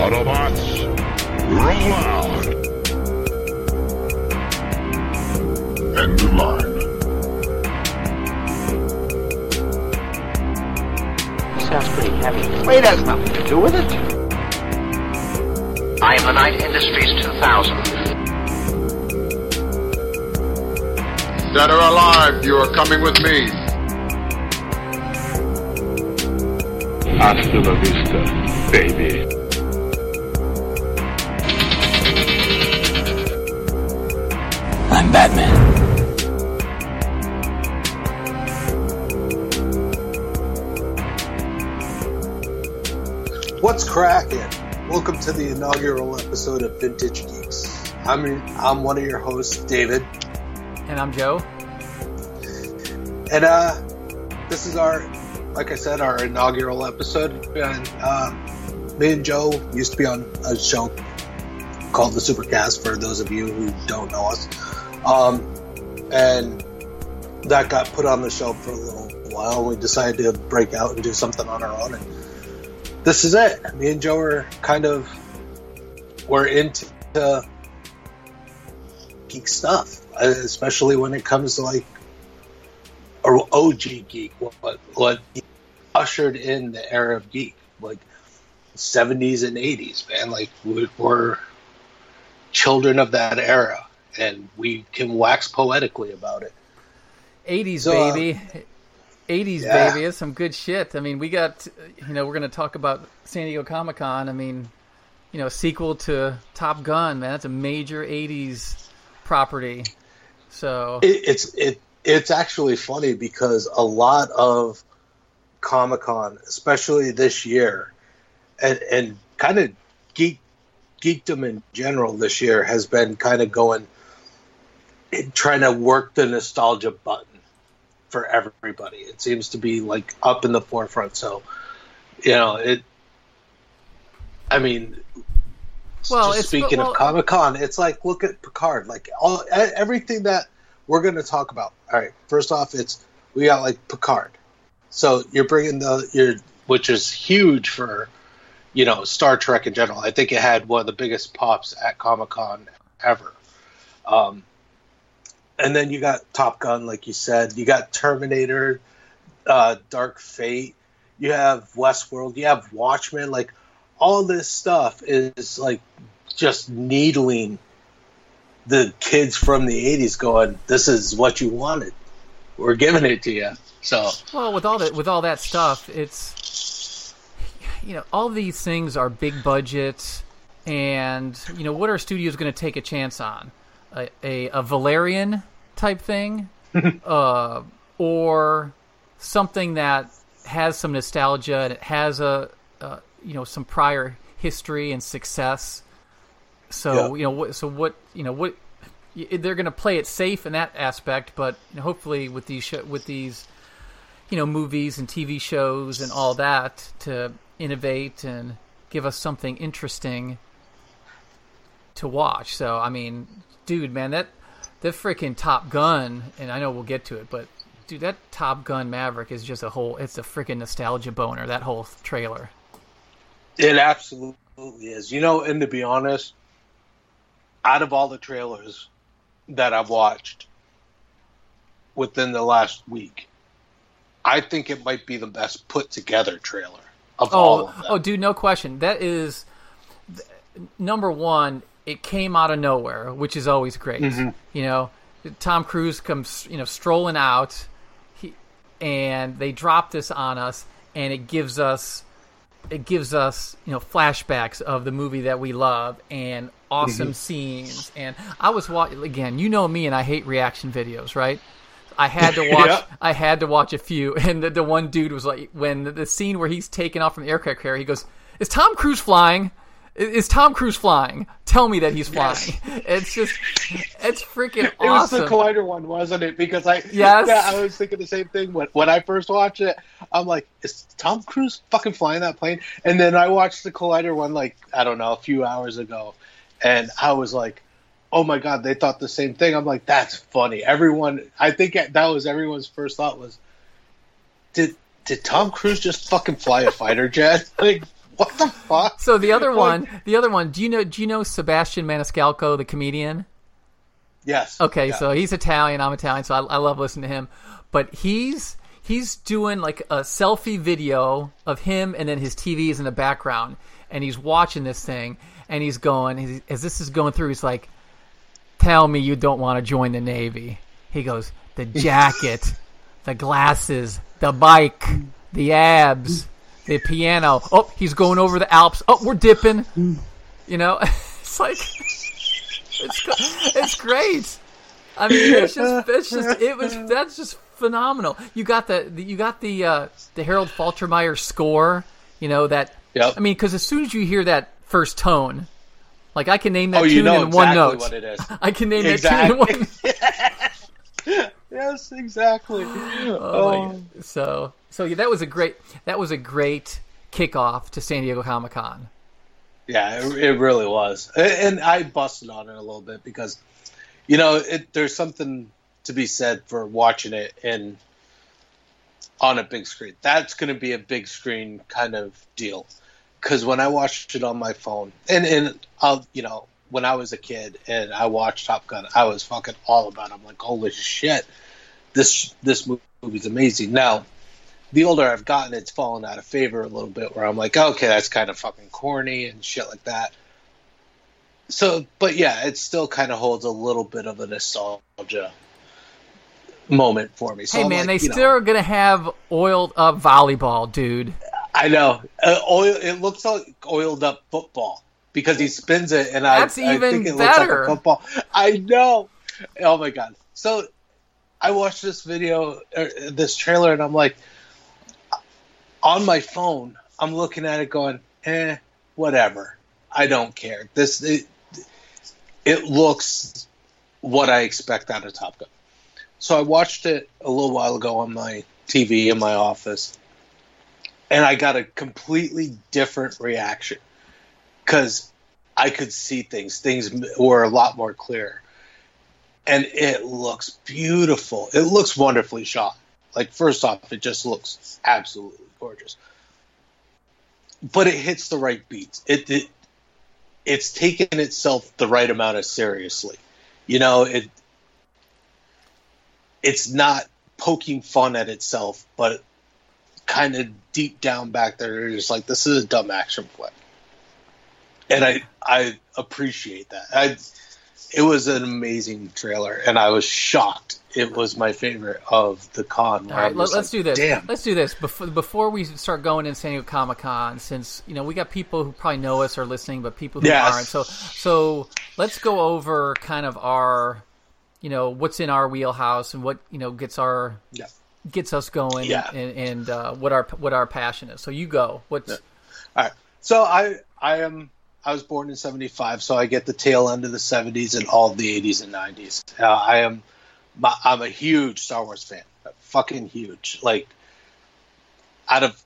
Autobots, roll out. End of line. Sounds pretty heavy. Weight has nothing to do with it. I am the Knight Industries 2000. Dead or alive, you are coming with me. Hasta la vista, baby. I'm Batman. What's cracking? Welcome to the inaugural episode of Vintage Geeks. I'm I'm one of your hosts, David, And I'm Joe. and uh, this is our, like I said, our inaugural episode. And uh, me and Joe used to be on a show called the Supercast. For those of you who don't know us, um, and that got put on the shelf for a little while. We decided to break out and do something on our own. And this is it. Me and Joe are kind of we're into geek stuff, especially when it comes to like or OG geek, what what ushered in the era of geek, like seventies and eighties, man. Like we- we're children of that era, and we can wax poetically about it. 80s, So, uh, baby. 80s, yeah. baby. That's some good shit. I mean, we got, you know, we're going to talk about San Diego Comic Con. I mean, you know, sequel to Top Gun, man. That's a major 80s property. So, it, it's it it's actually funny because a lot of Comic Con, especially this year, and and kind of geek geekdom in general this year has been kind of going trying to work the nostalgia button for everybody. It seems to be like up in the forefront. So, you know, it. I mean, Well, speaking well- of Comic Con, it's like look at Picard, like all everything that we're going to talk about. All right, first off, it's we got like Picard, so you're bringing the your which is huge for you know Star Trek in general. I think it had one of the biggest pops at Comic Con ever. Um, and then you got Top Gun, like you said. You got Terminator, uh, Dark Fate. You have Westworld. You have Watchmen. Like all this stuff is like just needling the kids from the 80s going this is what you wanted we're giving it to you so well, with all that, with all that stuff, it's, you know, all these things are big budgets, And, you know, what are studios going to take a chance on? A, a, a Valerian type thing? uh, or something that has some nostalgia and it has a, uh, you know some prior history and success. So Yeah. you know what? So what? You know what? They're going to play it safe in that aspect, but you know, hopefully with these sho- with these you know movies and TV shows and all that to innovate and give us something interesting to watch. So I mean, dude, man, that that freaking Top Gun, and I know we'll get to it, but dude, that Top Gun Maverick is just a whole. It's a freaking nostalgia boner. That whole trailer. it absolutely is you know and to be honest out of all the trailers that i've watched within the last week i think it might be the best put together trailer of oh, all Oh, of them. oh, dude, no question. That is th- number one. It came out of nowhere, which is always great. Mm-hmm. You know, Tom Cruise comes, you know, strolling out, he, and they drop this on us, and it gives us, it gives us, you know, flashbacks of the movie that we love and awesome Mm-hmm. scenes. And I was watching again. You know me, and I hate reaction videos, right? I had to watch. Yeah. I had to watch a few, and the, the one dude was like, when the, the scene where he's taking off from the aircraft carrier, he goes, "Is Tom Cruise flying? Is Tom Cruise flying? Tell me that he's flying." It's just, it's freaking awesome. It was the Collider one, wasn't it? Because I Yes. yeah, I was thinking the same thing when when I first watched it. I'm like, is Tom Cruise fucking flying that plane? And then I watched the Collider one like I don't know a few hours ago, and I was like, oh my god, they thought the same thing. I'm like, that's funny. Everyone, I think that was everyone's first thought was, did did Tom Cruise just fucking fly a fighter jet? Like what the fuck? So the other one, the other one. Do you know? Do you know Sebastian Maniscalco, the comedian? Yes. Okay, Yeah. so he's Italian. I'm Italian, so I, I love listening to him. But he's he's doing like a selfie video of him, and then his TV is in the background, and he's watching this thing, and he's going he's, as this is going through. He's like, "Tell me you don't want to join the Navy." He goes, "The jacket, the glasses, the bike, the abs, the piano." Oh, he's going over the Alps. Oh, we're dipping. You know, it's like it's it's great. I mean, it's just it's just it was that's just phenomenal. You got the, the you got the uh, the Harold Faltermeyer score. You know that. Yep. I mean, because as soon as you hear that first tone, like I can name that Oh, tune in one note. exactly what it is. I can name that tune in one. Yes, exactly. Oh my God. So so yeah, that was a great that was a great kickoff to San Diego Comic Con. Yeah, it, it really was, and I busted on it a little bit because, you know, it, there's something to be said for watching it in on a big screen. That's going to be a big screen kind of deal. Because when I watched it on my phone, and and I'll, you know, when I was a kid and I watched Top Gun, I was fucking all about. It. I'm like, holy shit, this this movie's amazing. Now, the older I've gotten, it's fallen out of favor a little bit. Where I'm like, okay, that's kind of fucking corny and shit like that. So, but yeah, it still kind of holds a little bit of a nostalgia moment for me. So Hey I'm man, like, they you know, still are gonna have oiled up volleyball, dude. I know. Uh, oil. It looks like oiled up football because he spins it, and That's I, I think it looks like a football. I know. Oh my god! So I watched this video, this trailer, and I'm like, on my phone, I'm looking at it, going, eh, whatever. I don't care. This it, it looks what I expect out of Top Gun. So I watched it a little while ago on my TV in my office and I got a completely different reaction because I could see things. Things were a lot more clear, and it looks beautiful. It looks wonderfully shot. Like first off, it just looks absolutely gorgeous, but it hits the right beats. It, it it's taken itself the right amount of seriously. You know, it it's not poking fun at itself, but kind of deep down back there, you're just like, this is a dumb action flick. And I I appreciate that. I it was an amazing trailer, and I was shocked. It was my favorite of the con. All right, let, us do this. Damn. Let's do this before before we start going in San Diego Comic Con. Since you know we got people who probably know us or listening, but people who Yes. aren't. So so let's go over kind of our, you know, what's in our wheelhouse and what you know gets our Yeah. gets us going Yeah. and, and uh, what our what our passion is. So you go. What's All right. So I I am I was born in '75, so I get the tail end of the '70s and all the '80s and '90s. Uh, I am my, I'm a huge Star Wars fan, fucking huge. Like out of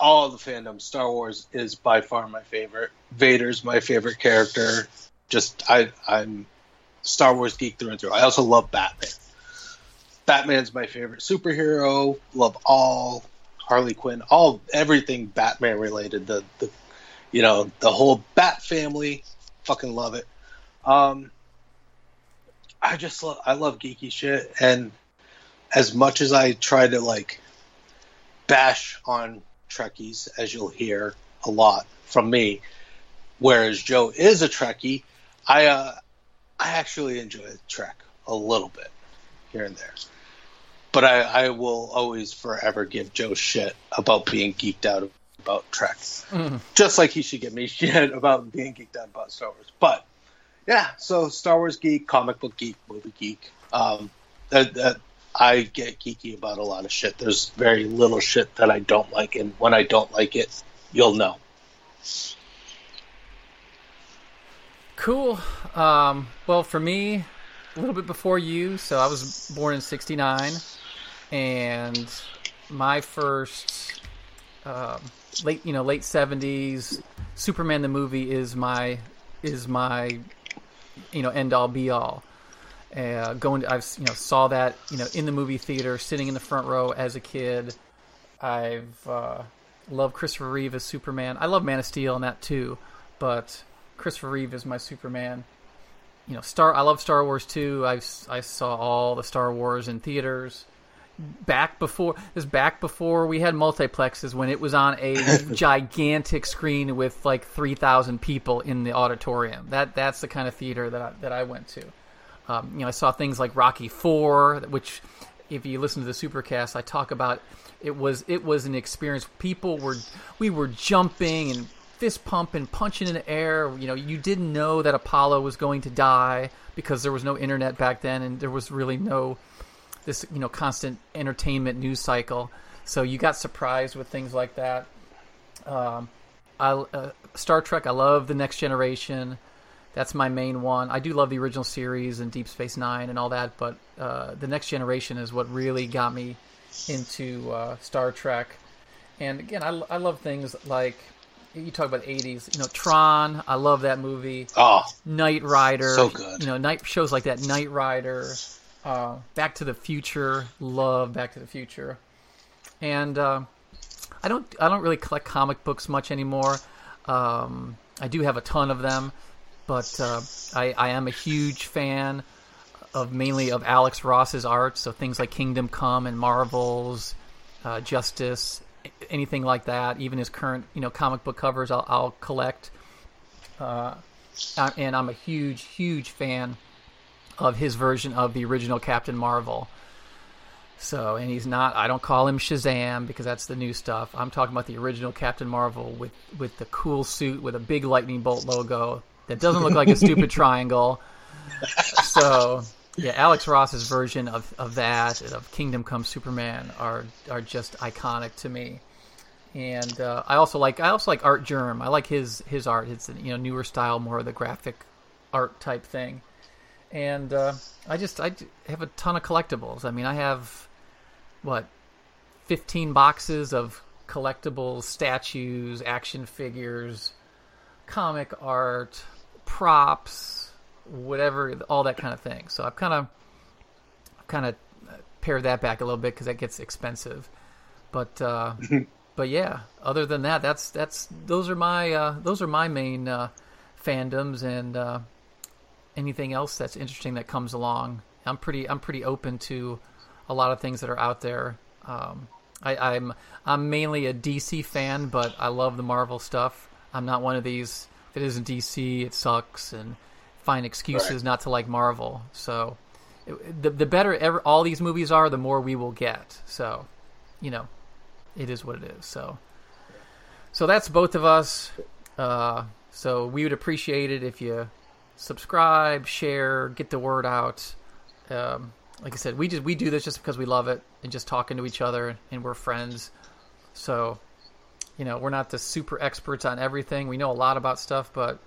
all the fandom, Star Wars is by far my favorite. Vader's my favorite character. Just I I'm Star Wars geek through and through. I also love Batman. Batman's my favorite superhero. Love all Harley Quinn, all everything Batman related. The the you know the whole Bat family, fucking love it. Um, I just love I love geeky shit, and as much as I try to like bash on Trekkies, as you'll hear a lot from me, whereas Joe is a Trekkie, I uh, I actually enjoy Trek a little bit here and there. But I, I will always forever give Joe shit about being geeked out about Trek. Just like he should give me shit about being geeked out about Star Wars. But yeah, so Star Wars geek, comic book geek, movie geek. Um, that, that I get geeky about a lot of shit. There's very little shit that I don't like, and when I don't like it, you'll know. Cool. Um, well, for me, a little bit before you. So I was born in '69, and my first um, late, you know, late '70s Superman the movie is my is my you know end all be all. Uh, going, to, I've you know saw that you know in the movie theater, sitting in the front row as a kid. I've uh, Love Christopher Reeve as Superman. I love Man of Steel and that too, but Christopher Reeve is my Superman. You know, Star. I love Star Wars too. I've I saw all the Star Wars in theaters back before this back before we had multiplexes when it was on a gigantic screen with like 3000 people in the auditorium. That that's the kind of theater that I, that I went to. Um, you know I saw things like Rocky 4 which if you listen to the supercast I talk about it was it was an experience. People were we were jumping and fist pumping punching in the air. You know you didn't know that Apollo was going to die because there was no internet back then and there was really no this you know constant entertainment news cycle. So you got surprised with things like that. Um, I, uh, Star Trek. I love the Next Generation. That's my main one. I do love the original series and Deep Space Nine and all that, but uh, the Next Generation is what really got me into uh, Star Trek. And again, I, I love things like you talk about 80s you know tron i love that movie oh knight rider so good you know night shows like that knight rider uh, Back to the Future, love Back to the Future, and uh, I don't I don't really collect comic books much anymore. Um, I do have a ton of them, but uh, I, I am a huge fan of mainly of Alex Ross's art. So things like Kingdom Come and Marvels, uh, Justice, anything like that. Even his current you know comic book covers, I'll, I'll collect. Uh, and I'm a huge, huge fan of his version of the original Captain Marvel. So, and he's not. I don't call him Shazam because that's the new stuff. I'm talking about the original Captain Marvel with with the cool suit with a big lightning bolt logo that doesn't look like a stupid triangle. So, yeah, Alex Ross's version of, of that of Kingdom Come Superman are are just iconic to me. And uh, I also like I also like Artgerm. I like his his art. It's you know newer style, more of the graphic art type thing and uh, I just I have a ton of collectibles. I mean, I have what fifteen boxes of collectibles, statues, action figures, comic art, props, whatever, all that kind of thing. So I've kind of kind of pared that back a little bit because that gets expensive. But uh, but yeah, other than that, that's that's those are my uh, those are my main uh, fandoms and uh, anything else that's interesting that comes along. I'm pretty I'm pretty open to a lot of things that are out there. Um, I, I'm I'm mainly a DC fan, but I love the Marvel stuff. I'm not one of these. If it isn't DC, it sucks, and find excuses right. not to like Marvel. So, it, the the better ever all these movies are, the more we will get. So, you know, it is what it is. So, so that's both of us. Uh, so we would appreciate it if you subscribe, share, get the word out. Um, like I said, we just we do this just because we love it and just talking to each other and we're friends. So, you know, we're not the super experts on everything. We know a lot about stuff, but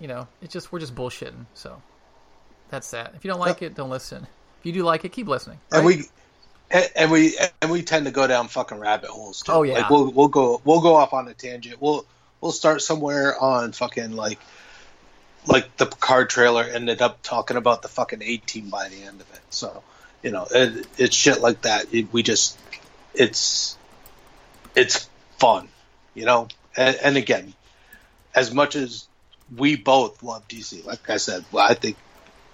you know, it's just we're just bullshitting. So that's that. If you don't like it, don't listen. If you do like it, keep listening. Right? And we and we and we tend to go down fucking rabbit holes too. Oh yeah. Like we'll we'll go we'll go off on a tangent. We'll we'll start somewhere on fucking like like the Picard trailer ended up talking about the fucking A team by the end of it. So, you know, it, it's shit like that. It, we just, it's, it's fun, you know. And, and, again, as much as we both love DC, like I said, well, I think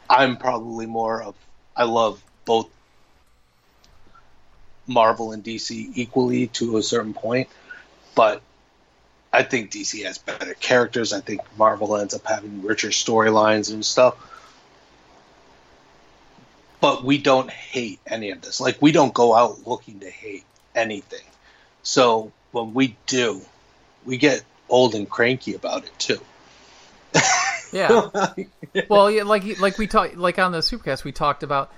I'm probably more of I love both Marvel and DC equally to a certain point, but I think DC has better characters. I think Marvel ends up having richer storylines and stuff. But we don't hate any of this. Like we don't go out looking to hate anything. So when we do, we get old and cranky about it too. yeah. Well, yeah, like like we talked like on the Supercast we talked about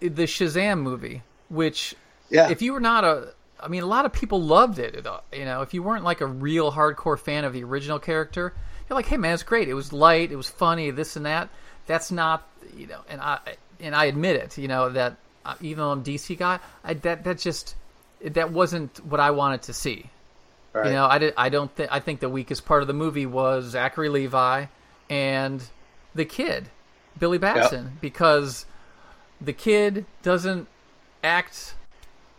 the Shazam movie, which yeah. if you were not a I mean, a lot of people loved it. You know, if you weren't like a real hardcore fan of the original character, you're like, "Hey, man, it's great. It was light. It was funny. This and that." That's not, you know, and I and I admit it. You know that uh, even though I'm DC guy, I, that that just that wasn't what I wanted to see. Right. You know, I did. I don't think. I think the weakest part of the movie was Zachary Levi and the kid, Billy Batson, yep. because the kid doesn't act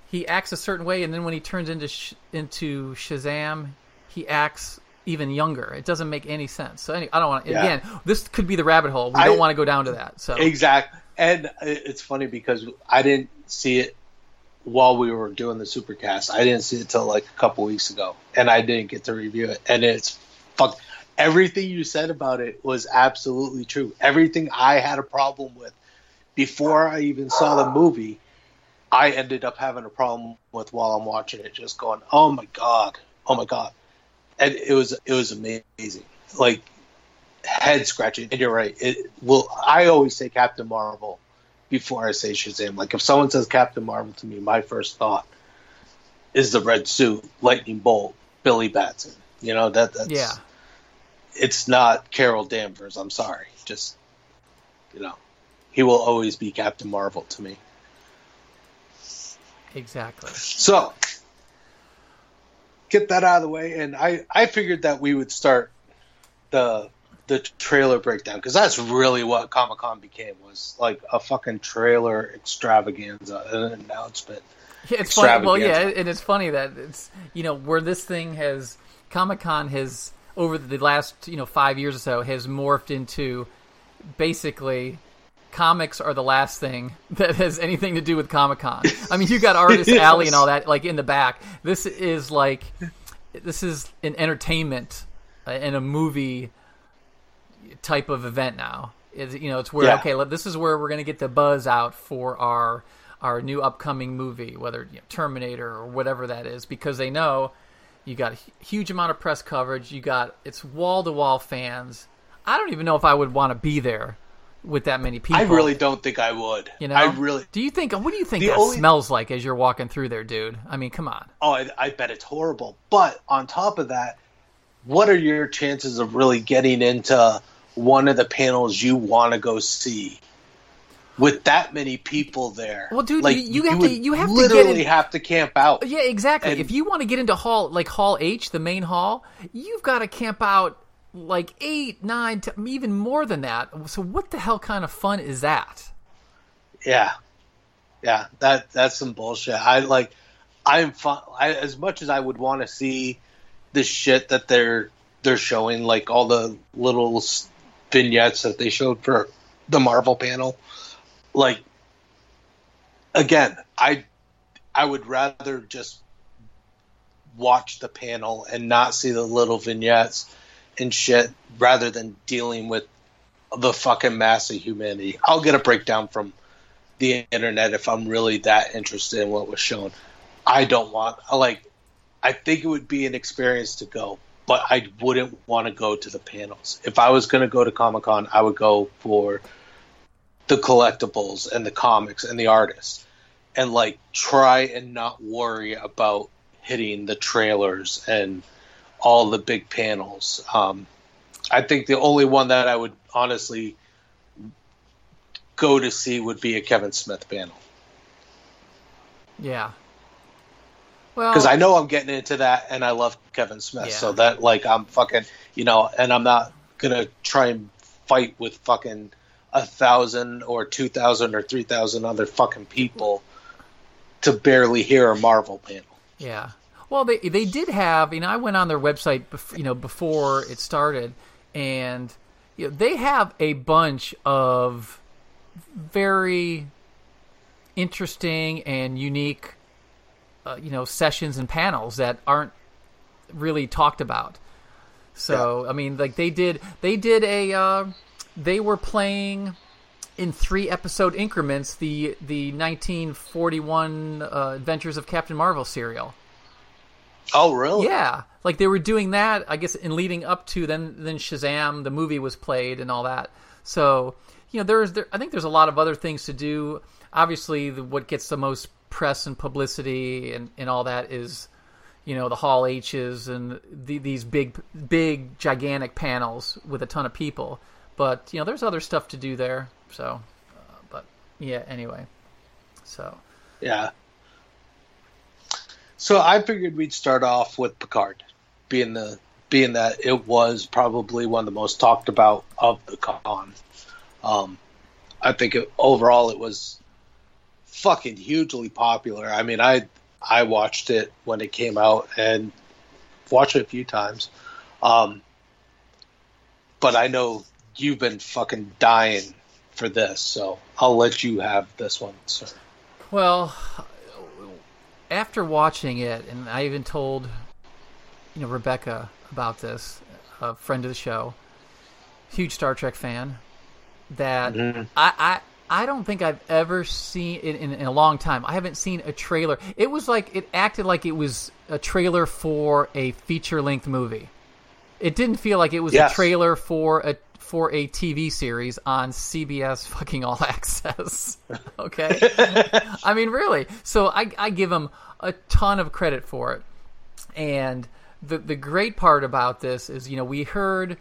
he acts a certain way, and then when he turns into sh- into Shazam, he acts even younger. It doesn't make any sense. So any, I don't want to. Yeah. Again, this could be the rabbit hole. We I- don't want to go down to that. So Exactly. And it's funny because I didn't see it while we were doing the supercast. I didn't see it till like a couple weeks ago, and I didn't get to review it. And it's fuck. Everything you said about it was absolutely true. Everything I had a problem with before I even saw the movie, I ended up having a problem with while I'm watching it. Just going, oh my god, oh my god, and it was it was amazing. Like head scratching. And you're right. It will. I always say Captain Marvel before I say Shazam. Like if someone says Captain Marvel to me, my first thought is the red suit, lightning bolt, Billy Batson. You know that. That's, yeah, It's not Carol Danvers. I'm sorry. Just you know, he will always be Captain Marvel to me. Exactly. So get that out of the way, and I I figured that we would start the the trailer breakdown because that's really what Comic Con became was like a fucking trailer extravaganza, an announcement. Yeah, it's funny. Well, yeah, and it's funny that it's you know where this thing has Comic Con has over the last you know five years or so has morphed into basically comics are the last thing that has anything to do with Comic Con. I mean, you got Artist Yes. Alley and all that like in the back. This is like this is an entertainment uh, and a movie type of event now. Is you know, it's where Yeah. okay, this is where we're going to get the buzz out for our our new upcoming movie, whether you know, Terminator or whatever that is, because they know you got a huge amount of press coverage. You got it's wall to wall fans. I don't even know if I would want to be there with that many people. I really don't think I would. you know. I really. Do you think? What do you think that only- smells like as you're walking through there, dude? I mean, come on. Oh, I, I bet it's horrible. But on top of that, what are your chances of really getting into one of the panels you want to go see? With that many people there, Well, dude, like you- you have to- you have to literally in- have to camp out. Yeah, exactly. And- if you want to get into hall like Hall H, the main hall, you've got to camp out like eight, nine, t- even more than that. So what the hell kind of fun is that? Yeah, yeah, that that's some bullshit. I like, I'm fun. I, as much as I would want to see the shit that they're they're showing, like all the little vignettes that they showed for the Marvel panel. Like, again, I I would rather just watch the panel and not see the little vignettes and shit rather than dealing with the fucking mass of humanity. I'll get a breakdown from the internet if I'm really that interested in what was shown. I don't want like I think it would be an experience to go, but I wouldn't want to go to the panels. If I was going to go to Comic Con, I would go for the collectibles and the comics and the artists, and like try and not worry about hitting the trailers and all the big panels. Um, I think the only one that I would honestly go to see would be a Kevin Smith panel Yeah. Well, because I know I'm getting into that, and I love Kevin Smith. Yeah. So that like I'm fucking you know, and I'm not gonna try and fight with fucking a thousand or two thousand or three thousand other fucking people to barely hear a Marvel panel. Yeah. Well, they they did have. You know, I went on their website, bef- you know, before it started, and you know, they have a bunch of very interesting and unique, uh, you know, sessions and panels that aren't really talked about. So, I mean, like they did, they did a, uh, they were playing in three episode increments the the 1941 uh, Adventures of Captain Marvel serial. Oh, really? Yeah, like they were doing that. I guess in leading up to then then Shazam the movie was played and all that. So you know there's there, I think there's a lot of other things to do. Obviously, the, what gets the most press and publicity and, and all that is you know the Hall H's and the, these big big gigantic panels with a ton of people. But you know there's other stuff to do there. So, uh, but yeah. Anyway, so Yeah. So I figured we'd start off with Picard, being the being that it was probably one of the most talked about of the con. Um, I think it, overall it was fucking hugely popular. I mean, I I watched it when it came out and watched it a few times. Um, but I know you've been fucking dying for this, so I'll let you have this one, sir. Well, after watching it, and I even told you know Rebecca about this, a friend of the show, huge Star Trek fan, that Mm-hmm. I, I I don't think I've ever seen in, in, in a long time. I haven't seen a trailer. It was like it acted like it was a trailer for a feature length movie. It didn't feel like it was Yes. a trailer for a for a TV series on CBS fucking All Access. okay, I mean really. So I I give them a ton of credit for it. And the the great part about this is, you know, we heard,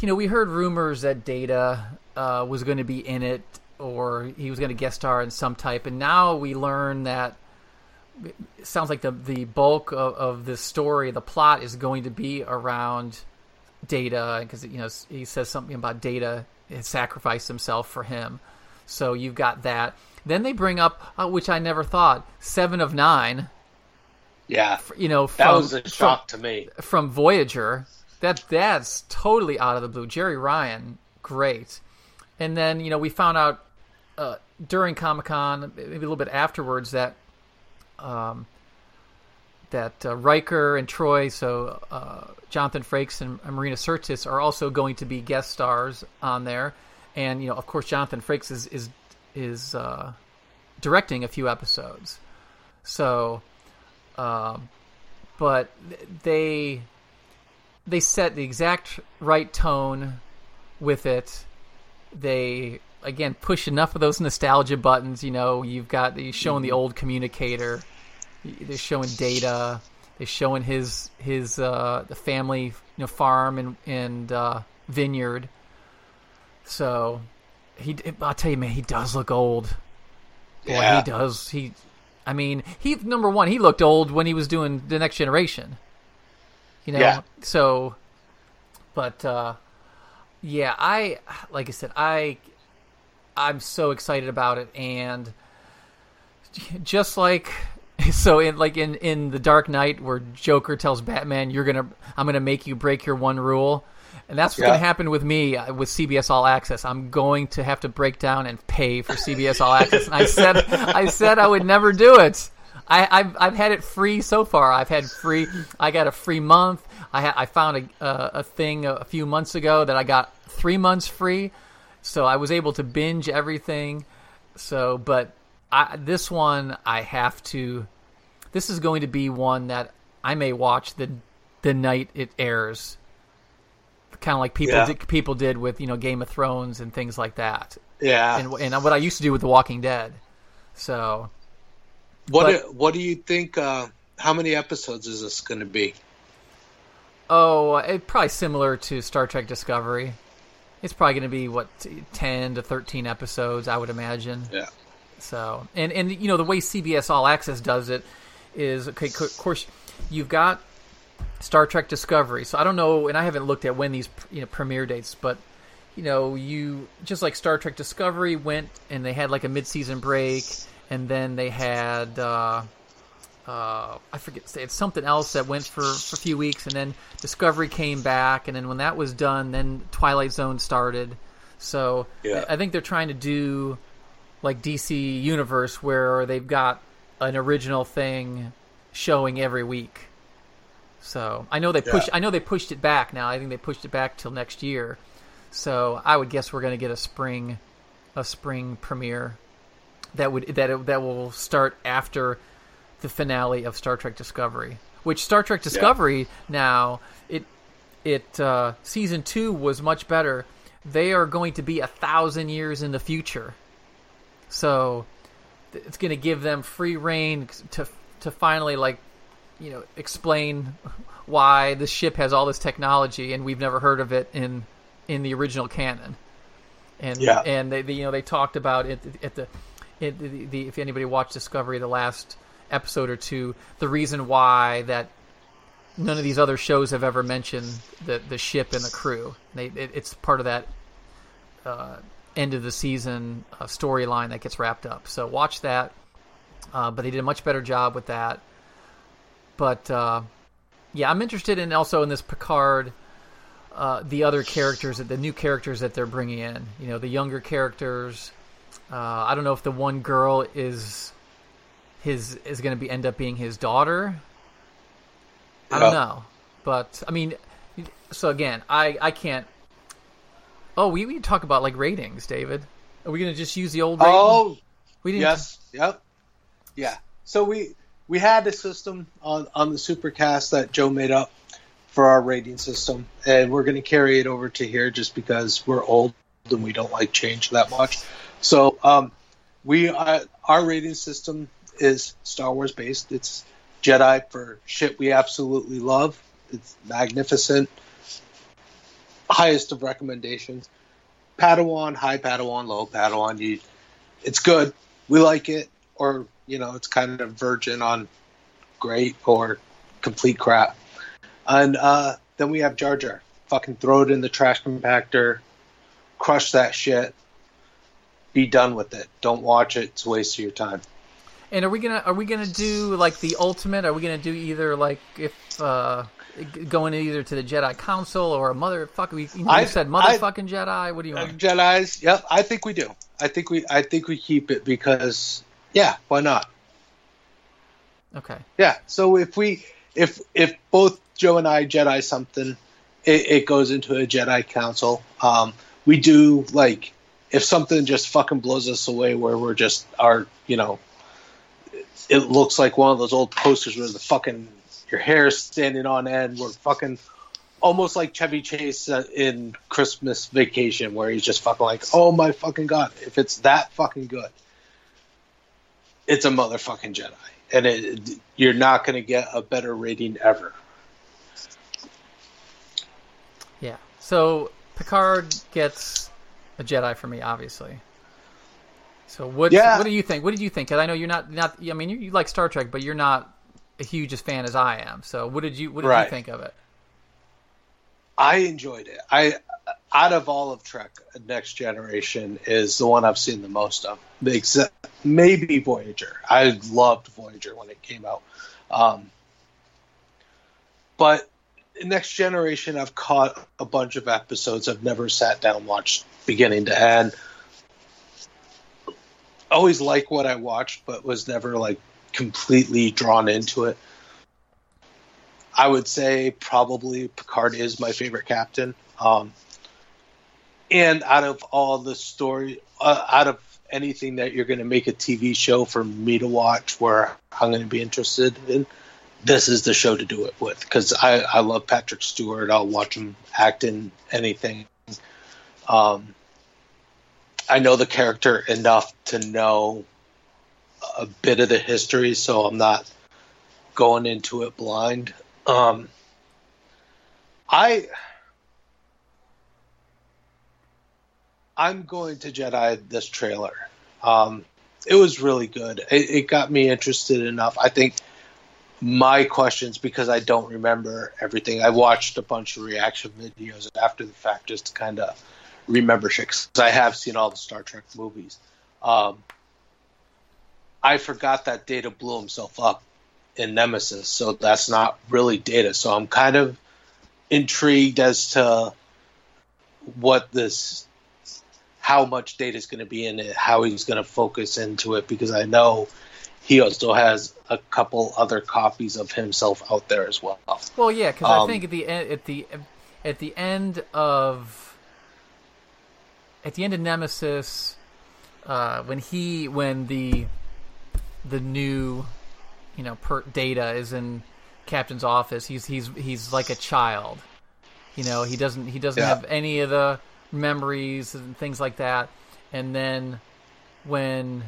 you know, we heard rumors that Data uh, was going to be in it, or he was going to guest star in some type, and now we learn that sounds like the the bulk of, of this story, the plot, is going to be around Data, because you know he says something about Data has sacrificed himself for him. So you've got that. Then they bring up, uh, which I never thought, Seven of Nine. Yeah, You know, that from, was a shock to me. from, from Voyager. That that's totally out of the blue. Jeri Ryan, great. And then you know we found out uh, during Comic Con, maybe a little bit afterwards, that um, that uh, Riker and Troi, so uh, Jonathan Frakes and Marina Sirtis, are also going to be guest stars on there. And you know, of course, Jonathan Frakes is is is uh, directing a few episodes. So, um, but they they set the exact right tone with it. They again push enough of those nostalgia buttons. You know, you've got you're showing the old communicator. They're showing data. They're showing his his uh, the family you know farm and and uh, vineyard. So he, I'll tell you, man, he does look old. Boy, Yeah. he does. He, I mean, he number one, he looked old when he was doing the Next Generation. You know, Yeah. so, but uh, yeah, I like I said, I I'm so excited about it, and just like so in like in in the Dark Knight where Joker tells Batman, "You're gonna I'm gonna make you break your one rule." And that's what's Yeah. going to happen with me uh, with CBS All Access. I'm going to have to break down and pay for CBS All Access. And I said, I said I would never do it. I, I've, I've had it free so far. I've had free. I got a free month. I ha- I found a uh, a thing a, a few months ago that I got three months free, so I was able to binge everything. So, but I, this one I have to. This is going to be one that I may watch the the night it airs. Kind of like people Yeah. did, people did with you know Game of Thrones and things like that, Yeah. and and what I used to do with The Walking Dead. So what but- do, What do you think? Uh, how many episodes is this going to be? Oh, it probably similar to Star Trek Discovery. It's probably going to be what ten to thirteen episodes, I would imagine. Yeah. So, and and you know the way CBS All Access does it is okay. Of course, you've got Star Trek Discovery. So I don't know, and I haven't looked at when these you know premiere dates, but you know, you just like Star Trek Discovery went and they had like a mid-season break, and then they had uh, uh, I forget it's something else that went for, for a few weeks, and then Discovery came back, and then when that was done, then Twilight Zone started. So Yeah. I think they're trying to do like DC Universe where they've got an original thing showing every week. So I know they push. Yeah. I know they pushed it back. Now I think they pushed it back till next year. So I would guess we're going to get a spring, a spring premiere that would that it, that will start after the finale of Star Trek Discovery. Which Star Trek Discovery now it it uh, season two was much better. They are going to be a thousand years in the future, so it's going to give them free reign to to finally like you know explain why the ship has all this technology and we've never heard of it in in the original canon. And Yeah. and they, they you know they talked about it at the, it, the, the if anybody watched Discovery the last episode or two the reason why that none of these other shows have ever mentioned the the ship and the crew. They it, it's part of that uh, end of the season uh, storyline that gets wrapped up. So watch that. Uh, but they did a much better job with that. But uh, yeah, I'm interested in also in this Picard, uh, the other characters, the new characters that they're bringing in. You know, the younger characters. Uh, I don't know if the one girl is his is going to be end up being his daughter. I don't know, but I mean, so again, I I can't. Oh, we we talk about like ratings, David. Are we going to just use the old? Rating? Oh, we didn't. yes, yep, yeah. So we we had a system on on the Supercast that Joe made up for our rating system, and we're going to carry it over to here just because we're old and we don't like change that much. So um, we uh, our rating system is Star Wars based. It's Jedi for shit we absolutely love. It's magnificent, highest of recommendations. Padawan, high Padawan, low Padawan. You, it's good. We like it, or you know, it's kind of virgin on great or complete crap. And uh, then we have Jar Jar. Fucking throw it in the trash compactor, crush that shit, be done with it. Don't watch it; it's a waste of your time. And are we gonna are we gonna do like the ultimate? Are we gonna do either like if uh going either to the Jedi Council or a motherfucker? We you know, I- said I- motherfucking Jedi. What do you Uh, want? Jedi's, yep. I think we do. I think we. I think we keep it because, yeah, why not? Okay. Yeah. So if we, if if both Joe and I Jedi something, it, it goes into a Jedi Council. Um, we do like if something just fucking blows us away, where we're just our, you know, it looks like one of those old posters where the fucking your hair standing on end. We're fucking almost like Chevy Chase uh, in Christmas Vacation, where he's just fucking like, oh my fucking god, if it's that fucking good, it's a motherfucking Jedi, and it, you're not going to get a better rating ever. Yeah. So Picard gets a Jedi for me, obviously. So what? Yeah. What do you think? What did you think? 'Cause I know you're not not. I mean, you, you like Star Trek, but you're not a hugest fan as I am. So what did you what did you think of it? I enjoyed it. I out of all of Trek, Next Generation is the one I've seen the most of. Except maybe Voyager. I loved Voyager when it came out. Um, but Next Generation, I've caught a bunch of episodes. I've never sat down watched beginning to end. Always like what I watched, but was never like completely drawn into it. I would say probably Picard is my favorite captain. Um, and out of all the story, uh, out of anything that you're going to make a TV show for me to watch where I'm going to be interested in, this is the show to do it with because I, I love Patrick Stewart. I'll watch him act in anything. Um, I know the character enough to know a bit of the history, so I'm not going into it blind. Um, I I'm going to Jedi this trailer. Um, it was really good. It, it got me interested enough. I think my questions because I don't remember everything. I watched a bunch of reaction videos after the fact just to kind of remember shit because I have seen all the Star Trek movies. Um, I forgot that Data blew himself up in Nemesis, so that's not really Data. So I'm kind of intrigued as to what this, how much Data is going to be in it, how he's going to focus into it, because I know he also has a couple other copies of himself out there as well. Well, yeah, because I Um, think at the end, at the at the end of at the end of Nemesis, uh, when he when the the new you know per, data is in Captain's office, he's he's he's like a child. You know, he doesn't he doesn't Yeah. have any of the memories and things like that. And then when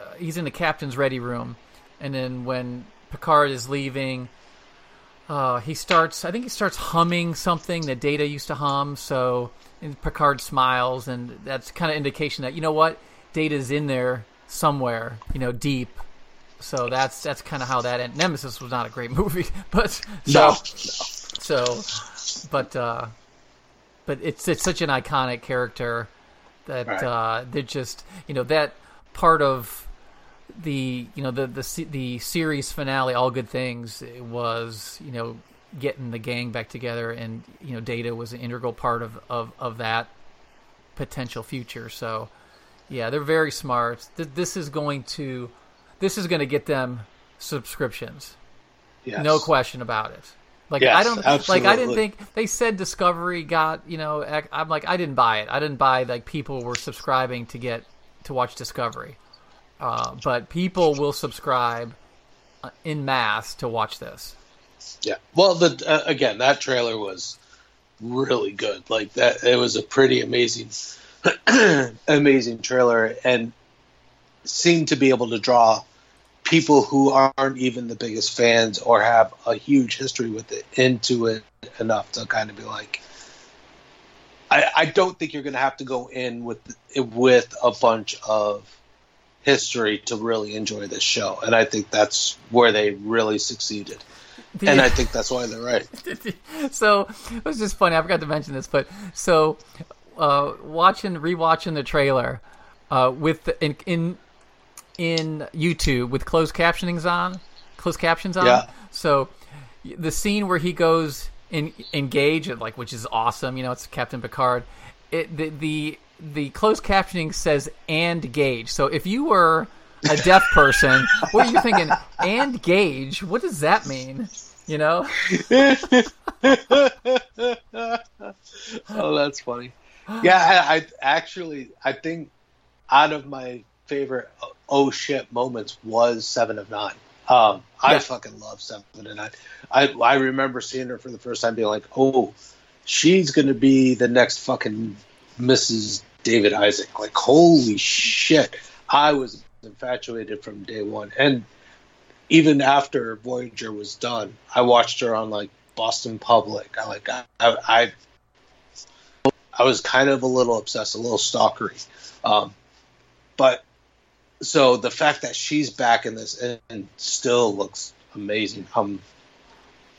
uh, he's in the captain's ready room, and then when Picard is leaving, uh, he starts. I think he starts humming something that Data used to hum. So and Picard smiles, and that's kind of indication that you know what Data's in there somewhere, you know, deep. So that's that's kind of how that end. Nemesis was not a great movie, but so No. so, but uh, but it's it's such an iconic character That Right. uh, they're just you know that part of the you know the the the series finale, all good things, it was you know getting the gang back together, and you know Data was an integral part of of of that potential future. So yeah, they're very smart. This is going to this is going to get them subscriptions. Yes. No question about it. Like Yes, I don't like I didn't think they said Discovery got you know I'm like I didn't buy it. I didn't buy like people were subscribing to get to watch Discovery, uh, but people will subscribe uh, in mass to watch this. Yeah. Well, the uh, again, that trailer was really good. Like that, it was a pretty amazing, amazing trailer, and seemed to be able to draw people who aren't even the biggest fans or have a huge history with it into it enough to kind of be like. I, I don't think you're going to have to go in with with a bunch of history to really enjoy this show, and I think that's where they really succeeded and I think that's why they're right. so it was just funny. I forgot to mention this, but so uh, watching rewatching the trailer uh, with the, in in in YouTube with closed captionings on, closed captions on. Yeah. So the scene where he goes in engage, like which is awesome. You know, it's Captain Picard. It the the the closed captioning says and gauge. So if you were a deaf person, what are you thinking? And gauge? What does that mean? You know? oh, that's funny. Yeah, I, I actually I think out of my favorite oh shit moments was Seven of Nine. Um, I Yeah. fucking love Seven of Nine. I I remember seeing her for the first time, being like, oh, she's gonna be the next fucking Mrs. David Isaac. Like, holy shit! I was infatuated from day one, and even after Voyager was done, I watched her on like Boston Public. I like I I, I was kind of a little obsessed, a little stalkery, um, but so the fact that she's back in this and, and still looks amazing, I'm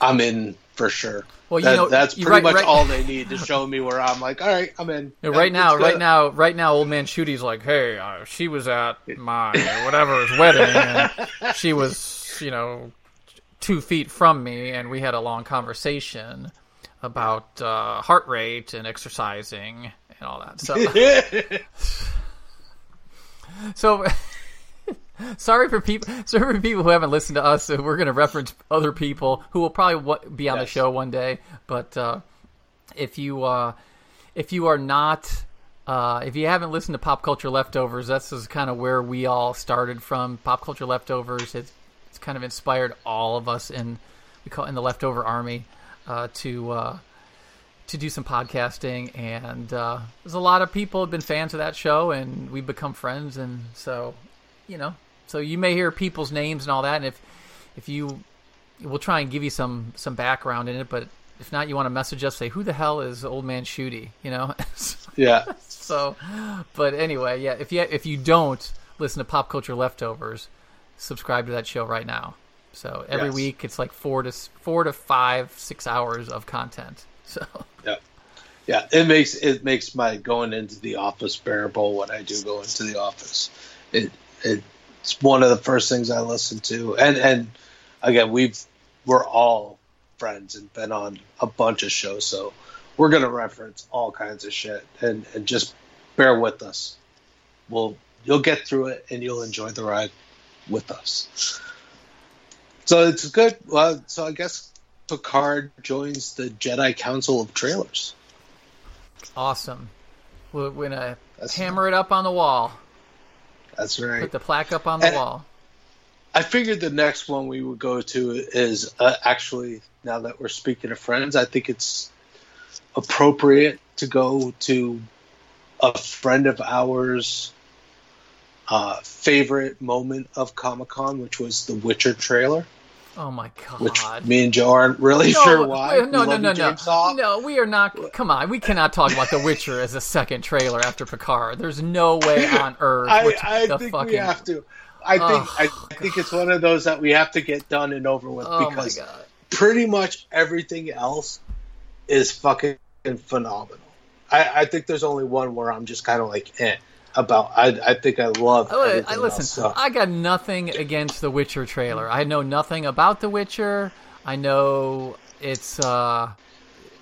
I'm in for sure. Well, you That- know, that's pretty right- much right- all they need to show me where I'm like, all right, I'm in. Yeah, right now, right now, right now, old man Shooty's like, "Hey, uh, she was at my whatever's wedding, and she was, you know, two feet from me, and we had a long conversation about uh, heart rate and exercising and all that." So, so sorry for people, sorry for people who haven't listened to us. We're going to reference other people who will probably be on the show one day, but uh, if you uh, if you are not uh, if you haven't listened to pop culture leftovers that's is kind of where we all started from pop culture leftovers it's, it's kind of inspired all of us in we call in the leftover army uh, to uh, to do some podcasting and uh, there's a lot of people have been fans of that show and we've become friends and so you know so you may hear people's names and all that and if if you we'll try and give you some some background in it but if not you want to message us say who the hell is old man shooty? You know? Yeah, so but anyway yeah if you if you don't listen to pop culture leftovers subscribe to that show right now so every Yes. week it's like four to four to five six hours of content so yeah, yeah. It makes it makes my going into the office bearable when I do go into the office. It it's one of the first things I listen to, and and again we've we're all friends and been on a bunch of shows, so we're gonna reference all kinds of shit, and and just bear with us. We'll you'll get through it, and you'll enjoy the ride with us. So it's good. Well, so I guess Picard joins the Jedi Council of Trailers. awesome we're gonna That's- hammer it up on the wall That's right. put the plaque up on the And- wall I figured the next one we would go to is uh, actually now that we're speaking of friends, I think it's appropriate to go to a friend of ours' uh, favorite moment of Comic Con, which was the Witcher trailer. oh my god! Which me and Joe aren't really sure why. no, We no, no, no, James no. We are not. Come on, we cannot talk about The Witcher as a second trailer after Picard. There's no way on earth. I, I think fucking, we have to. I think Oh, I think it's one of those that we have to get done and over with Oh because pretty much everything else is fucking phenomenal. I, I think there's only one where I'm just kind of like eh about. I I think I love. I, I listen. else, so. I got nothing against the Witcher trailer. I know nothing about the Witcher. I know it's uh,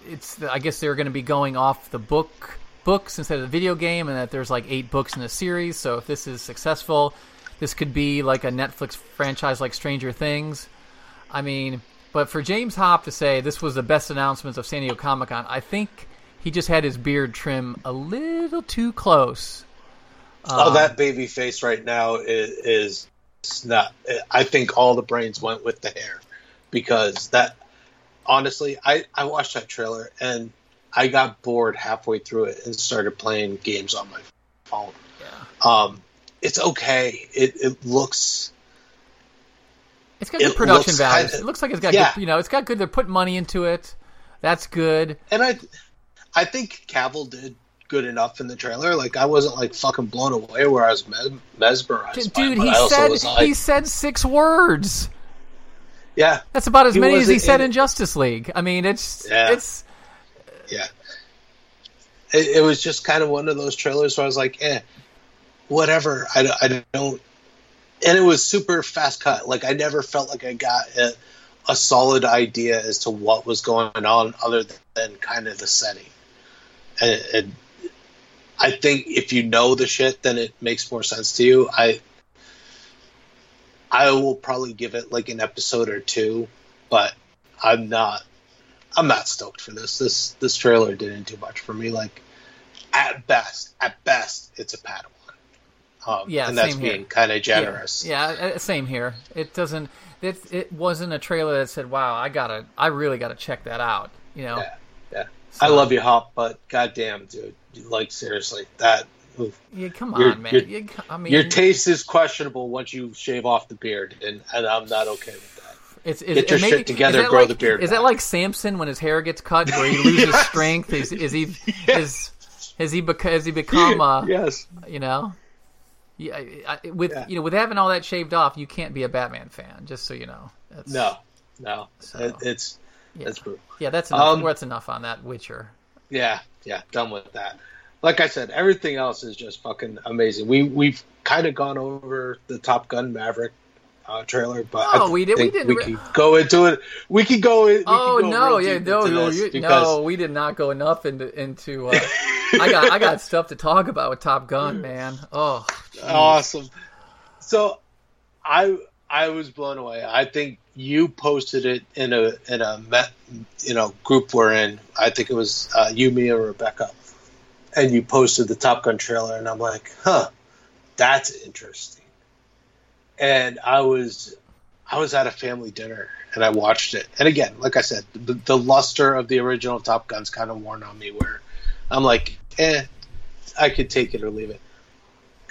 it's. I guess they're going to be going off the book books instead of the video game, and that there's like eight books in the series. So if this is successful, this could be like a Netflix franchise like Stranger Things. I mean, but for James Hop to say this was the best announcements of San Diego Comic Con, I think he just had his beard trim a little too close. Oh, that baby face right now is, is not. I think all the brains went with the hair because that. Honestly, I I watched that trailer and I got bored halfway through it and started playing games on my phone. Yeah. Um, it's okay. It it looks. It's got good It production kinda- it looks like it's got yeah. good, you know, it's got good. They're putting money into it. That's good. and I, I think Cavill did good enough in the trailer. Like I wasn't like fucking blown away where I was mes- mesmerized. Dude, but he said like, he said six words. yeah, That's about as He many as he said in- in Justice League. I mean, it's Yeah. it's yeah. It, it was just kind of one of those trailers where I was like, eh, whatever. I, don't- I don't. And it was super fast cut. Like I never felt like I got a, a solid idea as to what was going on, other than kind of the setting. And, and I think if you know the shit, then it makes more sense to you. I I will probably give it like an episode or two, but I'm not I'm not stoked for this. This this trailer didn't do much for me. Like at best, at best, it's a Padawan. Um, Yeah, and that's same here. being kind of generous. Yeah, yeah, uh, same here. It doesn't. It it wasn't a trailer that said, "Wow, I gotta, I really gotta check that out." You know. Yeah, yeah. I love you, Hop, but goddamn, dude, like seriously, that. Yeah, come Your- on, man. your- You- I mean, your taste is questionable once you shave off the beard, and, and I'm not okay with that. It's, is, Get your maybe- shit together, grow like, the beard Is that like Samson when his hair gets cut, where he loses Yes. strength? Is, is he is has he beca- has he become uh, yes, you know? Yeah, I, I- with Yeah. you know with having all that shaved off, you can't be a Batman fan. Just so you know. That's, no, no, So, it, it's yeah. it's brutal. yeah, that's enough. Um, that's enough on that Witcher. Yeah, yeah, done with that. Like I said, everything else is just fucking amazing. We we've kind of gone over the Top Gun Maverick uh, trailer, but Oh, I we did- we didn't we re- can go into it. We can go. in- We Oh can go no, yeah, no, no, you, because no, we did not go enough into into. Uh, I got I got stuff to talk about with Top Gun, man. Oh, jeez. awesome. So, I I was blown away. I think you posted it in a in a you know group we're in. I think it was uh, you, me, or Rebecca, and you posted the Top Gun trailer, and I'm like, huh, that's interesting. And I was I was at a family dinner and I watched it. And again, like I said, the, the luster of the original Top Gun's kind of worn on me. Where I'm like, eh, I could take it or leave it.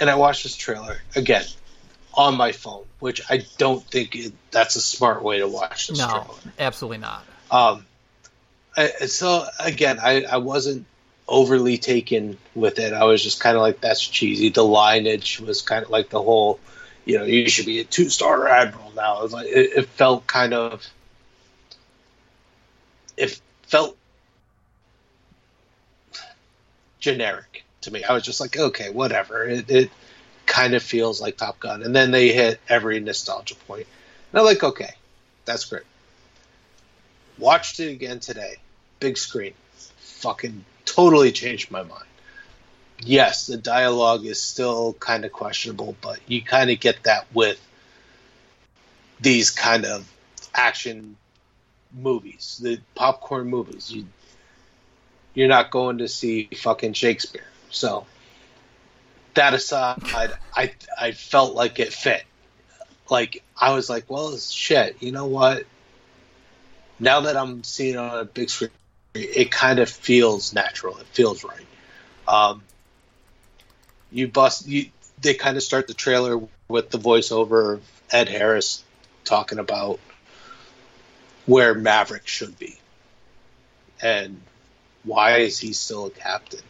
And I watched this trailer again on my phone, which I don't think it, that's a smart way to watch this no, trailer. absolutely not. Um, I, so again, I, I wasn't overly taken with it. I was just kind of like, that's cheesy. The lineage was kind of like the whole, you know, you should be a two star admiral now. It, was like, it, it felt kind of, it felt generic to me. I was just like, okay, whatever. It, it kind of feels like Top Gun. And then they hit every nostalgia point. And I'm like, okay, that's great. Watched it again today, big screen. Fucking totally changed my mind. Yes, the dialogue is still kind of questionable, but you kind of get that with these kind of action movies, the popcorn movies. You you're not going to see fucking Shakespeare. So that aside, I I felt like it fit. Like I was like, well, shit. You know what? Now that I'm seeing it on a big screen, it kind of feels natural. It feels right. Um, you bust. You they kind of start the trailer with the voiceover of Ed Harris talking about where Maverick should be and why is he still a captain?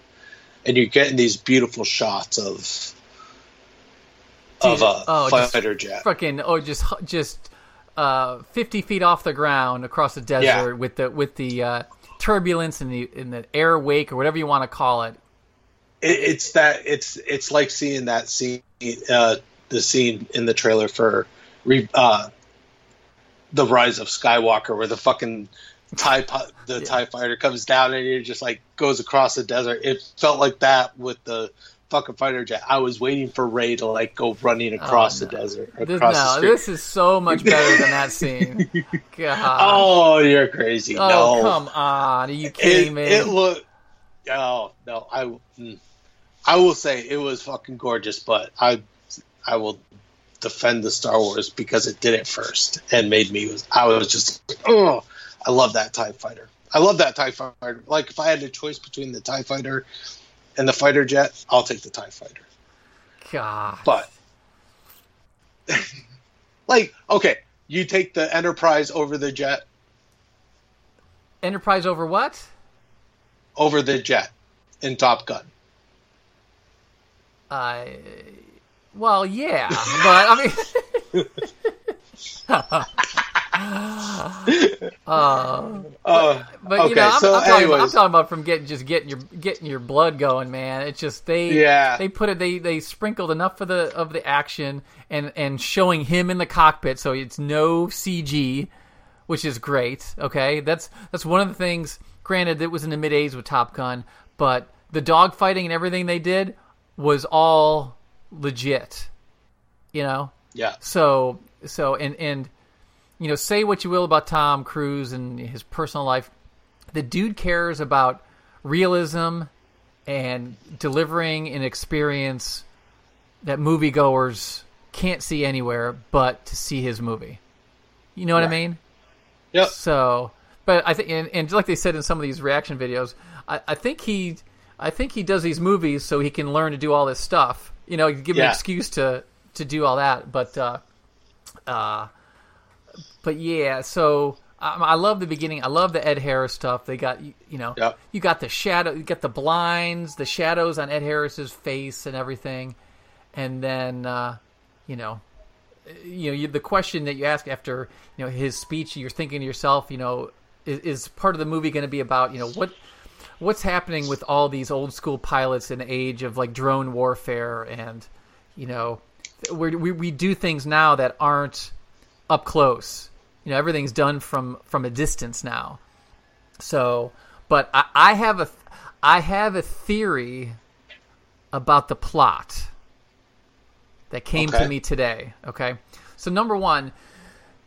And you're getting these beautiful shots of of a Oh, fighter jet. Fucking oh, just just uh, fifty feet off the ground across the desert Yeah. with the with the uh, turbulence and the in the air wake or whatever you want to call it. It, it's that it's it's like seeing that scene, uh, the scene in the trailer for re, uh, the Rise of Skywalker, where the fucking tie the tie fighter comes down and it just like goes across the desert. It felt like that with the fucking fighter jet. I was waiting for Rey to like go running across Oh, no. the desert. This, Across the no, street. this is so much better than that scene. God. Oh, you're crazy. Oh, no, come on. Are you kidding it, me? it looked. Oh no, I mm. I will say it was fucking gorgeous, but I I will defend the Star Wars because it did it first and made me. I was just oh, I love that Tie Fighter. I love that Tie Fighter. Like if I had a choice between the Tie Fighter and the fighter jet, I'll take the Tie Fighter. God. But like, okay, you take the Enterprise over the jet, Enterprise over what? over the jet in Top Gun. Uh, well, yeah, but I mean, uh, Uh, but you know, I'm, so I'm, talking about, I'm talking about from getting just getting your getting your blood going, man. It's just they Yeah. they put it they they sprinkled enough of the of the action and and showing him in the cockpit, so it's no CG, which is great. Okay, that's that's one of the things. Granted, it was in the mid '80s with Top Gun, but the dogfighting and everything they did was all legit. You know, yeah. so so and and you know say what you will about Tom Cruise and his personal life, the dude cares about realism and delivering an experience that moviegoers can't see anywhere but to see his movie. You know what I mean? Yep. So, but I think, and, and like they said in some of these reaction videos, I, I think he, I think he does these movies so he can learn to do all this stuff. You know, give him an excuse to to do all that. But, uh, uh, but yeah. So I, I love the beginning. I love the Ed Harris stuff. They got you you know, Yep. you got the shadow, you got the blinds, the shadows on Ed Harris's face and everything, and then uh, you know, you know, you, the question that you ask after you know his speech, you're thinking to yourself, you know, is, is part of the movie going to be about you know what what's happening with all these old school pilots in the age of like drone warfare and you know we we do things now that aren't up close. You know, everything's done from from a distance now. So, but I, I have a I have a theory about the plot that came to me today. Okay, so number one,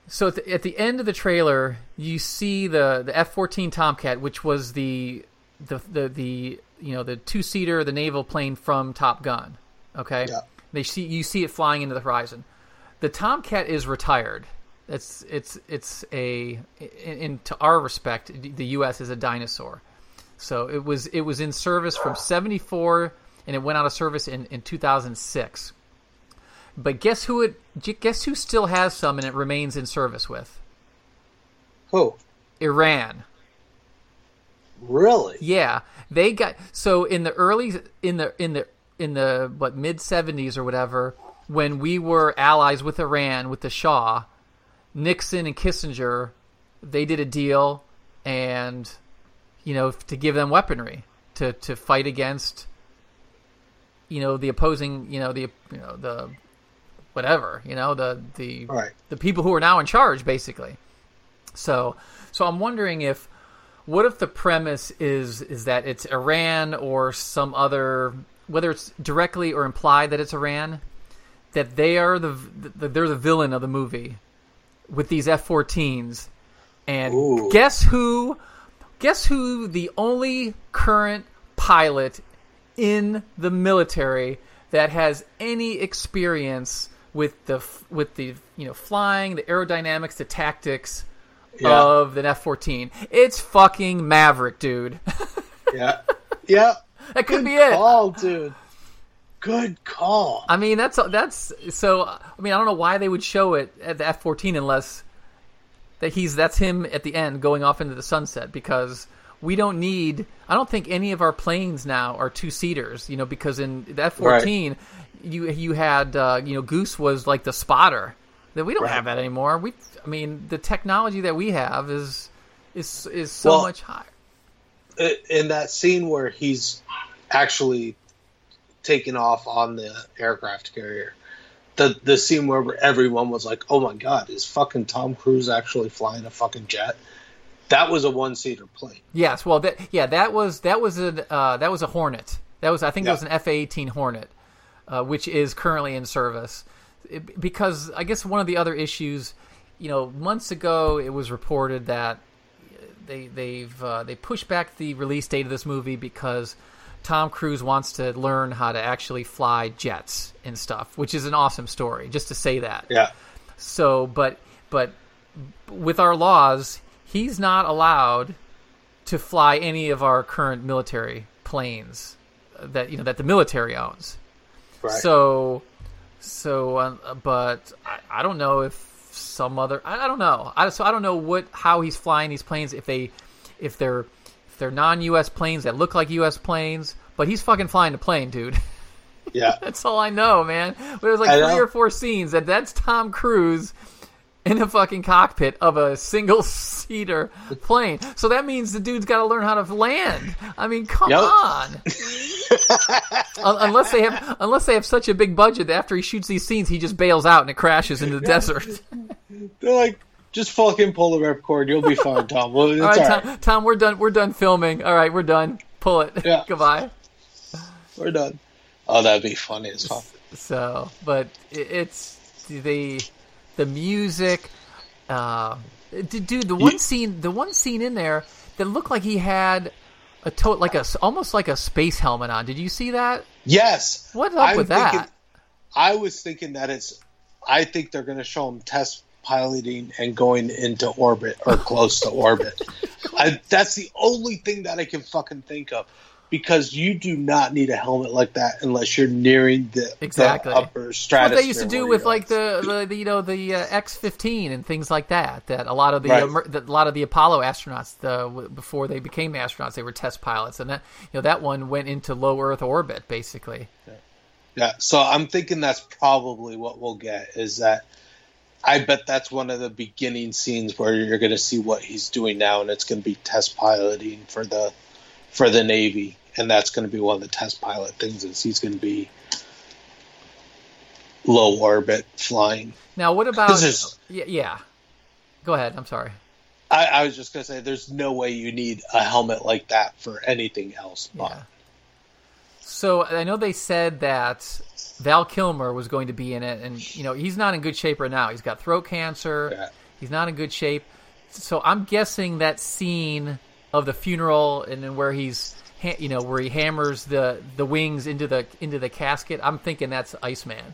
so at the, at the end of the trailer, you see the the F fourteen Tomcat, which was the the the, the you know the two seater, the naval plane from Top Gun. Okay, Yeah. they see you see it flying into the horizon. The Tomcat is retired. It's it's it's a in, in to our respect, the U.S. is a dinosaur. So it was it was in service from '74 and it went out of service in, in 2006. But guess who it guess who still has some and it remains in service with Who? Iran. Really? Yeah, they got so in the early in the in the in the what mid 70s or whatever when we were allies with Iran with the Shah, Nixon and Kissinger, they did a deal and you know to give them weaponry to to fight against you know the opposing you know the you know the whatever you know the the Right. the people who are now in charge basically so so i'm wondering if what if the premise is is that it's iran or some other whether it's directly or implied that it's iran that they are the, the they're the villain of the movie with these f-14s and Ooh. guess who guess who the only current pilot in the military that has any experience with the with the you know flying, the aerodynamics, the tactics Yeah. of an F fourteen. It's fucking Maverick, dude. Yeah. yeah. that could Good be it. call, dude. Good call. I mean, that's that's so. I mean, I don't know why they would show it at the F fourteen unless that he's that's him at the end going off into the sunset because we don't need. I don't think any of our planes now are two seaters. You know, because in the F fourteen, you you had uh, you know Goose was like the spotter. That we don't Right. have that anymore. We, I mean, the technology that we have is is is so Well, much higher. in that scene where he's actually taking off on the aircraft carrier, the the scene where everyone was like, "Oh my god, is fucking Tom Cruise actually flying a fucking jet?" That was a one seater plane. Yes, well, that, yeah, that was that was a uh, that was a Hornet. That was I think Yeah. that was an F eighteen Hornet, uh, which is currently in service. It- because I guess one of the other issues, you know, months ago it was reported that they they've uh, they pushed back the release date of this movie because Tom Cruise wants to learn how to actually fly jets and stuff, which is an awesome story. Just to say that. Yeah, So, but but with our laws, he's not allowed to fly any of our current military planes that you know that the military owns. right. So, so, uh, but I, I don't know if some other I, I don't know. I, so I don't know what how he's flying these planes if they if they're they're non-U.S. planes that look like U.S. planes, but he's fucking flying the plane, dude. yeah, That's all I know, man. But there's like I three know. or four scenes that that's Tom Cruise in the fucking cockpit of a single seater plane. So that means the dude's got to learn how to land. I mean, come Yep. on. Unless they have unless they have such a big budget that after he shoots these scenes he just bails out and it crashes into the desert. they're like, just fucking pull the ripcord. You'll be fine, Tom. Well, all, right, all Tom, right. Tom, we're done. We're done filming. All right, we're done. Pull it. Yeah. Goodbye. We're done. Oh, that'd be funny as fuck. So, but it's the the music. Uh, dude, the one Ye- scene, the one scene in there that looked like he had a to- like a almost like a space helmet on. Did you see that? Yes. What's up I'm with thinking- that? I was thinking that it's. I think they're going to show him test piloting and going into orbit or close to orbit. I, that's the only thing that I can fucking think of, because you do not need a helmet like that unless you're nearing the, the Exactly. upper What stratosphere. they used to do with like the, the, the you know the uh, X fifteen and things like that. That a lot of the, Right. emer- the a lot of the Apollo astronauts the, before they became astronauts they were test pilots and that you know that one went into low Earth orbit basically. Yeah, so I'm thinking that's probably what we'll get is that I bet that's one of the beginning scenes where you're going to see what he's doing now, and it's going to be test piloting for the for the Navy, and that's going to be one of the test pilot things is he's going to be low orbit flying. Now what about? Yeah, yeah. Go ahead. I'm sorry. I, I was just going to say, there's no way you need a helmet like that for anything else. But Yeah. So I know they said that Val Kilmer was going to be in it, and you know he's not in good shape right now. He's got throat cancer. Yeah. He's not in good shape. So I'm guessing that scene of the funeral and then where he's, ha- you know, where he hammers the the wings into the into the casket. I'm thinking that's Iceman.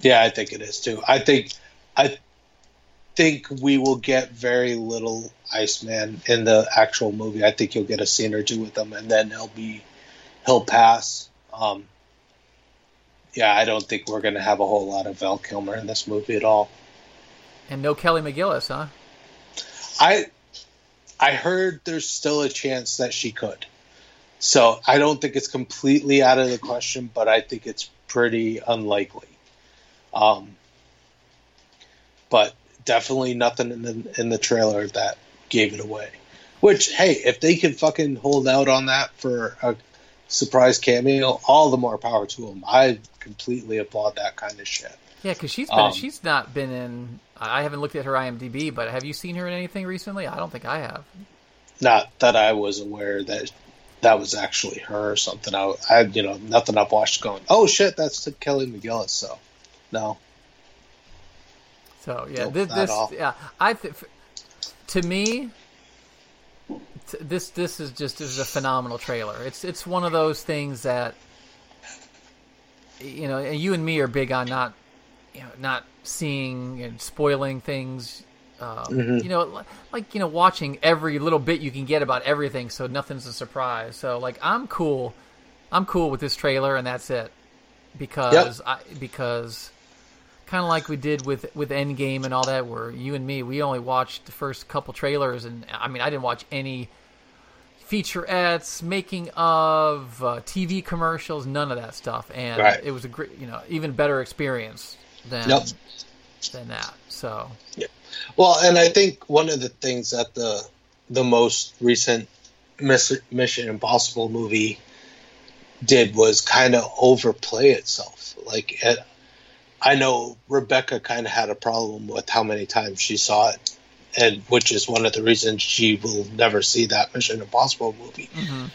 Yeah, I think it is too. I think I think we will get very little Iceman in the actual movie. I think you'll get a scene or two with him, and then he'll be he'll pass. Um, yeah, I don't think we're going to have a whole lot of Val Kilmer in this movie at all. And no Kelly McGillis, huh? I I heard there's still a chance that she could. So I don't think it's completely out of the question, but I think it's pretty unlikely. Um, but definitely nothing in the in the trailer that gave it away. Which, hey, if they can fucking hold out on that for a surprise cameo, all the more power to them. I completely applaud that kind of shit. Yeah, because she's been Um, she's not been in. I haven't looked at her IMDb, but have you seen her in anything recently? I don't think I have. Not that I was aware that that was actually her or something. I, I you know, nothing I've watched going, oh shit, that's Kelly McGillis. So, no. So yeah, Nope, this, this yeah, I th- f- to me, this this is just is a phenomenal trailer. It's it's one of those things that you know, and you and me are big on not you know not seeing and spoiling things. Um, Mhm. You know, like you know, watching every little bit you can get about everything, so nothing's a surprise. So like, I'm cool. I'm cool with this trailer, and that's it. Because I because kind of like we did with with Endgame and all that, where you and me, we only watched the first couple trailers, and I mean, I didn't watch any featurettes, making of, uh, TV commercials, none of that stuff, and Right. it was a great, you know, even better experience than Yep. than that. So Well, and I think one of the things that the the most recent Mission Impossible movie did was kind of overplay itself. Like, it, I know Rebecca kind of had a problem with how many times she saw it, and which is one of the reasons she will never see that Mission Impossible movie. Mm-hmm.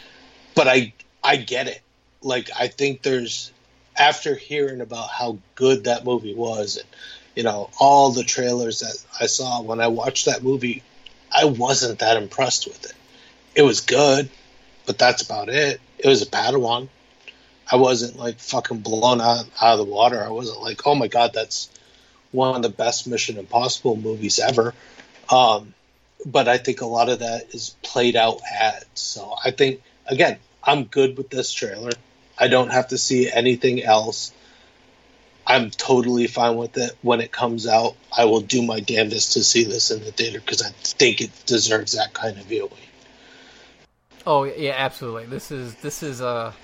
But I, I get it. Like, I think there's after hearing about how good that movie was, and you know all the trailers that I saw when I watched that movie, I wasn't that impressed with it. It was good, but that's about it. It was a Padawan. I wasn't like fucking blown out, out of the water. I wasn't like, oh my god, that's one of the best Mission Impossible movies ever. Um, but I think a lot of that is played out ads. So I think again, I'm good with this trailer. I don't have to see anything else. I'm totally fine with it when it comes out. I will do my damnedest to see this in the theater because I think it deserves that kind of viewing. Oh yeah, absolutely. This is this is a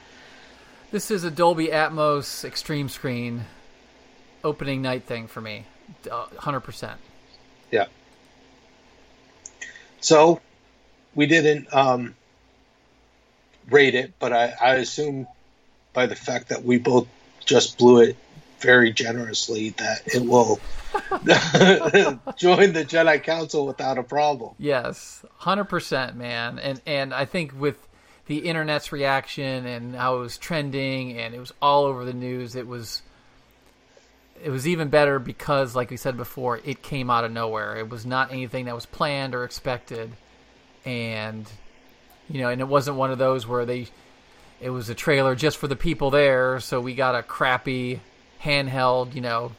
this is a Dolby Atmos extreme screen opening night thing for me. Hundred percent. Yeah. So we didn't um, rate it, but I, I assume by the fact that we both just blew it very generously that it will join the Jedi Council without a problem. Yes, hundred percent, man. And and I think with the internet's reaction and how it was trending and it was all over the news, it was it was even better because, like we said before, it came out of nowhere. It was not anything that was planned or expected, and you know, and it wasn't one of those where they it was a trailer just for the people there, so we got a crappy handheld, you know,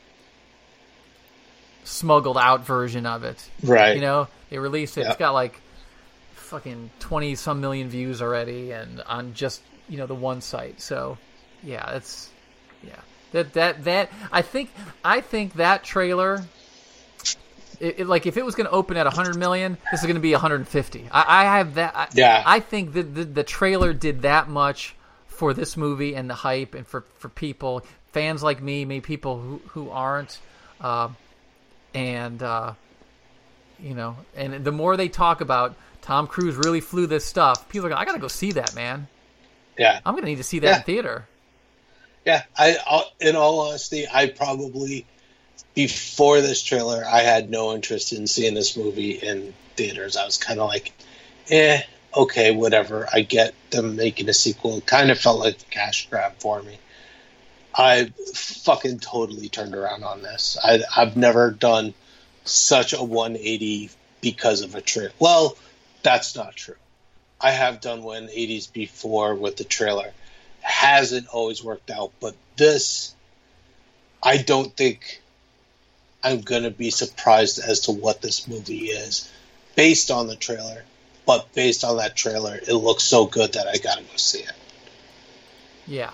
smuggled out version of it. Right. You know, they released it. Yeah. It's got like fucking 20 some million views already and on just, you know, the one site. So, yeah, it's yeah. That that that I think I think that trailer it, it- like if it was going to open at 100 million, this is going to be 150. I, I have that. I, Yeah. I think that the, the trailer did that much for this movie and the hype and for for people, fans like me, maybe people who who aren't, uh, and uh, you know, and the more they talk about Tom Cruise really flew this stuff, people are going, I got to go see that, man. Yeah. I'm going to need to see that Yeah. in theater. Yeah, I I'll- in all honesty, I probably before this trailer, I had no interest in seeing this movie in theaters. I was kind of like, eh, okay, whatever. I get them making a sequel. It kind of felt like a cash grab for me. I fucking totally turned around on this. I, I've never done such a 180 because of a trailer. Well, that's not true. I have done 180s before with the trailer. Hasn't always worked out, but this, I don't think I'm going to be surprised as to what this movie is based on the trailer. But based on that trailer, it looks so good that I got to go see it. Yeah.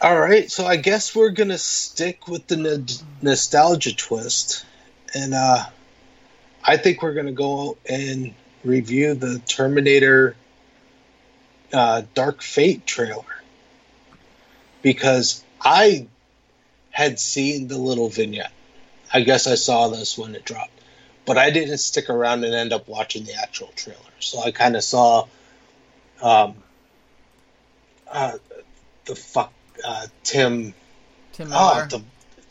All right, so I guess we're gonna stick with the nostalgia twist, and uh, I think we're gonna go and review the Terminator uh, Dark Fate trailer because I had seen the little vignette. I guess I saw this when it dropped, but I didn't stick around and end up watching the actual trailer. So I kind of saw um, uh, the fuck uh, Tim Tim oh, Miller. the,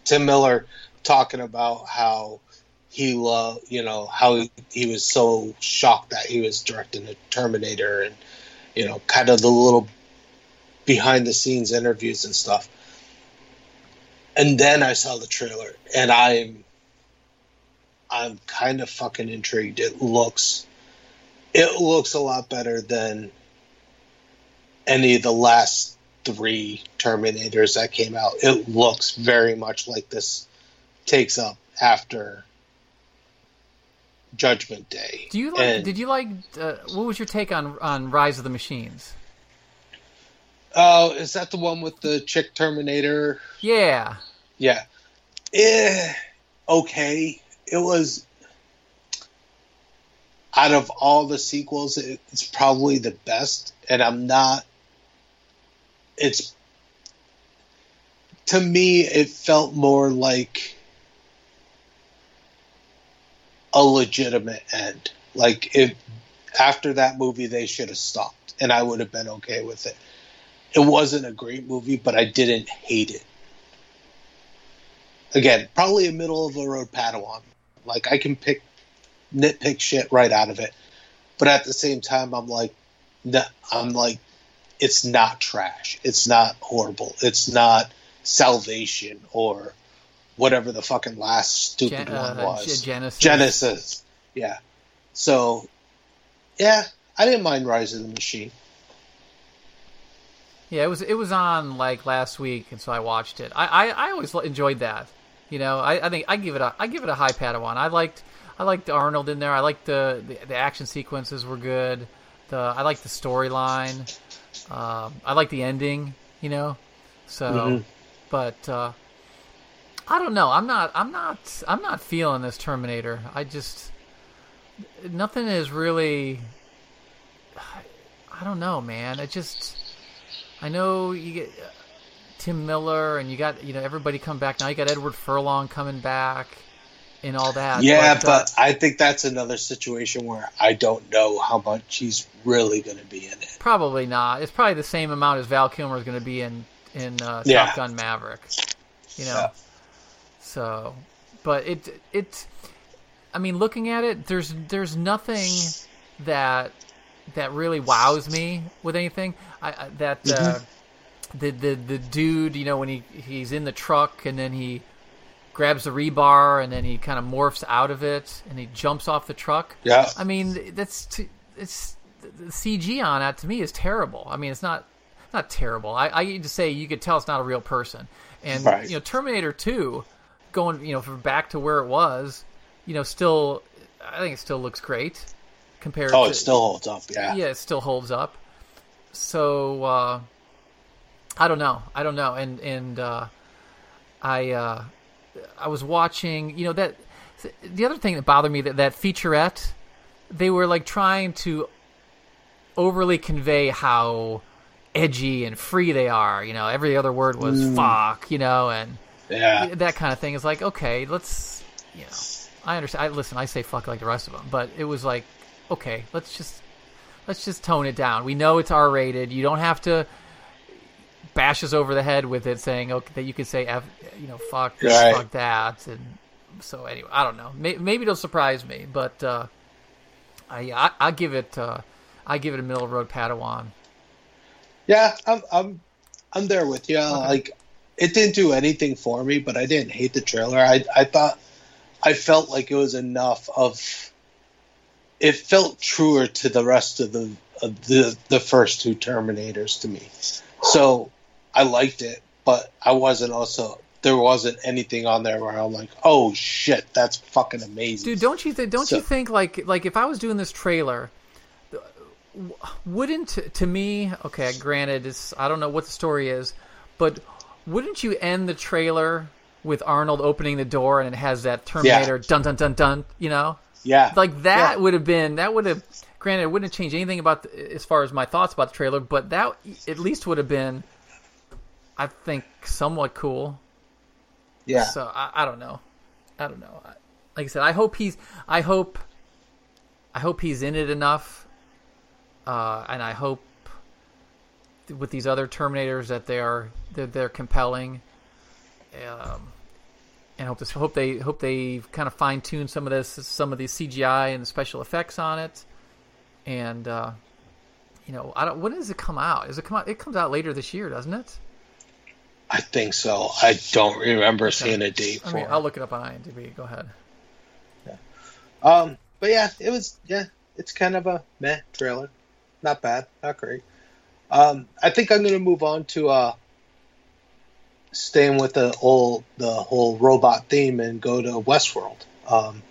Tim Miller talking about how he loved, you know, how he, he was so shocked that he was directing a Terminator and, you know, kind of the little behind the scenes interviews and stuff. And then I saw the trailer and I'm I'm kind of fucking intrigued. It looks it looks a lot better than any of the last three Terminators that came out. It looks very much like this takes up after Judgment Day. Do you like? And- did you like? Uh, what was your take on on Rise of the Machines? Oh, is that the one with the chick Terminator? Yeah, Yeah. Eh, okay. It was out of all the sequels, it- it's probably the best, and I'm not. It's to me, it felt more like a legitimate end. Like it, after that movie, they should have stopped, and I would have been okay with it. It wasn't a great movie, but I didn't hate it. Again, probably a middle of the road Padawan. Like I can pick nitpick shit right out of it, but at the same time, I'm like, I'm like, it's not trash. It's not horrible. It's not salvation or whatever the fucking last stupid Gen- one uh, was. Genesis. Genesis. Yeah. So, yeah, I didn't mind Rise of the Machine. Yeah, it was it was on like last week, and so I watched it. I I, I always enjoyed that. You know, I, I think I give it a I give it a high Padawan. I liked I liked Arnold in there. I liked the the, the action sequences were good. The I liked the storyline. Um, I like the ending. You know, so Mhm. but uh, I don't know. I'm not I'm not I'm not feeling this Terminator. I just nothing is really. I don't know, man. It just. I know you get uh, Tim Miller and you got you know everybody come back now. You got Edward Furlong coming back and all that. Yeah, uh, but I think that's another situation where I don't know how much he's really going to be in it. probably not. It's probably the same amount as Val Kilmer is going to be in in uh, Yeah. Top Gun Maverick. You know, Yeah. so but it it. I mean, looking at it, there's there's nothing that that really wows me with anything. I, that uh, the the the dude, you know, when he he's in the truck and then he grabs the rebar and then he kind of morphs out of it and he jumps off the truck. Yeah. I mean, that's it's the CG on that to me is terrible. I mean, it's not not terrible. I, I need to say you could tell it's not a real person. And Right. you know, Terminator Two, going you know from back to where it was, you know, still I think it still looks great compared. Oh, to, it still holds up. Yeah. yeah, it still holds up. So uh, I don't know. I don't know. And and uh, I uh, I was watching. You know that the other thing that bothered me that that featurette they were like trying to overly convey how edgy and free they are. You know, every other word was mm. fuck. You know, and Yeah. that kind of thing is like okay let's you know i understand i listen i say fuck like the rest of them but it was like okay let's just let's just tone it down we know it's r rated you don't have to bash us over the head with it saying okay that you could say F, you know fuck this, Right. fuck that and so anyway i don't know maybe, maybe it'll surprise me but uh i i, I give it uh i give it a middle of road padawan Yeah, I'm I'm I'm there with you. Like it didn't do anything for me, but I didn't hate the trailer. I I thought I felt like it was enough of it felt truer to the rest of the of the the first two Terminators to me. So I liked it, but I wasn't also there wasn't anything on there where I'm like, "Oh shit, that's fucking amazing." Dude, don't you think? Don't you think like like if I was doing this trailer, wouldn't to me? Okay, granted, it's I don't know what the story is, but wouldn't you end the trailer with Arnold opening the door and it has that Terminator dun dun dun dun? You know, yeah. like that Yeah. would have been that would have. Granted, it wouldn't have changed anything about the, as far as my thoughts about the trailer, but that at least would have been, I think, somewhat cool. yeah. So I, I don't know. I don't know. Like I said, I hope he's. I hope. I hope he's in it enough, uh, and I hope with these other Terminators that they are they're, they're compelling. Um, and hope this hope they hope they kind of fine tune some of this some of the CGI and the special effects on it, and uh, you know I don't when does it come out? Is it come out? It comes out later this year, doesn't it? I think so. I don't remember seeing a date I for mean. I'll look it up on IMDb. Go ahead. Yeah. Um, but yeah, it was yeah, it's kind of a meh trailer. Not bad, not great. Um, I think I'm gonna move on to uh staying with the whole the whole robot theme and go to Westworld. Um,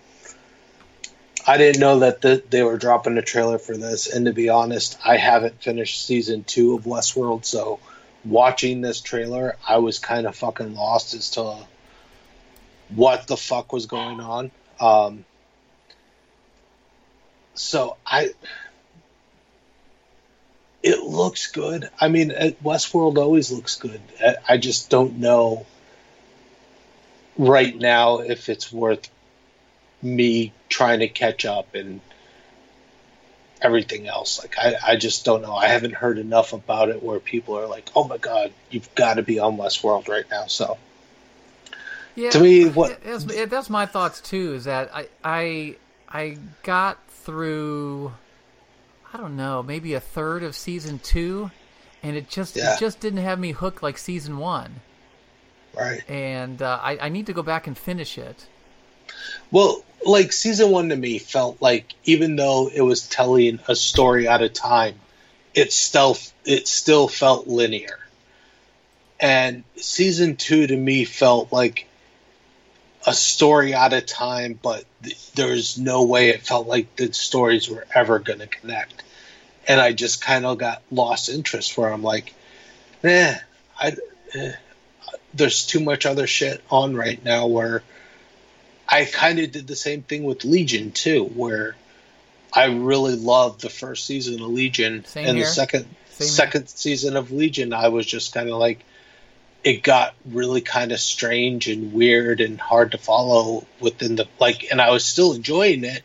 I didn't know that the, they were dropping a trailer for this, and to be honest, I haven't finished season two of Westworld, so watching this trailer, I was kind of fucking lost as to what the fuck was going on. Um, so I, it looks good. I mean, Westworld always looks good. I just don't know right now if it's worth me trying to catch up and everything else. Like I, I just don't know. I haven't heard enough about it where people are like, "Oh my god, you've got to be on Westworld right now." So Yeah, To me, what- that's, that's my thoughts too. Is that I I I got through, I don't know, maybe a third of season two, and it just Yeah. it just didn't have me hooked like season one, right. and uh, I I need to go back and finish it. Well, like season one to me felt like even though it was telling a story at a time, it still it still felt linear. And season two to me felt like a story at a time, but th- there's no way it felt like the stories were ever going to connect. And I just kind of got lost interest where I'm like, eh, I, eh, there's too much other shit on right now where I kind of did the same thing with Legion too, where I really loved the first season of Legion, Same and here. the second Same second season of Legion, I was just kind of like, it got really kind of strange and weird and hard to follow within the like, and I was still enjoying it,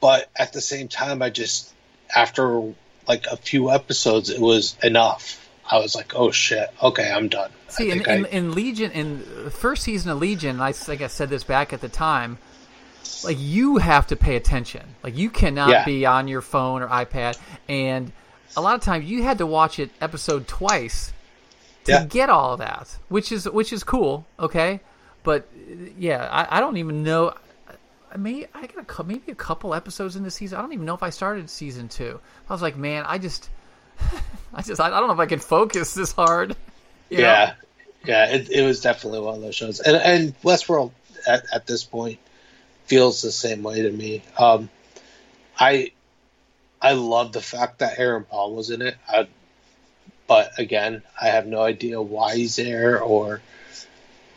but at the same time, I just after like a few episodes, it was enough. I was like, oh shit, okay, I'm done. See, in, think in, in Legion, in first season of Legion, I think I said this back at the time. Like you have to pay attention. Like you cannot Yeah. be on your phone or iPad, and a lot of times you had to watch it episode twice to Yeah. get all of that, which is which is cool. Okay, but yeah, I, I don't even know. I may I got a, maybe a couple episodes in the season. I don't even know if I started season two. I was like, man, I just, I just, I, don't know if I can focus this hard. you know? Yeah, yeah, it, it was definitely one of those shows, and and Westworld at, at this point feels the same way to me. Um, I I love the fact that Aaron Paul was in it, I, but again, I have no idea why he's there or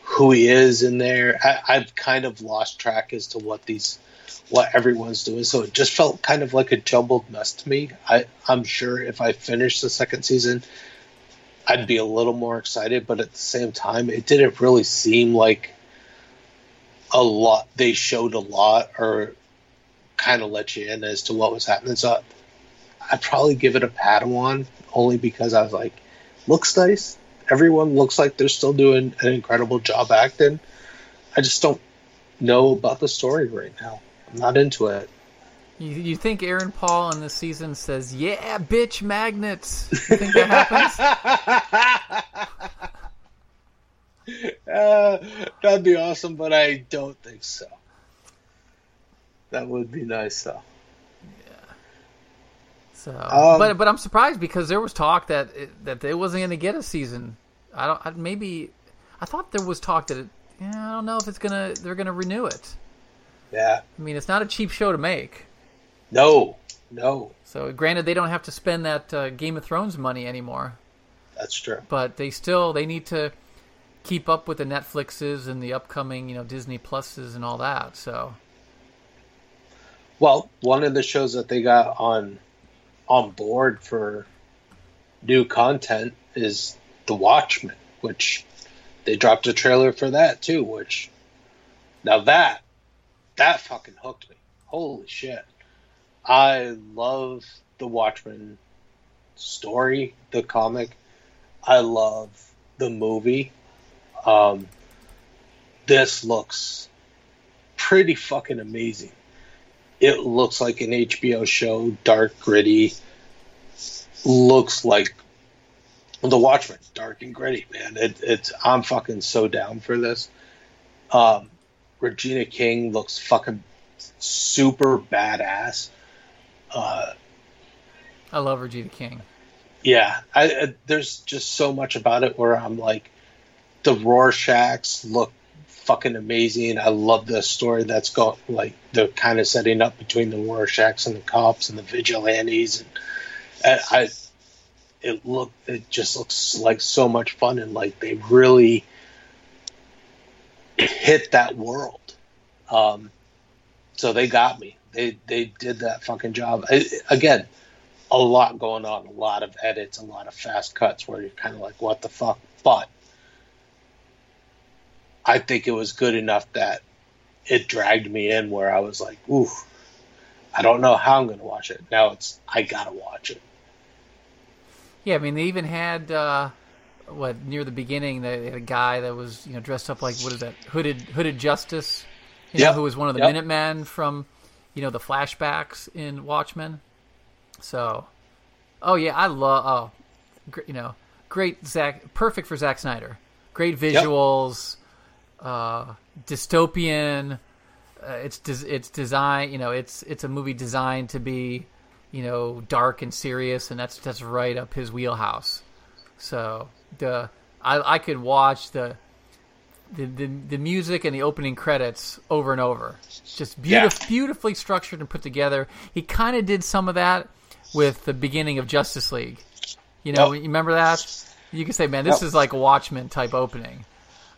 who he is in there. I, I've kind of lost track as to what these what everyone's doing, so it just felt kind of like a jumbled mess to me. I I'm sure if I finished the second season. I'd be a little more excited, but at the same time, it didn't really seem like a lot. They showed a lot or kind of let you in as to what was happening. So I'd probably give it a Padawan only because I was like, looks nice. Everyone looks like they're still doing an incredible job acting. I just don't know about the story right now. Not into it. You, you think Aaron Paul in this season says, "Yeah, bitch, magnets"? You think that happens? Uh, that'd be awesome, but I don't think so. That would be nice, though. Yeah. So, Um, but but I'm surprised because there was talk that it, that it wasn't going to get a season. I don't. I, maybe I thought there was talk that it. Yeah, I don't know if it's gonna. They're gonna renew it. Yeah. I mean, it's not a cheap show to make. No, no, So, granted, they don't have to spend that uh, Game of Thrones money anymore, that's true. but they still they need to keep up with the Netflixes and the upcoming you know Disney Pluses and all that. So, Well, one of the shows that they got on on board for new content is The Watchmen, which they dropped a trailer for that too. Which now that that fucking hooked me. Holy shit! I love The Watchmen story, the comic. I love the movie. Um, this looks pretty fucking amazing it looks like an HBO show, dark, gritty. Looks like The Watchmen, dark and gritty, man. It, it's I'm fucking so down for this. Um, Regina King looks fucking super badass. Uh, I love Regina King. yeah, I, I, there's just so much about it where I'm like, the Rorschachs look fucking amazing. I love the story that's got like the kind of setting up between the Rorschachs and the cops and the vigilantes, and, and I, it look it just looks like so much fun and like they really hit that world. Um, so they got me. They they did that fucking job. I, again, a lot going on, a lot of edits, a lot of fast cuts where you're kind of like, what the fuck? But I think it was good enough that it dragged me in where I was like, ooh, I don't know how I'm going to watch it. Now it's I gotta watch it. Yeah, I mean they even had uh, what near the beginning they had a guy that was you know dressed up like what is that hooded hooded justice, you know, Yep. who was one of the Yep. Minutemen from you know the flashbacks in Watchmen. So, oh yeah, I love oh, gr- you know, great Zack, perfect for Zack Snyder. Great visuals, uh, dystopian. Uh, it's des- it's designed, you know, it's it's a movie designed to be, you know, dark and serious, and that's that's right up his wheelhouse. So the I I could watch the the the, the music and the opening credits over and over. Just beautif- Yeah. beautifully structured and put together. He kind of did some of that with the beginning of Justice League. You know, Yep. you remember that? You can say, man, this Yep. is like a Watchmen type opening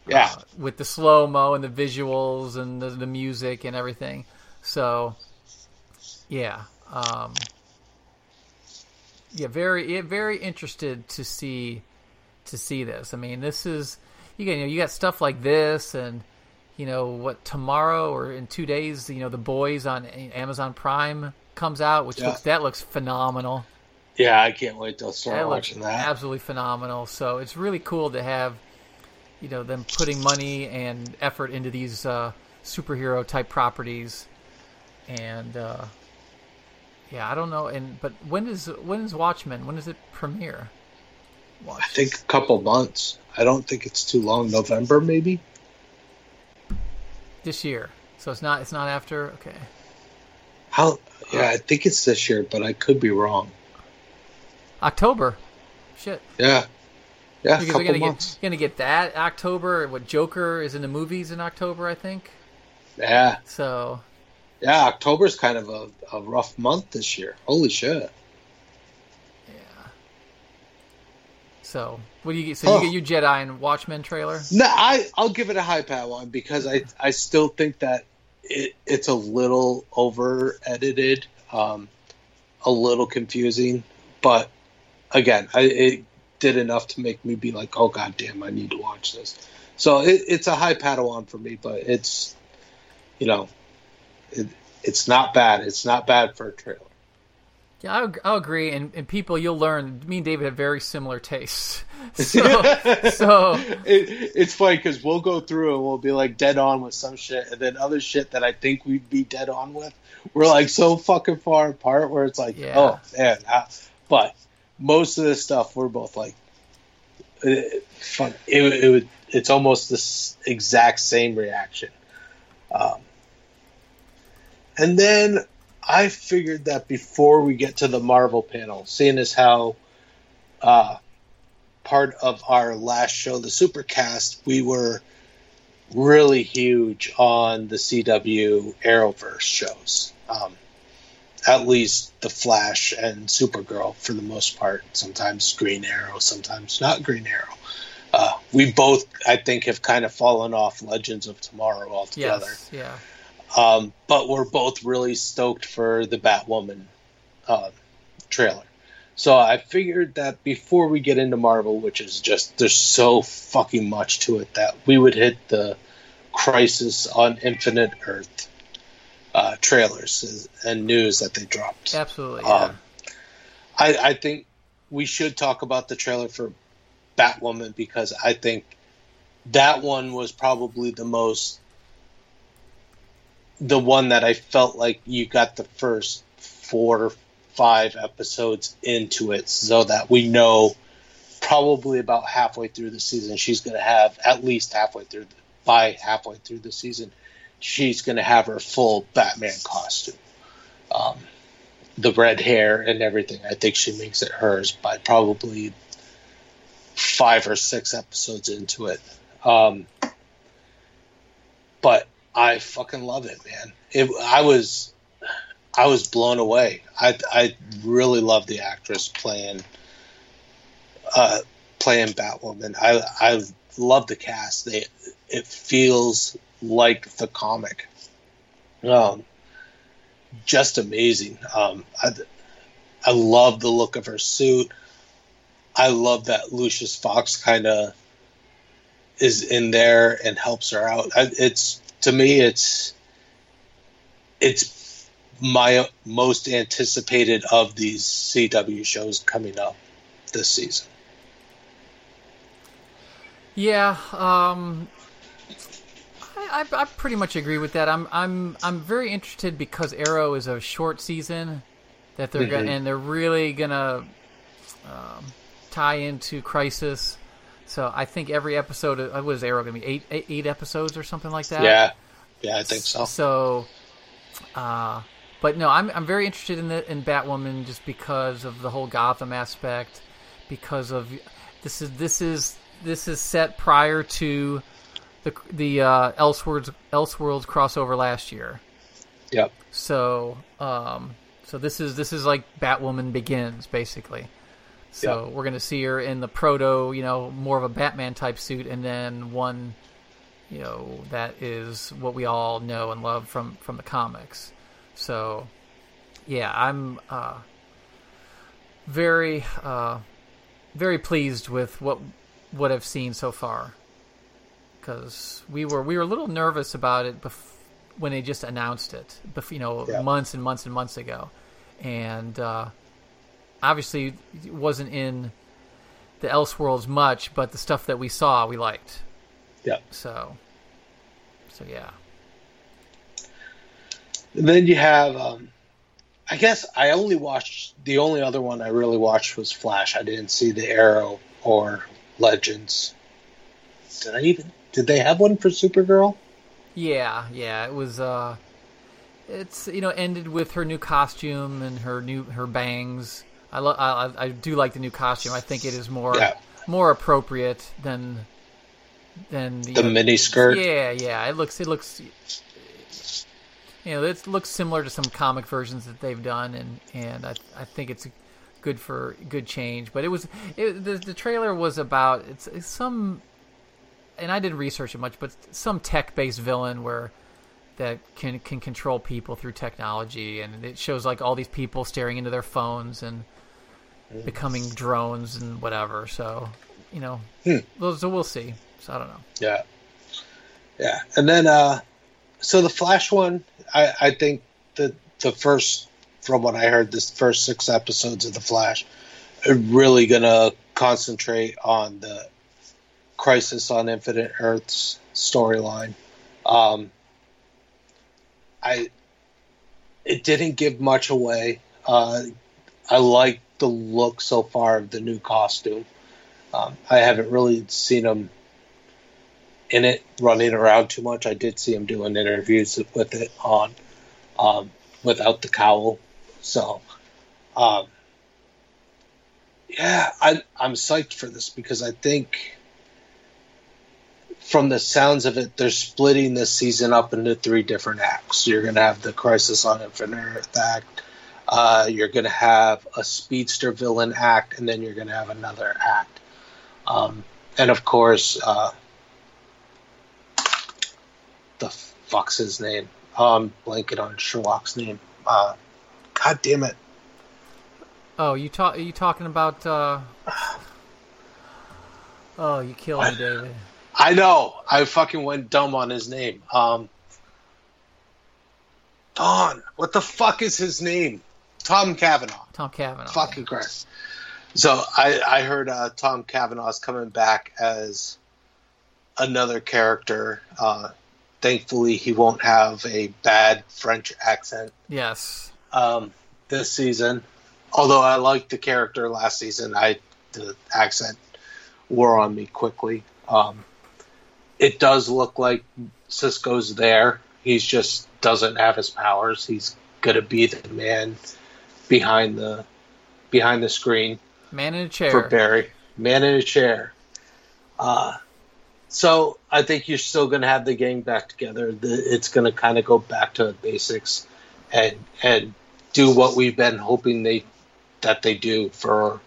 Yeah. uh, with the slow mo and the visuals and the, the music and everything. So, yeah, um, yeah, very, yeah, very interested to see to see this. I mean, this is you got you, know, you got stuff like this, and you know what tomorrow or in two days, you know, the boys on Amazon Prime comes out, which Yeah. looks that looks phenomenal. Yeah, I can't wait to start That watching that. absolutely phenomenal. So it's really cool to have, you know, them putting money and effort into these uh, superhero type properties, and uh, yeah, I don't know. And but when is when is Watchmen? When does it premiere? I think a couple months. I don't think it's too long. November maybe. This year, so it's not it's not after. Okay, How? Yeah, I think it's this year, but I could be wrong. October. Shit, Yeah, yeah, because we're gonna months. get gonna get that October. What Joker is in the movies in October, I think. Yeah, So yeah. October's kind of a, a rough month this year. Holy shit! yeah. So what do you get? So Oh. you get your Jedi and Watchmen trailer. No, I I'll give it a high pat one because I I still think that it it's a little over edited, um, a little confusing, but again, I, it did enough to make me be like, oh god damn, I need to watch this. So it, it's a high Padawan for me, but it's you know, it, it's not bad. It's not bad for a trailer. Yeah, I'll, I'll agree. And, and people, you'll learn. Me and David have very similar tastes. So, so it, it's funny because we'll go through and we'll be like dead on with some shit, and then other shit that I think we'd be dead on with, we're like so fucking far apart where it's like, Yeah. oh man. uh, but most of this stuff, we're both like, it. It, it would. It's almost this exact same reaction. Um, and then I figured that before we get to the Marvel panel, seeing as how uh, part of our last show, the Supercast, we were really huge on the CW Arrowverse shows. Um, at least the Flash and Supergirl for the most part. Sometimes Green Arrow, sometimes not Green Arrow. Uh, we both, I think, have kind of fallen off Legends of Tomorrow altogether. yes, yeah, Um, but we're both really stoked for the Batwoman uh, trailer. So I figured that before we get into Marvel, which is just there's so fucking much to it, that we would hit the Crisis on Infinite Earth uh, trailers and news that they dropped. absolutely. Yeah. Um, I, I think we should talk about the trailer for Batwoman because I think that one was probably the most the one that I felt like you got the first four or five episodes into it so that we know probably about halfway through the season she's going to have at least halfway through by halfway through the season she's going to have her full Batman costume um, the red hair and everything. I think she makes it hers by probably five or six episodes into it. Um, but I fucking love it, man. It, I was, I was blown away. I, I really love the actress playing, uh, playing Batwoman. I, I love the cast. They, it feels like the comic. Um, just amazing. Um, I, I love the look of her suit. I love that Lucius Fox kind of is in there and helps her out. I, it's to me, it's it's my most anticipated of these CW shows coming up this season. Yeah, um, I, I, I pretty much agree with that. I'm I'm I'm very interested because Arrow is a short season that they're gonna, and they're really gonna um, tie into Crisis. So I think every episode, uh, what is Arrow gonna be eight, eight eight episodes or something like that? Yeah, yeah, I think so. So, uh, but no, I'm I'm very interested in the in Batwoman just because of the whole Gotham aspect, because of this is this is this is set prior to the the uh, Elseworlds Elseworlds crossover last year. Yep. So, um, so this is this is like Batwoman begins basically. So we're gonna see her in the proto, you know, more of a Batman type suit, and then one, you know, that is what we all know and love from from the comics. So, yeah, I'm uh, very uh, very pleased with what what I've seen so far because we were we were a little nervous about it bef- when they just announced it, bef- you know, Yeah. months and months and months ago, and uh, obviously it wasn't in the Elseworlds much, but the stuff that we saw we liked. Yeah. So, so yeah, And then you have, um, I guess I only watched the only other one I really watched was Flash. I didn't see the Arrow or Legends. Did I even? Did they have one for Supergirl? yeah, yeah. It was. Uh, it's you know ended with her new costume and her new her bangs. I, lo- I I- do like the new costume. I think it is more Yeah. more appropriate than than The mini skirt. Yeah, yeah. It looks it looks you know it looks similar to some comic versions that they've done, and and I I think it's good for good change. But it was it, the the trailer was about it's, it's some, and I didn't research it much, but some tech based villain where that can can control people through technology, and it shows like all these people staring into their phones and becoming drones and whatever. So you know, those so we'll see. So I don't know. Yeah. Yeah. And then uh so the Flash one, I, I think the the first from what I heard, this first six episodes of the Flash are really gonna concentrate on the Crisis on Infinite Earths storyline. Um I it didn't give much away. Uh I like the look so far of the new costume. Um, I haven't really seen him in it running around too much. I did see him doing interviews with it on um, without the cowl. So, um, yeah, I, I'm psyched for this because I think from the sounds of it, they're splitting this season up into three different acts. You're going to have the Crisis on Infinite Earth act. Uh, you're going to have a speedster villain act, and then you're going to have another act. Um, and of course, uh, the fuck's his name? Oh, I'm blanking on Sherlock's name. Uh, God damn it. Oh, you talk? Are you talking about? Uh... Oh, you killed me, David. I know. I fucking went dumb on his name. Um, Don. What the fuck is his name? Tom Cavanagh. Tom Cavanagh. Fucking Christ. So I, I heard uh, Tom Cavanagh's coming back as another character. Uh, thankfully, he won't have a bad French accent Yes. um, this season. Although I liked the character last season, I the accent wore on me quickly. Um, it does look like Cisco's there. He just doesn't have his powers. He's gonna be the man behind the behind the screen Man in a chair. for Barry. Man in a chair. Uh, so I think you're still going to have the gang back together. The, it's going to kind of go back to basics and and do what we've been hoping they that they do for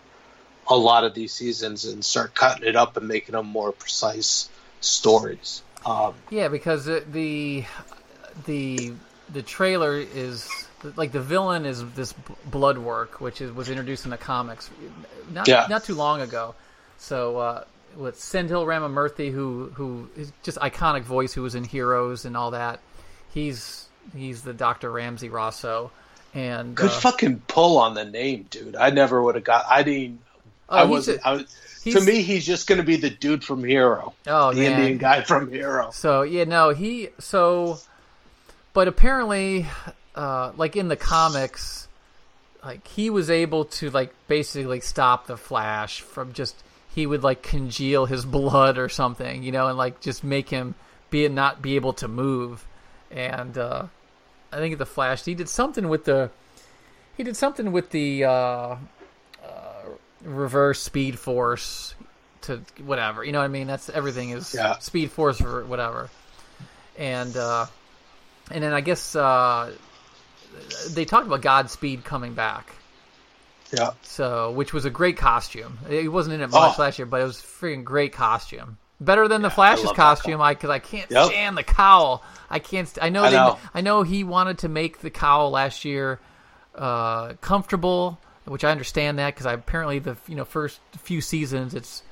a lot of these seasons and start cutting it up and making them more precise stories. Um, Yeah, because the the the, the trailer is like the villain is this Bloodwork, which is was introduced in the comics not Yeah. not too long ago. So uh, with Sendhil Ramamurthy, who who is just iconic voice, who was in Heroes and all that, he's He's the Dr. Ramsey Rosso, and Good uh, fucking pull on the name, dude. I never would have got. I didn't. Oh, I wasn't. a- I was, to me, he's just going to be the dude from Hero, oh yeah. the yeah, Indian guy from Hero. So yeah, no, he so, but apparently, uh, like in the comics, like he was able to like basically stop the Flash from just he would like congeal his blood or something, you know, and like just make him be not be able to move, and uh, I think the Flash he did something with the he did something with the uh, uh, reverse speed force to whatever. You know what I mean? That's everything is Yeah. speed force or whatever. And uh, and then I guess uh, they talked about Godspeed coming back. Yeah, So, which was a great costume. He wasn't in it much Oh. last year, but it was a freaking great costume. Better than the Flash's love that costume, I because I can't Yep. stand the cowl. I can't. St- I know. I they, know. I know he wanted to make the cowl last year uh, comfortable, which I understand that because I apparently the you know first few seasons it's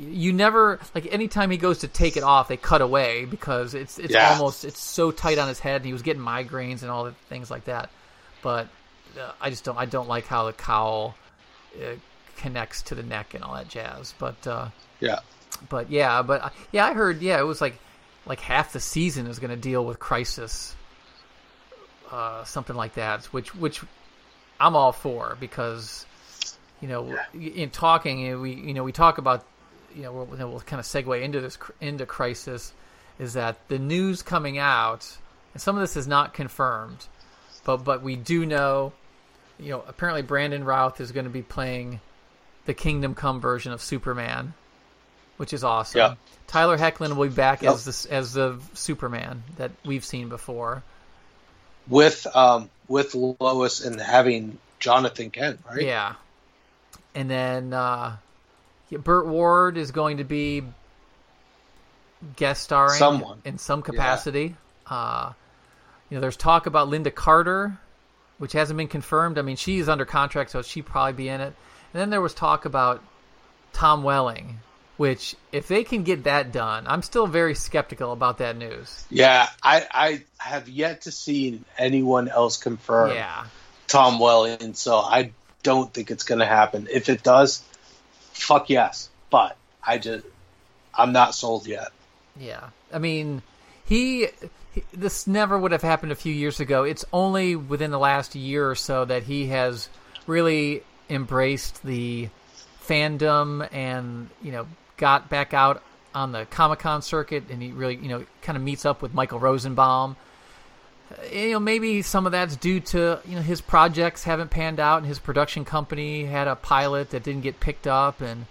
you never like anytime he goes to take it off they cut away because it's it's Yeah. almost it's so tight on his head and he was getting migraines and all the things like that but uh, I just don't I don't like how the cowl uh, connects to the neck and all that jazz but uh, yeah. but yeah but uh, yeah I heard yeah it was like like half the season is going to deal with crisis uh, something like that which which I'm all for because you know in talking we you know we talk about you know we'll, we'll kind of segue into this into crisis is that the news coming out and some of this is not confirmed but but we do know you know apparently Brandon Routh is going to be playing the Kingdom Come version of Superman which is awesome Yeah. Tyler Hoechlin will be back Yep. as the as the Superman that we've seen before With um with Lois and having Jonathan Kent, right? Yeah. And then uh, yeah, Burt Ward is going to be guest starring Someone. in some capacity. Uh, you know, there's talk about Lynda Carter, which hasn't been confirmed. I mean, she's under contract, so she'd probably be in it. And then there was talk about Tom Welling, which, if they can get that done, I'm still very skeptical about that news. Yeah, I I have yet to see anyone else confirm Yeah. Tom Welling, so I don't think it's going to happen. If it does, fuck yes. But I just I'm not sold yet. Yeah, I mean, he, he this never would have happened a few years ago. It's only within the last year or so that he has really embraced the fandom and you know got back out on the Comic Con circuit, and he really you know kind of meets up with Michael Rosenbaum. You know, maybe some of that's due to you know his projects haven't panned out, and his production company had a pilot that didn't get picked up, and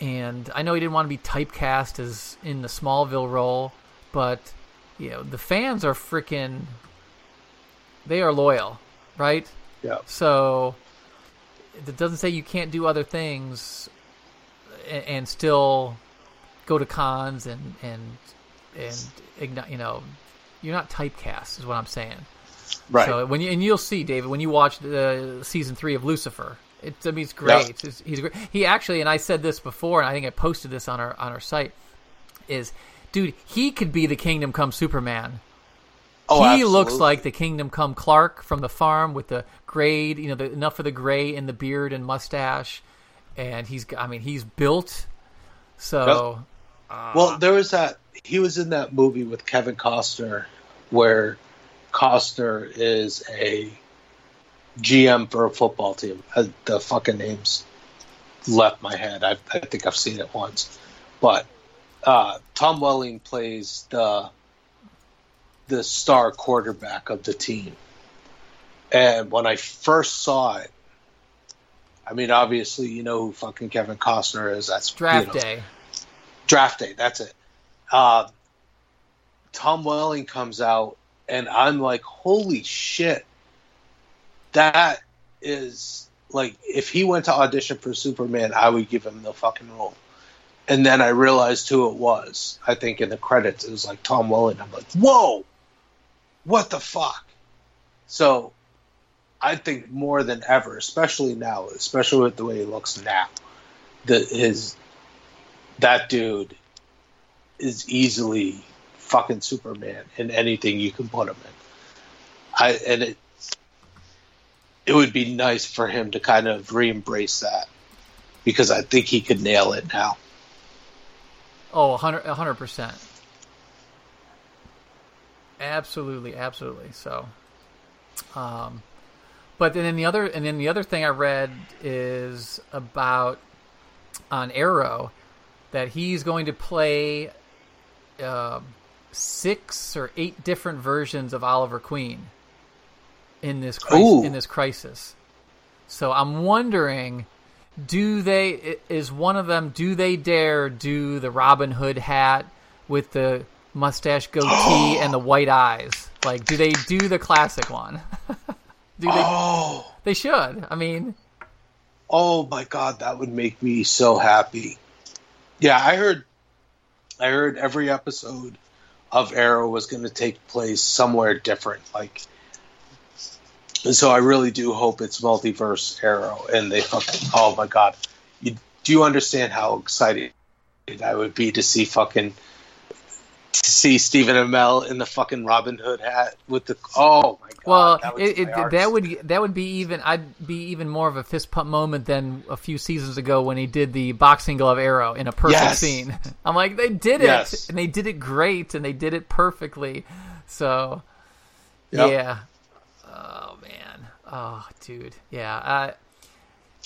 and I know he didn't want to be typecast as in the Smallville role, but you know the fans are freaking they are loyal, right? Yeah. So it doesn't say you can't do other things and, and still go to cons and and and you know you're not typecast is what I'm saying. Right. So when you and you'll see David when you watch the season three of Lucifer, it, I mean, it's great. It's- he's great. He actually, and I said this before, and I think I posted this on our on our site. Is dude, he could be the Kingdom Come Superman. Oh, he looks like the Kingdom Come Clark from the farm with the grade, you know, the, enough of the gray in the beard and mustache, and he's, I mean, he's built. So Well, uh, there was that. He was in that movie with Kevin Costner, where Costner is a GM for a football team. Uh, The fucking names left my head. I, I think I've seen it once, but uh, Tom Welling plays the the star quarterback of the team. And when I first saw it, I mean, obviously, you know who fucking Kevin Costner is. That's draft you know, day. draft day. That's it. Uh, Tom Welling comes out, and I'm like, holy shit, that is like if he went to audition for Superman, I would give him the fucking role. And then I realized who it was. I think in the credits it was like Tom Welling. I'm like, whoa, what the fuck? So I think more than ever, especially now, especially with the way he looks now, that his that dude is easily fucking Superman in anything you can put him in. I and it it would be nice for him to kind of re-embrace that because I think he could nail it now. Oh, 100 hundred percent. Absolutely, absolutely. So, um, but then the other and then the other thing I read is about on Arrow that he's going to play uh, six or eight different versions of Oliver Queen in this crisis, in this crisis. So I'm wondering, do they is one of them? Do they dare do the Robin Hood hat with the mustache goatee and the white eyes? Like, do they do the classic one? do they? Oh, they should. I mean, oh my god, that would make me so happy. Yeah, I heard. I heard every episode of Arrow was going to take place somewhere different. Like, and so I really do hope it's multiverse Arrow, and they fucking. Oh my god, you, do you understand how excited I would be to see fucking to see Stephen Amell in the fucking Robin Hood hat with the oh my god. Well, that would, it, it, that would that would be even I'd be even more of a fist pump moment than a few seasons ago when he did the boxing glove arrow in a perfect Yes. scene. I'm like they did it Yes. and they did it great and they did it perfectly. So Yep. yeah. Oh man. Oh dude. Yeah. Uh,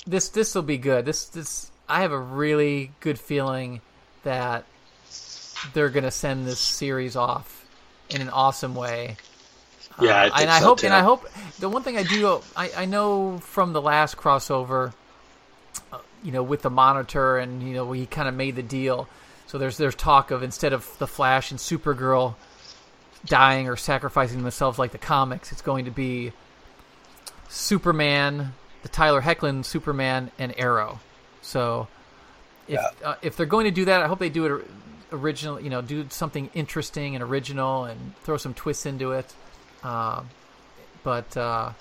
this this will be good. This this I have a really good feeling that they're gonna send this series off in an awesome way. Yeah, I Uh, and I so, hope, too. and I hope the one thing I do, I, I know from the last crossover, uh, you know, with the monitor, and you know, he kind of made the deal. So there's there's talk of instead of the Flash and Supergirl dying or sacrificing themselves like the comics, it's going to be Superman, the Tyler Hoechlin Superman, and Arrow. So if Yeah. uh, if they're going to do that, I hope they do it original. You know, do something interesting and original, and throw some twists into it. Um, but uh,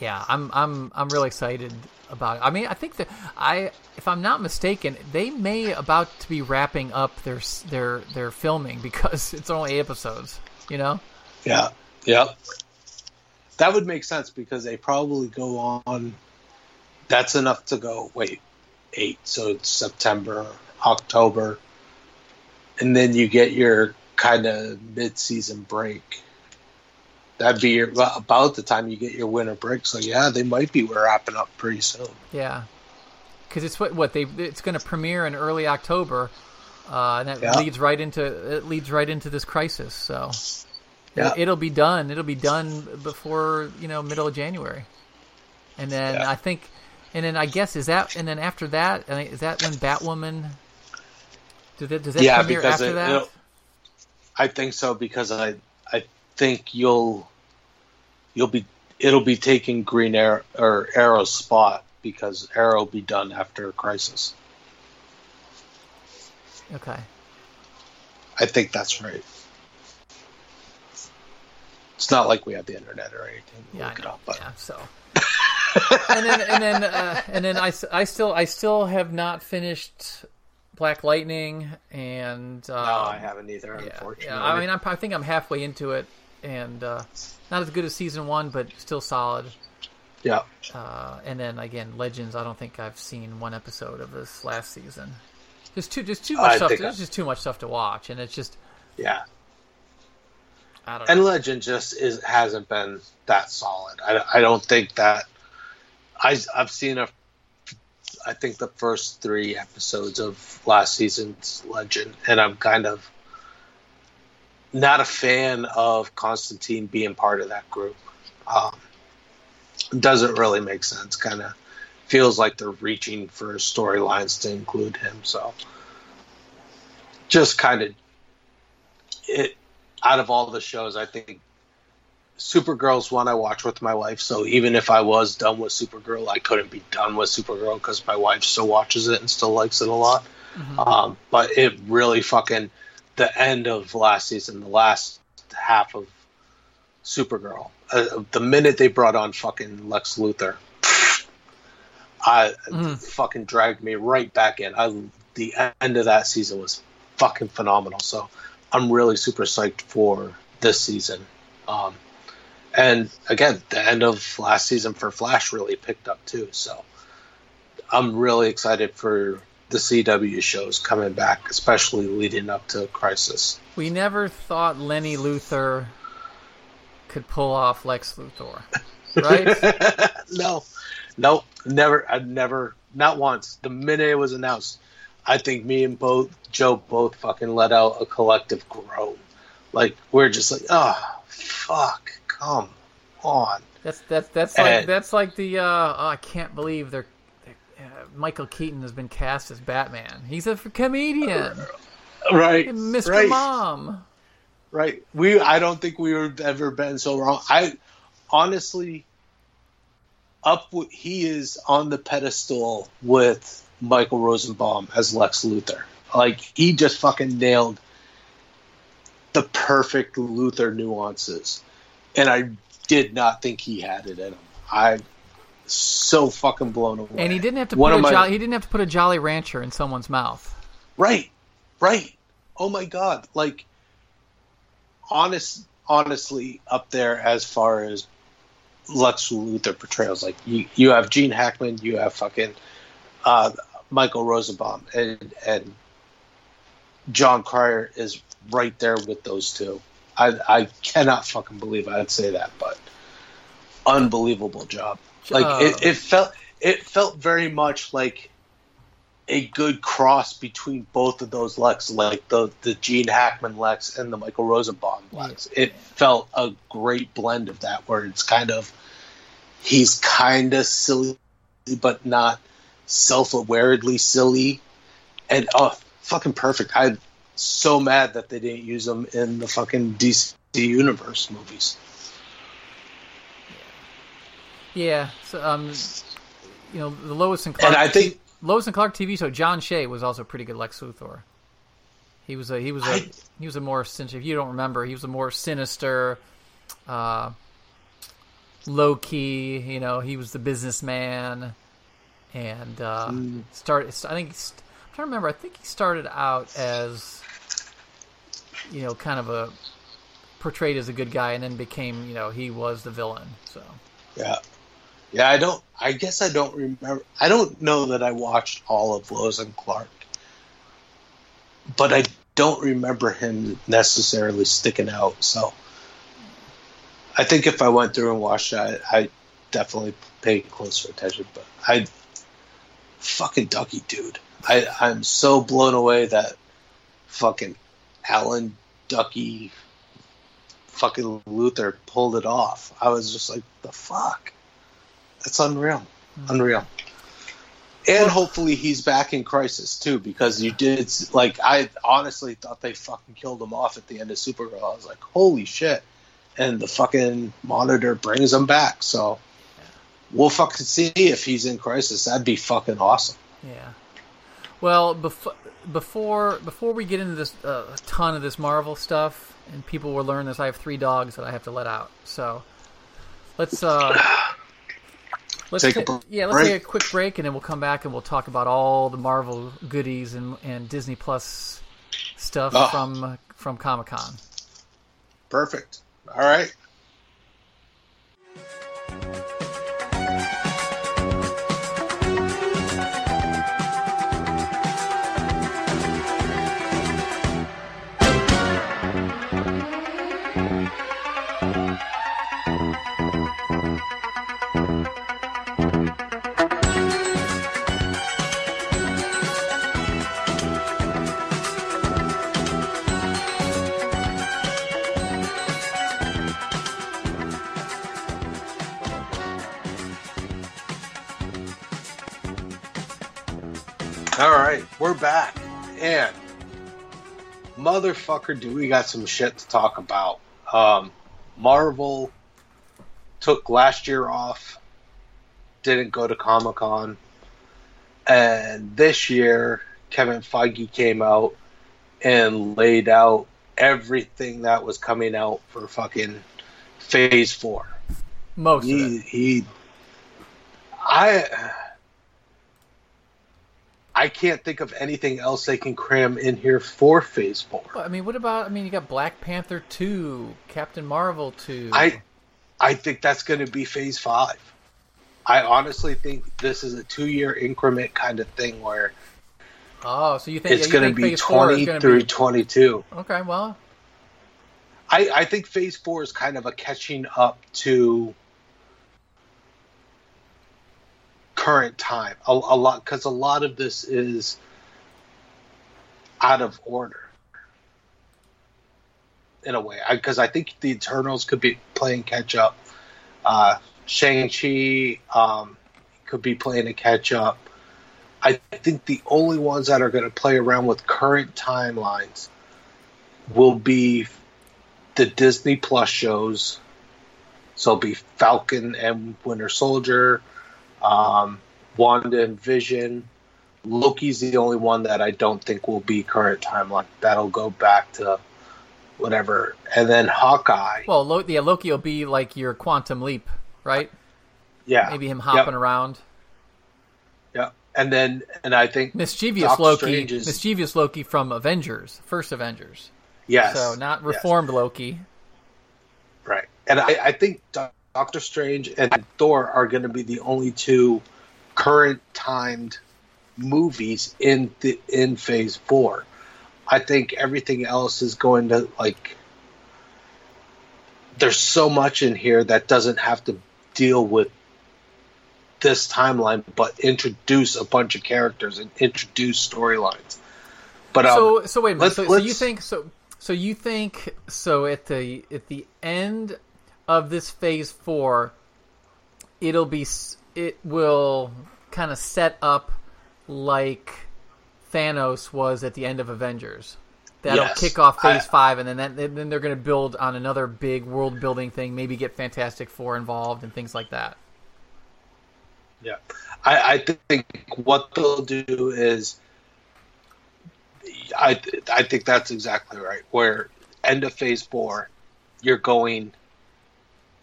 yeah, I'm I'm I'm really excited about it. I mean, I think that I, if I'm not mistaken, they may about to be wrapping up their their their filming because it's only eight episodes. You know? Yeah, yeah. That would make sense because they probably go on. That's enough to go. Wait, eight. So it's September, October, and then you get your kind of mid-season break. That'd be your, about the time you get your winter break. So yeah, they might be wrapping up pretty soon. Yeah. Because it's what what they it's going to premiere in early October, uh, and that Yeah. leads right into it leads right into this crisis. So Yeah. it, will be done. It'll be done before you know middle of January, and then Yeah. I think, and then I guess is that and then after that is that when Batwoman? Does that, does that Yeah, because it- that? I think so because I I think you'll you'll be it'll be taking Green Arrow or Arrow's spot because Arrow will be done after Crisis. Okay. I think that's right. It's not like we have the internet or anything. to Yeah, look I it know. up, but Yeah, so. and then and then uh, and then I, I still I still have not finished Black Lightning and uh, no, I haven't either. yeah, unfortunately, yeah. I mean I'm, I think I'm halfway into it and uh, not as good as season one, but still solid. yeah, Uh, and then again, Legends. I don't think I've seen one episode of this last season. There's too there's too much I stuff. think There's just too much stuff to watch, and it's just yeah. I don't know. And Legend just is hasn't been that solid. I, I don't think that I I've seen a I think the first three episodes of last season's Legend, and I'm kind of not a fan of Constantine being part of that group. Um, doesn't really make sense. Kind of feels like they're reaching for storylines to include him. So just kind of it out of all the shows, I think Supergirl's one I watch with my wife. So even if I was done with Supergirl, I couldn't be done with Supergirl because my wife still watches it and still likes it a lot. Um, but it really fucking the end of last season, the last half of Supergirl, uh, the minute they brought on fucking Lex Luthor, I fucking dragged me right back in. I the end of that season was fucking phenomenal. So I'm really super psyched for this season. Um, and again, the end of last season for Flash really picked up too. So I'm really excited for the CW shows coming back, especially leading up to Crisis. We never thought Lenny Luthor could pull off Lex Luthor, right? no, no, never. I never, not once. The minute it was announced, I think me and both Joe both fucking let out a collective groan. Like we're just like, oh fuck, come on. That's that's that's like that's like the uh, oh, I can't believe they're, they're uh, Michael Keaton has been cast as Batman. He's a comedian, Right, Mr. right. Mom. Right. We I don't think we have ever been so wrong. I honestly up w- he is on the pedestal with Michael Rosenbaum as Lex Luthor. Like he just fucking nailed the perfect Luthor nuances. And I did not think he had it in him. I'm so fucking blown away. And he didn't have to One put a my- jolly, he didn't have to put a Jolly Rancher in someone's mouth. Right, right. Oh my god! Like, honest, honestly, up there as far as Lex Luthor portrayals. Like, you, you have Gene Hackman, you have fucking uh, Michael Rosenbaum, and and Jon Cryer is right there with those two. I I cannot fucking believe I'd say that, but unbelievable job. Like Uh, it, it felt it felt very much like a good cross between both of those Lex, like the the Gene Hackman Lex and the Michael Rosenbaum Lex. It felt a great blend of that, where it's kind of he's kind of silly, but not self-awaredly silly, and oh, fucking perfect. I'm so mad that they didn't use them in the fucking DC universe movies. Yeah, so um, you know the Lois and Clark. And I think Lois and Clark TV show. John Shea was also pretty good Lex Luthor. He was a he was a I- he was a more sinister. If you don't remember, he was a more sinister, uh, low key. You know, he was the businessman, and uh, Mm. started. I think to remember. I think he started out as you know kind of a portrayed as a good guy, and then became you know he was the villain. So Yeah. Yeah, I don't I guess I don't remember I don't know that I watched all of Lois and Clark. But I don't remember him necessarily sticking out, so I think if I went through and watched it, I, I definitely paid closer attention. But I fucking Duckie dude. I, I'm so blown away that fucking Alan Duckie fucking Luthor pulled it off. I was just like, the fuck? That's unreal. Hmm. Unreal. And hopefully he's back in Crisis too, because you did like I honestly thought they fucking killed him off at the end of Supergirl. I was like, holy shit! And the fucking monitor brings him back. So we'll fucking see if he's in Crisis. That'd be fucking awesome. Yeah. Well, before before before we get into this uh, a ton of this Marvel stuff, and people will learn this, I have three dogs that I have to let out. So let's uh, let's Take ta- yeah, let's break. take a quick break, and then we'll come back and we'll talk about all the Marvel goodies and and Disney Plus stuff Ah. from from Comic Con. Perfect. All right. Motherfucker, do we got some shit to talk about? Um, Marvel took last year off, didn't go to Comic Con, and this year Kevin Feige came out and laid out everything that was coming out for fucking Phase Four. Most of He, it. he, I, I can't think of anything else they can cram in here for Phase Four. Well, I mean, what about? I mean, you got Black Panther two, Captain Marvel two. I, I think that's going to be Phase Five. I honestly think this is a two-year increment kind of thing where oh, so you think it's yeah, going to be twenty through be- twenty-two. Okay, well, I, I think Phase Four is kind of a catching up to current time a, a lot because a lot of this is out of order in a way because I, think the Eternals could be playing catch up. Uh, Shang Chi um, could be playing a catch up. I think the only ones that are going to play around with current timelines will be the Disney Plus shows. So it'll be Falcon and Winter Soldier, um, Wanda and Vision. Loki's the only one that I don't think will be current timeline. That'll go back to whatever. And then Hawkeye. well, Lo- yeah, Loki will be like your Quantum Leap, right? yeah. Maybe him hopping Yep, around. Yep. And then, and I think, Mischievous Doctor Loki, is- mischievous Loki from Avengers, first Avengers. yes. So not yes. reformed Loki. Right. And I, I think Doctor Strange and Thor are going to be the only two current timed movies in the in Phase Four. I think everything else is going to like. There's so much in here that doesn't have to deal with this timeline, but introduce a bunch of characters and introduce storylines. But um, so so wait a minute. So, so you think so? So you think so at the at the end of this phase four, it'll be it will kind of set up like Thanos was at the end of Avengers. That'll Yes. kick off Phase I- Five, and then that, then they're going to build on another big world building thing. Maybe get Fantastic Four involved and things like that. Yeah, I, I think what they'll do is, I I think that's exactly right. Where end of Phase Four, you're going,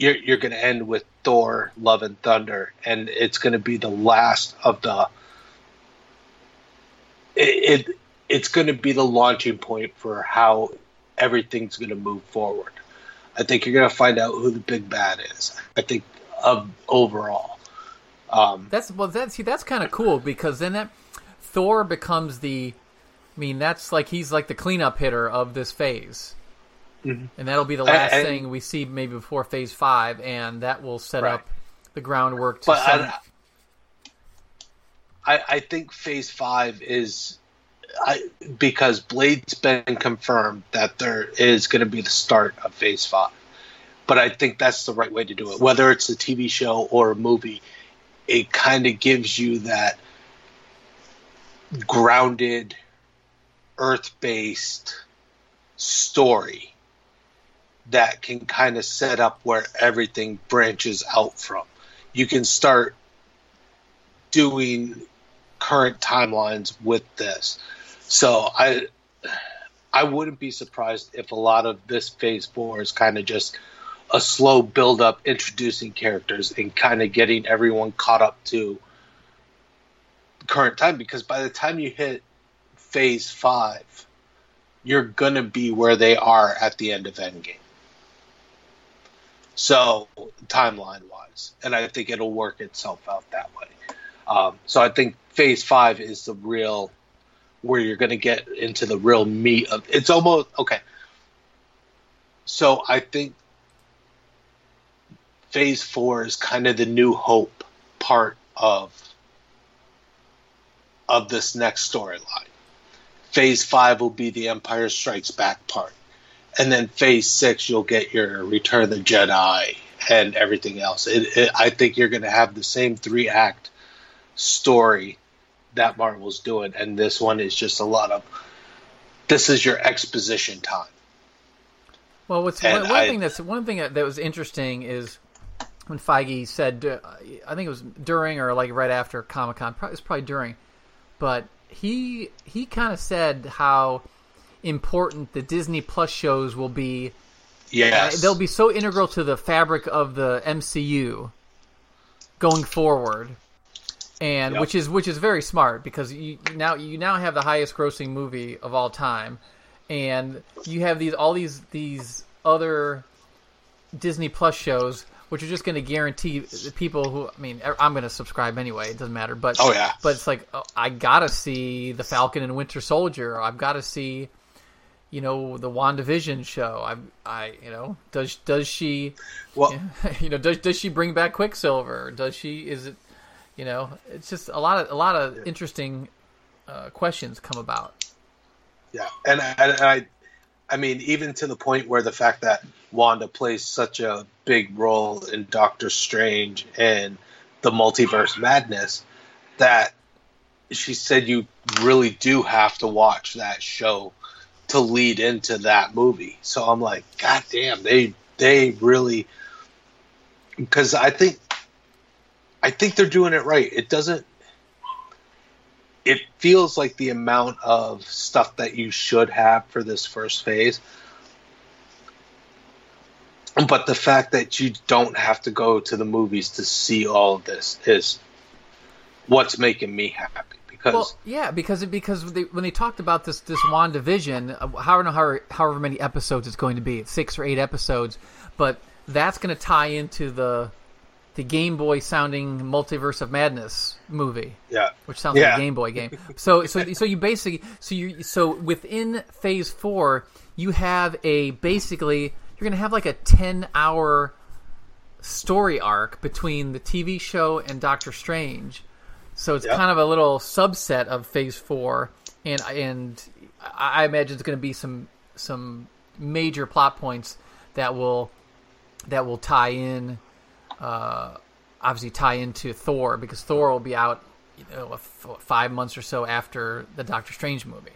you're you're going to end with Thor: Love and Thunder, and it's going to be the last of the. It, it it's going to be the launching point for how everything's going to move forward. I think you're going to find out who the big bad is. I think of overall. Um, That's well. That see, that's kind of cool because then that Thor becomes the. I mean, that's like he's like the cleanup hitter of this phase, Mhm. and that'll be the And- last and- thing we see maybe before Phase Five, and that will set Right. up the groundwork to. but some, I, I, I think Phase Five is, I because Blade's been confirmed that there is going to be the start of Phase Five, but I think that's the right way to do it. Whether it's a TV show or a movie, it kind of gives you that grounded, Earth-based story that can kind of set up where everything branches out from. You can start doing current timelines with this. So I I wouldn't be surprised if a lot of this phase 4 is kind of just a slow build up introducing characters and kind of getting everyone caught up to current time because by the time you hit phase 5 you're going to be where they are at the end of Endgame. So, timeline wise, and I think it'll work itself out that way. Um, so, I think Phase Five is the real where you're going to get into the real meat of. It's almost okay. So, I think Phase Four is kind of the New Hope part of of this next storyline. Phase Five will be the Empire Strikes Back part and then phase six you'll get your return of the jedi and everything else it, it, i think you're going to have the same three act story that marvel's doing and this one is just a lot of this is your exposition time Well, what's one, one I- thing that's one thing that, that was interesting is when Feige said, uh, I think it was during or like right after Comic Con. It was probably during, but he he kind of said how important the Disney Plus shows will be. Uh, yes They'll be so integral to the fabric of the MCU going forward. and Yep. which is which is very smart because you now you now have the highest grossing movie of all time, and you have these all these these other Disney Plus shows which are just going to guarantee the people who I mean I'm going to subscribe anyway. It doesn't matter, but Oh, yeah. but it's like oh, I gotta see the Falcon and Winter Soldier. I've got to see you know the WandaVision show. I I you know does does she Well, you know does does she bring back Quicksilver? Does she is it you know it's just a lot of a lot of interesting uh, questions come about. Yeah, and I, and I, I mean, even to the point where the fact that Wanda plays such a big role in Doctor Strange and the multiverse madness, that she said you really do have to watch that show to lead into that movie. So I'm like, God damn, they they really because I think I think they're doing it right. It doesn't it feels like the amount of stuff that you should have for this first phase. But the fact that you don't have to go to the movies to see all of this is what's making me happy. Because Well, yeah, because because they, when they talked about this this WandaVision, uh, I don't know how, however many episodes it's going to be, it's six or eight episodes, but that's going to tie into the the Game Boy sounding Multiverse of Madness movie. yeah, which sounds like a Game Boy game. So so so you basically so you so within Phase Four you have a basically you're gonna have like a ten hour story arc between the TV show and Doctor Strange. So it's Yep. kind of a little subset of Phase Four, and and I imagine it's going to be some some major plot points that will that will tie in uh, obviously tie into Thor because Thor will be out, you know, five months or so after the Doctor Strange movie.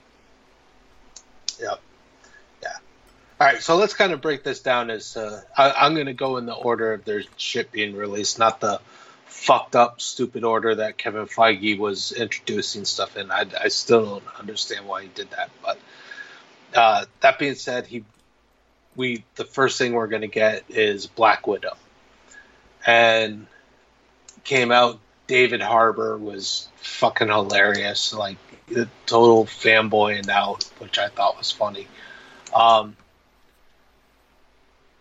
Yep. Yeah. All right, so let's kind of break this down as uh, I, I'm going to go in the order of their shit being released, not the fucked up, stupid order that Kevin Feige was introducing stuff in. I, I still don't understand why he did that. But uh, that being said, he we the first thing we're going to get is Black Widow, and came out. David Harbour was fucking hilarious, like the total fanboying out, which I thought was funny. Um,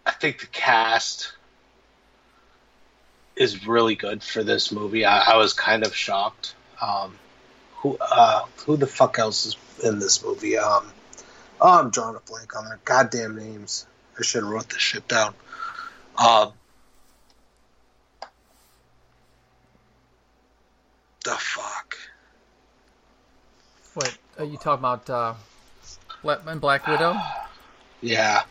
I think the cast is really good for this movie. I, I was kind of shocked. Um, who uh, who the fuck else is in this movie? Um, oh, I'm drawing a blank on their goddamn names. I should have wrote this shit down. Um, the fuck. What are you talking about? Uh, Black Widow? Yeah,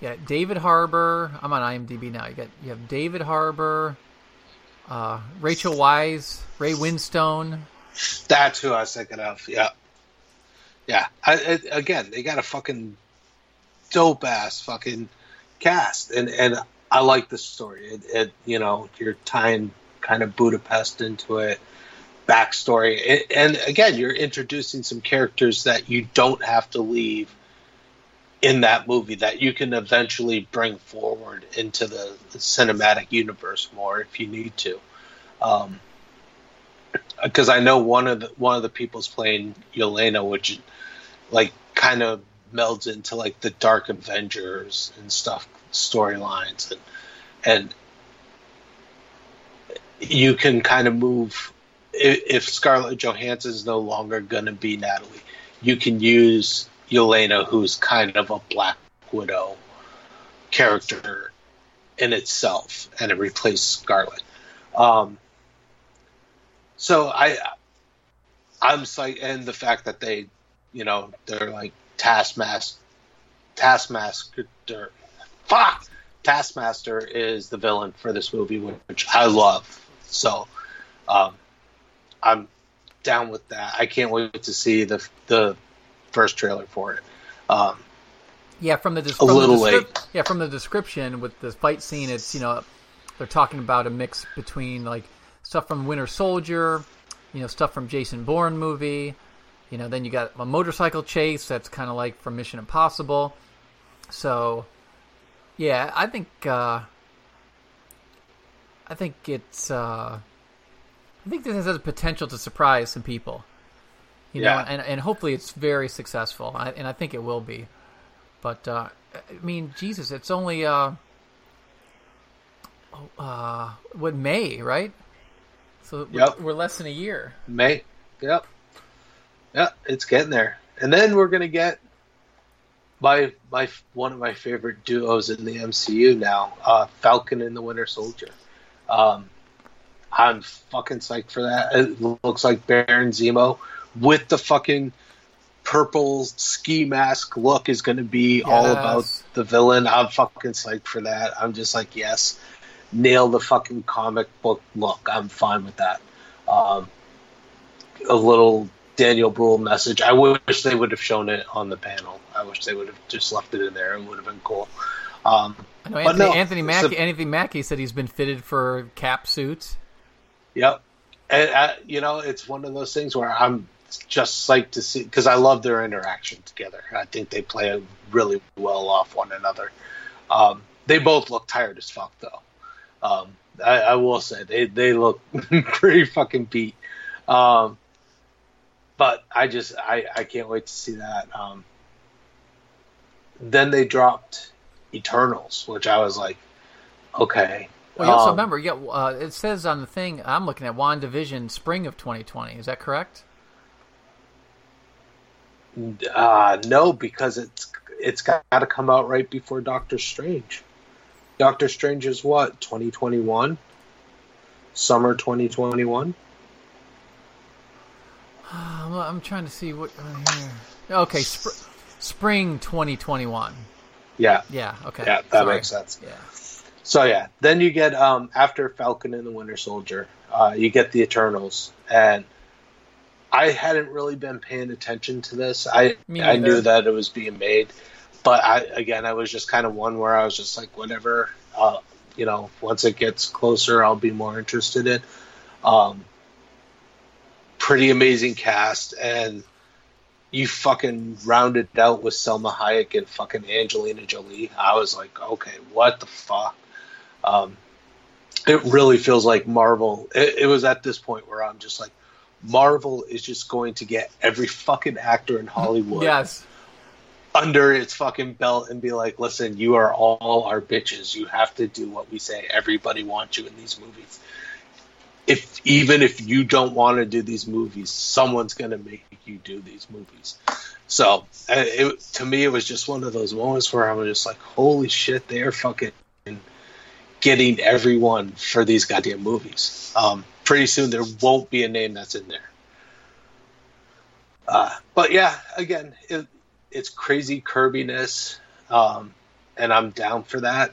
Yeah, David Harbour. I'm on IMDb now. You got you have David Harbour, uh, Rachel Weisz, Ray Winstone. That's who I was thinking of. Yeah, yeah. I, I, again, they got a fucking dope ass fucking cast, and and I like the story. It, it you know you're tying kind of Budapest into it, backstory, and, and again you're introducing some characters that you don't have to leave in that movie that you can eventually bring forward into the cinematic universe more if you need to. Um, because I know one of the one of the people's playing Yelena, which like kind of melds into like the Dark Avengers and stuff storylines, and and you can kind of move if, if Scarlett Johansson is no longer going to be Natalie, you can use Yelena, who's kind of a Black Widow character in itself, and it replaces Scarlett. Um, so I, I'm psyched, and the fact that they, you know, they're like Taskmaster, Taskmaster, fuck, Taskmaster is the villain for this movie, which I love. So, um, I'm down with that. I can't wait to see the the first trailer for it. Um, Yeah, from the des- A from little the descrip- late. Yeah, from the description with the fight scene, it's you know they're talking about a mix between like stuff from Winter Soldier, you know stuff from Jason Bourne movie, you know then you got a motorcycle chase that's kind of like from Mission Impossible. So, yeah, I think uh, I think it's uh, I think this has the potential to surprise some people. You Yeah. know, and and hopefully it's very successful, I, and I think it will be. But uh, I mean, Jesus, it's only uh, oh, uh, what May, right? So we're- we're less than a year. May. Yep. Yep. It's getting there, and then we're gonna get my my one of my favorite duos in the MCU now, uh, Falcon and the Winter Soldier. Um, I'm fucking psyched for that. It looks like Baron Zemo with the fucking purple ski mask look is going to be all about the villain. I'm fucking psyched for that. I'm just like, yes, nail the fucking comic book look. I'm fine with that. Um, a little Daniel Bruhl message. I wish they would have shown it on the panel. I wish they would have just left it in there. It would have been cool. Um, Anthony, no, Anthony Mackie. a- Anthony Mackie said he's been fitted for cap suits. Yep. And uh, you know, it's one of those things where I'm just psyched to see because I love their interaction together. I think they play really well off one another. Um, they both look tired as fuck, though. Um, I, I will say they they look pretty fucking beat. Um, but I just I I can't wait to see that. Um, then they dropped Eternals, which I was like, okay. Well, you also Um, remember, yeah, uh, it says on the thing I'm looking at WandaVision spring of 2020. Is that correct? Uh, no, because it's it's got to come out right before Doctor Strange. Doctor Strange is what twenty twenty one, summer twenty twenty one. Uh, I'm trying to see what. Uh, here. Okay, sp- spring 2021. Yeah, Yeah. Okay. yeah, that Sorry. makes sense. Yeah. So yeah, then you get um after Falcon and the Winter Soldier, uh, you get the Eternals, and I hadn't really been paying attention to this. I I knew that it was being made, but I again I was just kind of one where I was just like whatever, uh, you know, once it gets closer, I'll be more interested in. Um, pretty amazing cast, and you fucking rounded it out with Salma Hayek and fucking Angelina Jolie. I was like, okay, what the fuck? Um, it really feels like Marvel. It, it was at this point where I'm just like, Marvel is just going to get every fucking actor in Hollywood Yes. under its fucking belt and be like, listen, you are all our bitches. You have to do what we say. Everybody wants you in these movies. If even if you don't want to do these movies, someone's gonna make you do these movies. So uh, it, to me, it was just one of those moments where I was just like, holy shit, they are fucking getting everyone for these goddamn movies. Um, pretty soon there won't be a name that's in there. Uh, but yeah, again, it, it's crazy Kirbiness, um, and I'm down for that.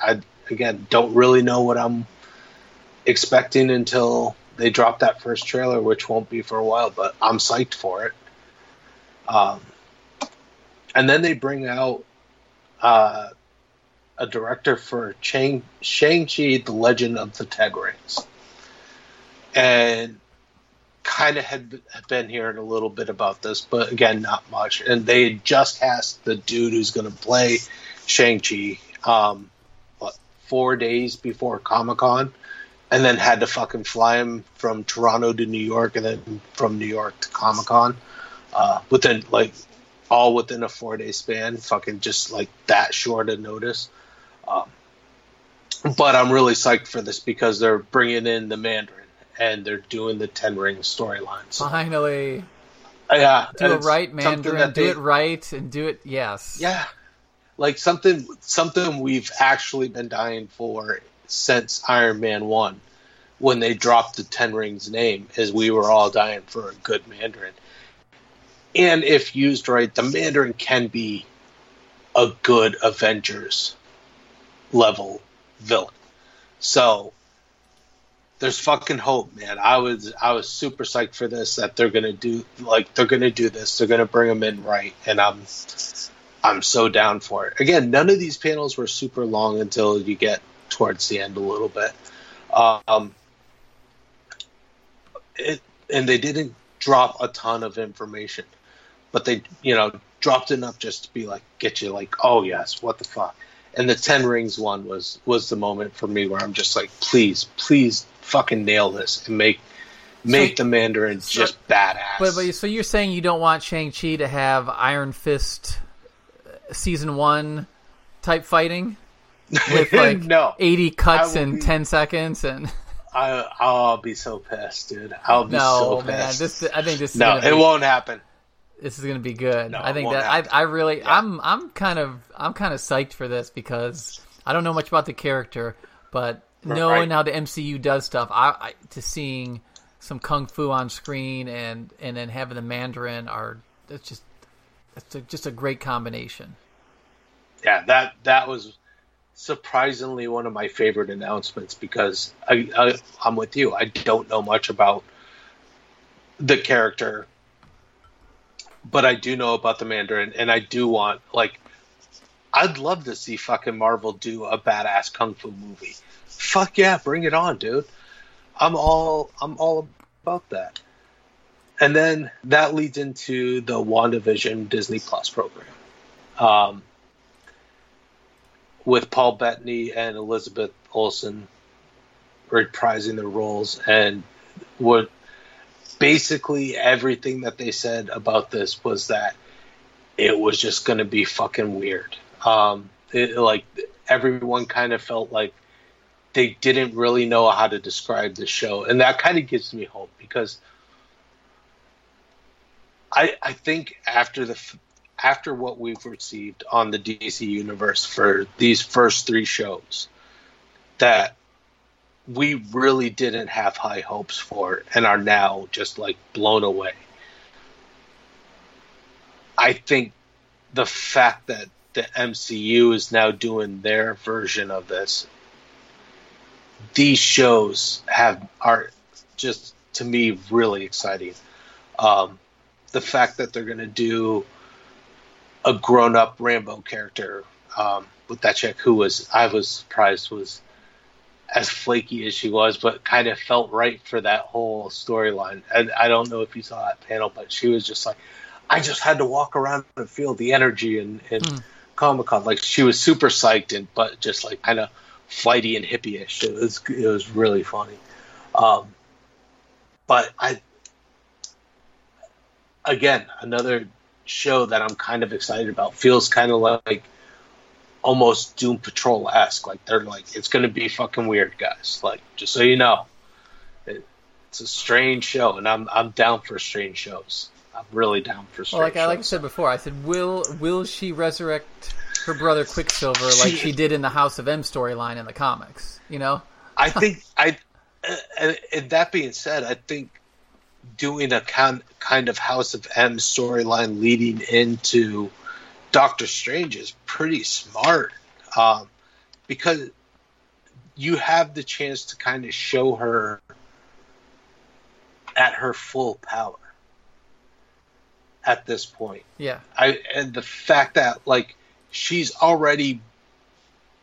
I again don't really know what I'm expecting until they drop that first trailer, which won't be for a while, but I'm psyched for it. Um, and then they bring out uh, a director for Chang, Shang-Chi, The Legend of the Ten Rings. And kind of had, been hearing a little bit about this, but again, not much. And they just cast the dude who's going to play Shang-Chi, um, what, four days before Comic-Con, and then had to fucking fly him from Toronto to New York and then from New York to Comic-Con uh, within, like, all within a four-day span, fucking just, like, that short of notice. Um, but I'm really psyched for this because they're bringing in the Mandarin and they're doing the Ten Rings storyline. So, Finally, yeah, do it right, Mandarin. that Do they- it right, and do it. Yes. Yeah, like something something we've actually been dying for since Iron Man one, when they dropped the Ten Rings name, is we were all dying for a good Mandarin. And if used right, the Mandarin can be a good Avengers level villain. So there's fucking hope, man. I was I was super psyched for this that they're gonna do like they're gonna do this. They're gonna bring them in right, and I'm I'm so down for it. Again, none of these panels were super long until you get towards the end a little bit. Um, it and they didn't drop a ton of information, but they you know dropped enough just to be like get you like oh yes what the fuck. And the Ten Rings one was was the moment for me where I'm just like please please fucking nail this and make make the Mandarin just badass. But, but so you're saying you don't want Shang Chi to have Iron Fist season one type fighting with like No. 80 cuts in be- 10 seconds and I, I'll be so pissed, dude. I'll be no so man pissed. this I think this is no, it be, won't happen. this is gonna be good. No, I think that happen. I I really I'm I'm kind of I'm kind of psyched for this because I don't know much about the character, but knowing Right. how the MCU does stuff, I, I to seeing some kung fu on screen and and then having the Mandarin are it's just it's a, just a great combination. Yeah, that that was surprisingly one of my favorite announcements because I, I I'm with you. I don't know much about the character, but I do know about the Mandarin, and I do want like I'd love to see fucking Marvel do a badass kung fu movie. Fuck yeah, bring it on, dude. I'm all I'm all about that. And then that leads into the WandaVision Disney Plus program. Um, with Paul Bettany and Elizabeth Olsen reprising their roles, and what basically everything that they said about this was that it was just going to be fucking weird. Um, it, like everyone kind of felt like they didn't really know how to describe the show, and that kind of gives me hope because I I think after the after what we've received on the DC universe for these first three shows, that we really didn't have high hopes for and are now just like blown away. I think the fact that the MCU is now doing their version of this, these shows have are just to me really exciting. Um, the fact that they're going to do a grown-up Rambo character um, with that chick who was I was surprised was as flaky as she was, but kind of felt right for that whole storyline. And I don't know if you saw that panel, but she was just like, I just had to walk around and feel the energy and in Comic Con. Like she was super psyched and but just like kind of flighty and hippie-ish. It was it was really funny. Um, but I again another show that I'm kind of excited about. Feels kind of like almost Doom Patrol esque. Like they're like it's going to be fucking weird, guys. Like just so you know, it, it's a strange show, and I'm I'm down for strange shows. I'm really down for strange Well, like I like I said before, I said, will will she resurrect her brother Quicksilver like she did in the House of M storyline in the comics? You know, I think I. uh, And, and that being said, I think doing a kind kind of House of M storyline leading into Doctor Strange is pretty smart, um, because you have the chance to kind of show her at her full power at this point. yeah, I and the fact that like she's already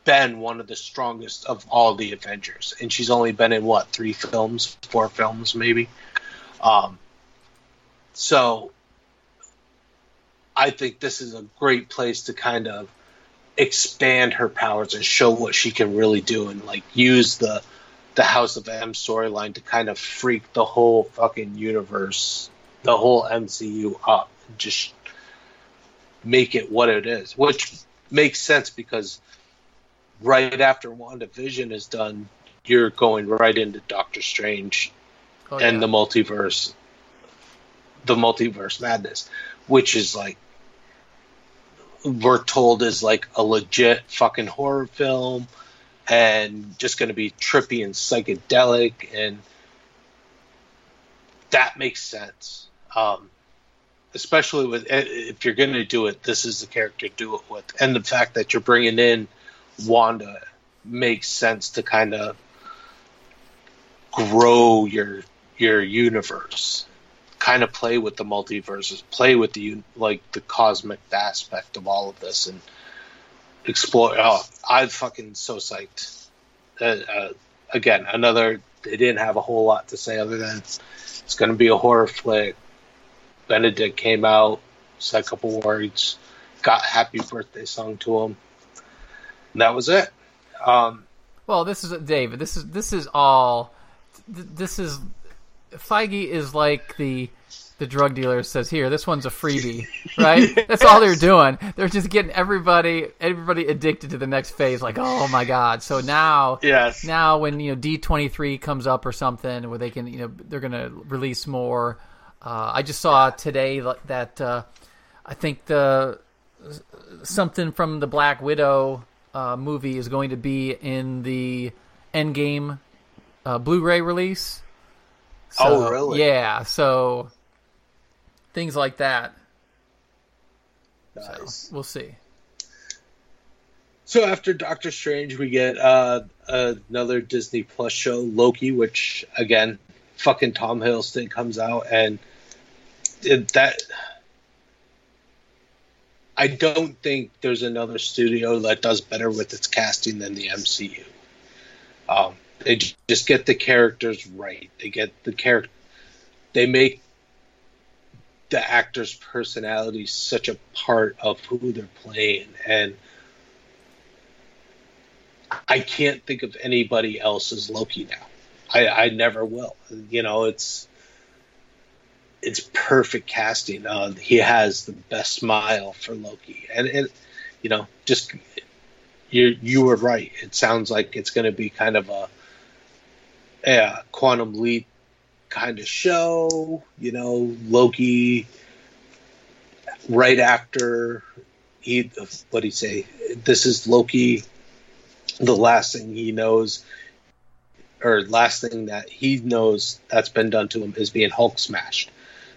been one of the strongest of all the Avengers, and she's only been in what three films, four films, maybe. Um, so I think this is a great place to kind of expand her powers and show what she can really do, and like use the the House of M storyline to kind of freak the whole fucking universe, the whole MCU up, just make it what it is, which makes sense because right after WandaVision is done, you're going right into Doctor Strange oh, and yeah. the multiverse, the multiverse madness, which is like we're told is like a legit fucking horror film and just going to be trippy and psychedelic and that makes sense um, especially with eh, if you're going to do it this is the character to do it with. And the fact that you're bringing in wanda makes sense to kind of grow your your universe. Kind of play with the multiverses play with the like the cosmic aspect of all of this and explore oh i'm fucking so psyched. Uh, uh, again another they didn't have a whole lot to say other than it's going to be a horror flick benedict came out said a couple words got happy birthday song to him and that was it um Well, this is David. This is this is all. This is Feige is like the the drug dealer says, "Here, this one's a freebie." Right? That's all they're doing. They're just getting everybody everybody addicted to the next phase. Like, oh my god! So now, Yes. now when you know D twenty three comes up or something, where they can, you know, they're gonna release more. Uh, I just saw today that uh, I think the something from the Black Widow uh, movie is going to be in the Endgame uh, Blu-ray release. Oh, really? Yeah. So things like that. Nice. We'll see. So after Doctor Strange, we get uh, another Disney Plus show, Loki, which again, fucking Tom Hiddleston comes out and that. I don't think there's another studio that does better with its casting than the MCU. Um, they just get the characters right. They get the character. They make the actor's personality such a part of who they're playing, and I can't think of anybody else as Loki now. I, I never will. You know, it's it's perfect casting. Uh, he has the best smile for Loki, and it, you know, just you you were right. It sounds like it's going to be kind of a yeah quantum leap kind of show. You know, Loki right after he what do you say? This is Loki. The last thing he knows, or last thing that he knows that's been done to him is being Hulk smashed.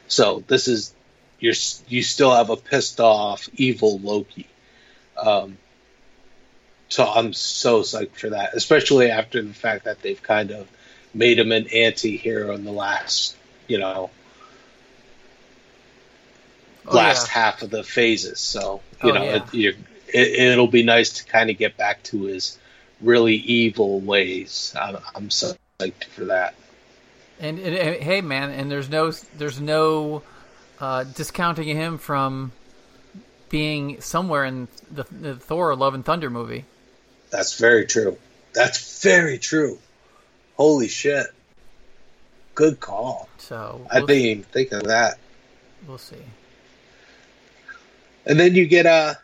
So this is you're you still have a pissed off evil Loki. Um, so I'm so psyched for that, especially after the fact that they've kind of made him an anti-hero in the last, you know, Oh, last yeah. half of the phases. So you Oh, know, yeah. it, it, it'll be nice to kind of get back to his really evil ways. I'm, I'm so psyched for that. And, and, and hey, man, and there's no there's no uh, discounting him from being somewhere in the, the Thor: Love and Thunder movie. That's very true. That's very true. Holy shit. Good call. So I we'll, didn't even think of that. we'll see. And then you get uh,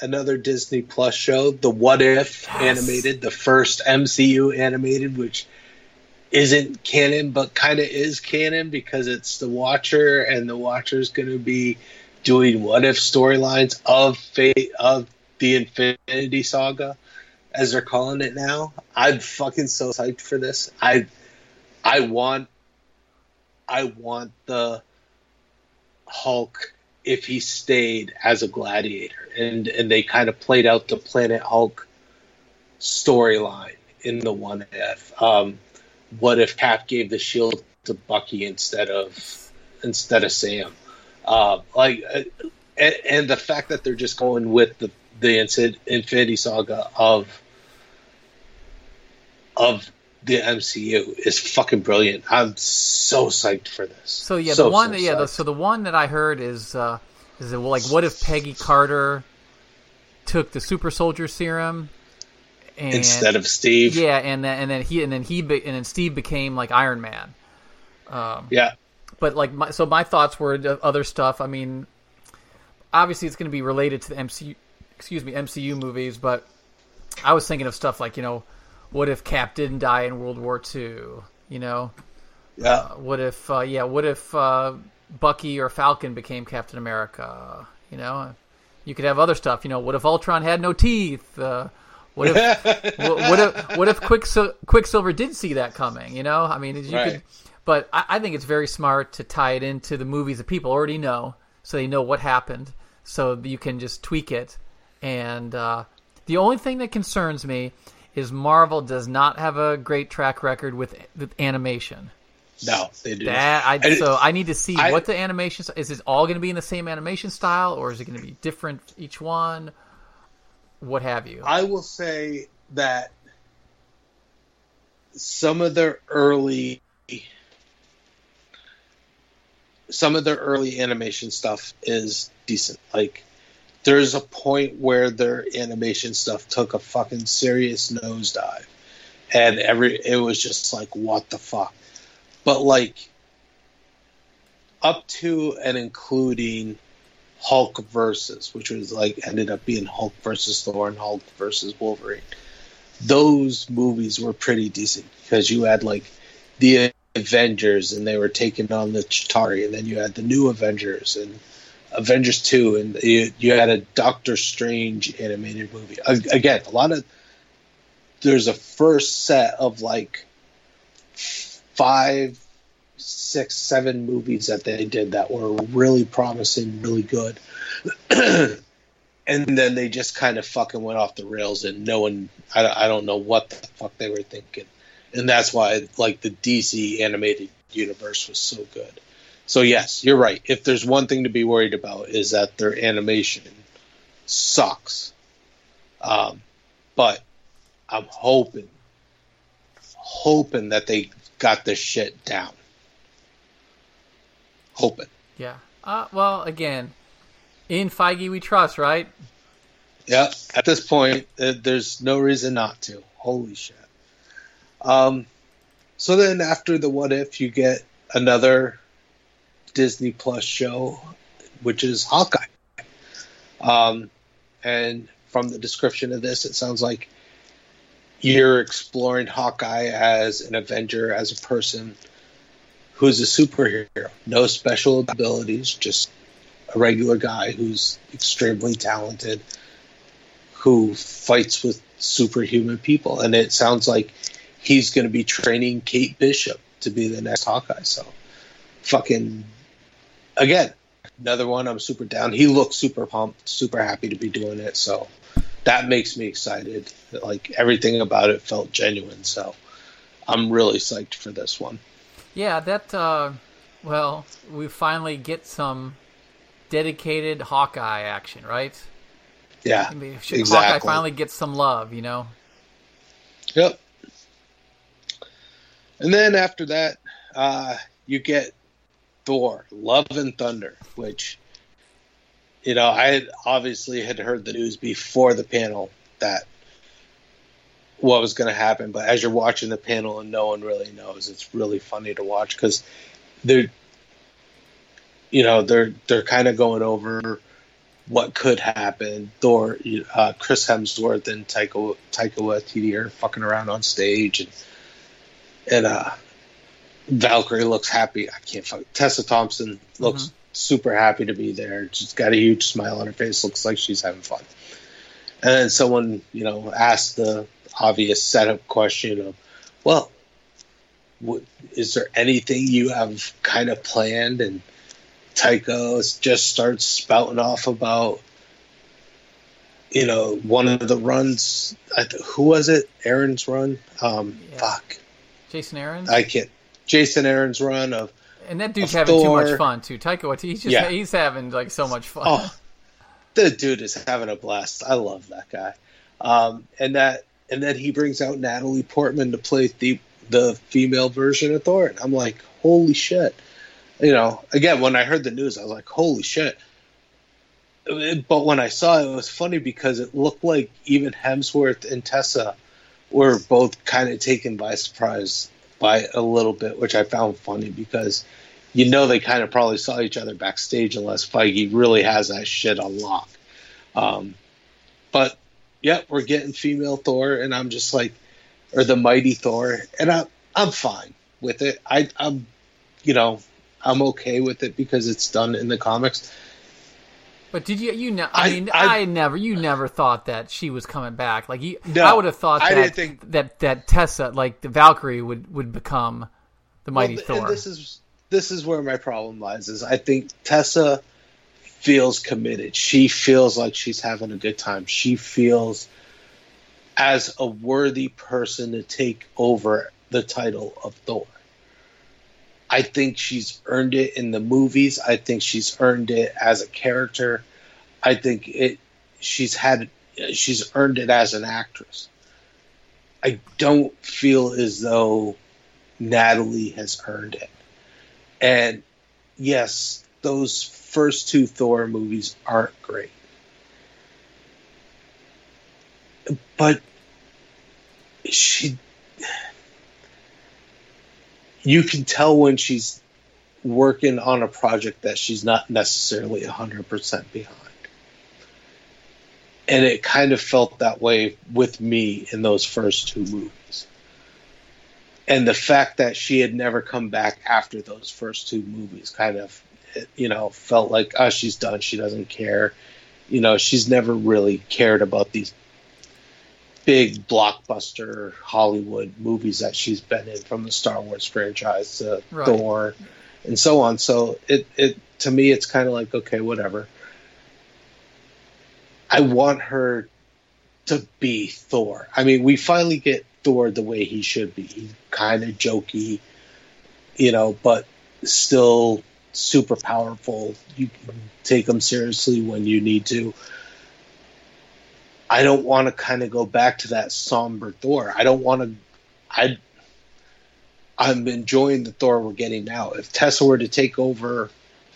another Disney Plus show, the What If Yes. animated, the first MCU animated, which isn't canon, but kind of is canon because it's the Watcher, and the Watcher's going to be doing What If storylines of fate of the Infinity Saga, as they're calling it now. I'm fucking so psyched for this. I, I want, I want the Hulk if he stayed as a gladiator and and they kind of played out the planet hulk storyline in the one if um what if cap gave the shield to bucky instead of instead of sam uh like uh, and, and the fact that they're just going with the the Infi- infinity saga of of the MCU is fucking brilliant. I'm so psyched for this. So yeah, So, the one so yeah, the, so the one that I heard is uh, is well, like what if Peggy Carter took the super soldier serum and instead of Steve. yeah, and then and then he and then he be, and then Steve became like Iron Man. Um, Yeah. but like my, so my thoughts were other stuff. I mean, obviously it's going to be related to the MCU, excuse me, MCU movies, but I was thinking of stuff like you know, what if Cap didn't die in World War II? You know, Yeah. what if uh, yeah, what if uh, Bucky or Falcon became Captain America? You know, you could have other stuff. You know, what if Ultron had no teeth? What if what, what if what if Quicksil- Quicksilver did see that coming? You know, I mean, you Right. could. But I, I think it's very smart to tie it into the movies that people already know, so they know what happened, so you can just tweak it. And uh, the only thing that concerns me is Marvel does not have a great track record with, with animation. No, they do. That I so I need to see I- what the animation is. is. It all going to be in the same animation style, or is it going to be different each one? What have you? I will say that some of their early some of their early animation stuff is decent. Like there's a point where their animation stuff took a fucking serious nosedive. And every it was just like what the fuck. But like up to and including Hulk versus, which was like ended up being Hulk versus Thor and Hulk versus Wolverine. Those movies were pretty decent because you had like the Avengers and they were taking on the Chitauri, and then you had the new Avengers and Avengers two, and you, you had a Doctor Strange animated movie. Again, a lot of there's a first set of like five, six, seven movies that they did that were really promising, really good. and then they just kind of fucking went off the rails, and no one, I, I don't know what the fuck they were thinking. And that's why, like, the DC animated universe was so good. So, yes, you're right. If there's one thing to be worried about, is that their animation sucks. Um, but I'm hoping, hoping that they got this shit down. Hoping. Yeah. Uh, well, again, in Feige we trust, right? Yeah. At this point, uh, there's no reason not to. Holy shit. Um. So then, after the What If, you get another Disney Plus show, which is Hawkeye. Um, and from the description of this, it sounds like you're exploring Hawkeye as an Avenger, as a person who's a superhero, no special abilities, just a regular guy who's extremely talented, who fights with superhuman people. And it sounds like he's going to be training Kate Bishop to be the next Hawkeye. So, fucking, again, another one I'm super down. He looks super pumped, super happy to be doing it. So, that makes me excited. Like everything about it felt genuine. So I'm really psyched for this one. Yeah, that. Uh, well, we finally get some dedicated Hawkeye action, right? Yeah, I mean, exactly. Hawkeye finally gets some love, you know. Yep. And then after that, uh, you get Thor: Love and Thunder, which you know, I obviously had heard the news before the panel that what was going to happen, but as you're watching the panel and no one really knows, it's really funny to watch because they're, you know, they're they're kind of going over what could happen. Thor, uh, Chris Hemsworth and Taika Taika Waititi are fucking around on stage, and and uh, Valkyrie looks happy. I can't fuck. Tessa Thompson looks. Mm-hmm super happy to be there. She's got a huge smile on her face. Looks like she's having fun. And then someone, you know, asked the obvious setup question of, well, what, is there anything you have kind of planned? And Taika just starts spouting off about, you know, one of the runs. who was it? Aaron's run. Um, yeah. Fuck. Jason Aaron. I can't. Jason Aaron's run of and that dude's having Thor. too much fun too. Taika he's just yeah. he's having like so much fun. Oh, the dude is having a blast. I love that guy. Um, and that and then he brings out Natalie Portman to play the the female version of Thor. And I'm like, holy shit. You know, again, when I heard the news, I was like, holy shit. But when I saw it, it was funny because it looked like even Hemsworth and Tessa were both kind of taken by surprise by a little bit, which I found funny because you know they kind of probably saw each other backstage unless Feige really has that shit on lock. Um, but yeah, we're getting female Thor, and I'm just like, or the mighty Thor, and I'm I'm fine with it. I, I'm, you know, I'm okay with it because it's done in the comics. But did you you know? I, I mean, I, I, never you never thought that she was coming back. Like you, no, I would have thought that, I didn't think that that Tessa, like the Valkyrie, would would become the mighty well, Thor. this is this is where my problem lies. Is I think Tessa feels committed. She feels like she's having a good time. She feels as a worthy person to take over the title of Thor. I think she's earned it in the movies. I think she's earned it as a character. I think it she's had she's earned it as an actress. I don't feel as though Natalie has earned it. And yes, those first two Thor movies aren't great. But she you can tell when she's working on a project that she's not necessarily 100% behind. And it kind of felt that way with me in those first two movies. And the fact that she had never come back after those first two movies kind of, you know, felt like, oh, she's done. She doesn't care. You know, she's never really cared about these big blockbuster Hollywood movies that she's been in from the Star Wars franchise to Right. Thor and so on. So it, it to me it's kind of like okay, whatever. I want her to be Thor. I mean, we finally get Thor the way he should be. He's kind of jokey, you know, but still super powerful. You can take them seriously when you need to. I don't want to kind of go back to that somber Thor. I don't want to. I. I'm enjoying the Thor we're getting now. If Tessa were to take over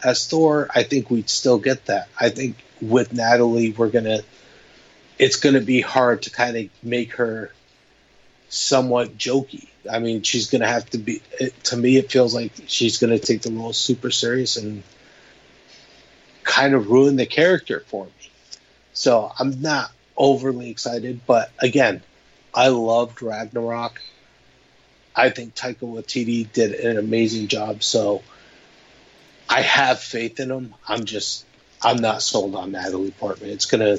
as Thor, I think we'd still get that. I think with Natalie, we're gonna. It's gonna be hard to kind of make her somewhat jokey. I mean, she's gonna have to be. It, to me, it feels like she's gonna take the role super serious and kind of ruin the character for me. So I'm not overly excited, but again, I loved Ragnarok. I think Taika Waititi did an amazing job. So I have faith in him. I'm just I'm not sold on Natalie Portman. It's gonna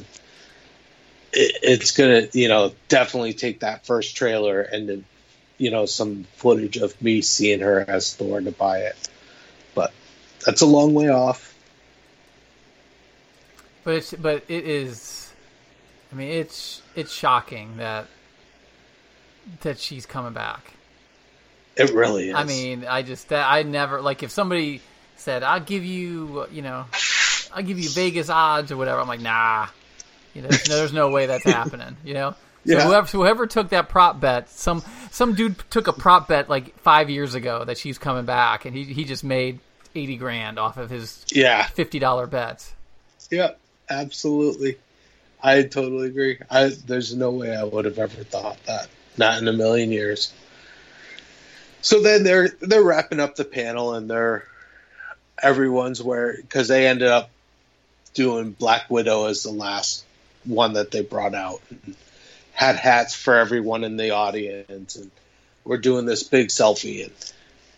it, it's gonna you know definitely take that first trailer and then you know some footage of me seeing her as Thor to buy it. But that's a long way off. But it's but it is. I mean, it's it's shocking that that she's coming back. It really is. I mean, I just that I never like if somebody said I'll give you you know I'll give you Vegas odds or whatever. I'm like nah, you know, there's, no way that's happening. You know. So Yeah. whoever whoever took that prop bet, some some dude took a prop bet like five years ago that she's coming back, and he he just made eighty grand off of his yeah, fifty dollar bets. yeah, absolutely. I totally agree. I there's no way I would have ever thought that. Not in a million years. So then they're they're wrapping up the panel and they're everyone's where because they ended up doing Black Widow as the last one that they brought out. And had hats for everyone in the audience and we're doing this big selfie and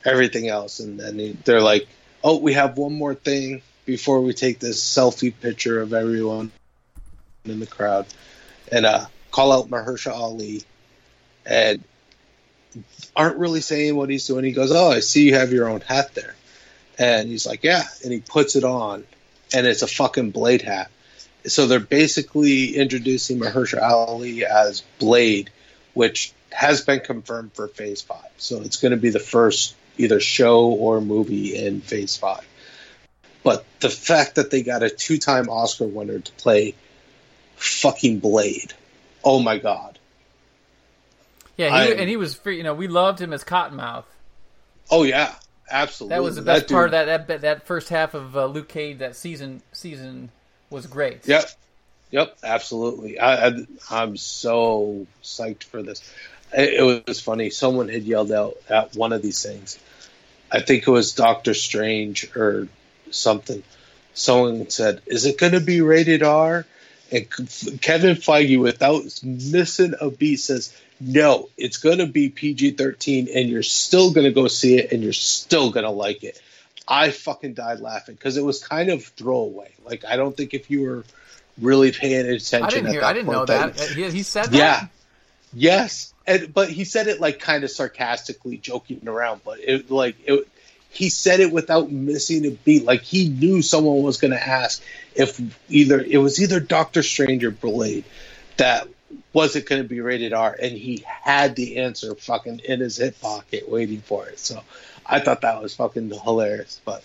everything else and then they're like, "Oh, we have one more thing before we take this selfie picture of everyone in the crowd and uh call out Mahershala Ali and aren't really saying what he's doing. He goes, "Oh, I see you have your own hat there," and he's like, "Yeah," and he puts it on, and it's a fucking Blade hat. So they're basically introducing Mahershala Ali as Blade, which has been confirmed for Phase Five. So it's going to be the first either show or movie in Phase Five. But the fact that they got a two-time Oscar winner to play fucking Blade, oh my god. Yeah, he, and he was free. You know, we loved him as Cottonmouth. Oh yeah, absolutely. That was the best dude- part of that, that that first half of uh, Luke Cage. That season season was great. Yep, yep, absolutely. I, I I'm so psyched for this. It, it was funny. Someone had yelled out at one of these things. I think it was Doctor Strange or something. Someone said, "Is it going to be rated R?" And Kevin Feige, without missing a beat, says, "No, it's going to be PG-13, and you're still going to go see it, and you're still going to like it." I fucking died laughing because it was kind of throwaway. Like I don't think if you were really paying attention, I didn't hear. I didn't point know that. He, he said that. yeah. Yes, and, but he said it like kind of sarcastically, joking around. But it like it, he said it without missing a beat. Like he knew someone was going to ask if either it was either Doctor Strange or Blade that was it going to be rated R, and he had the answer fucking in his hip pocket waiting for it. So I thought that was fucking hilarious. But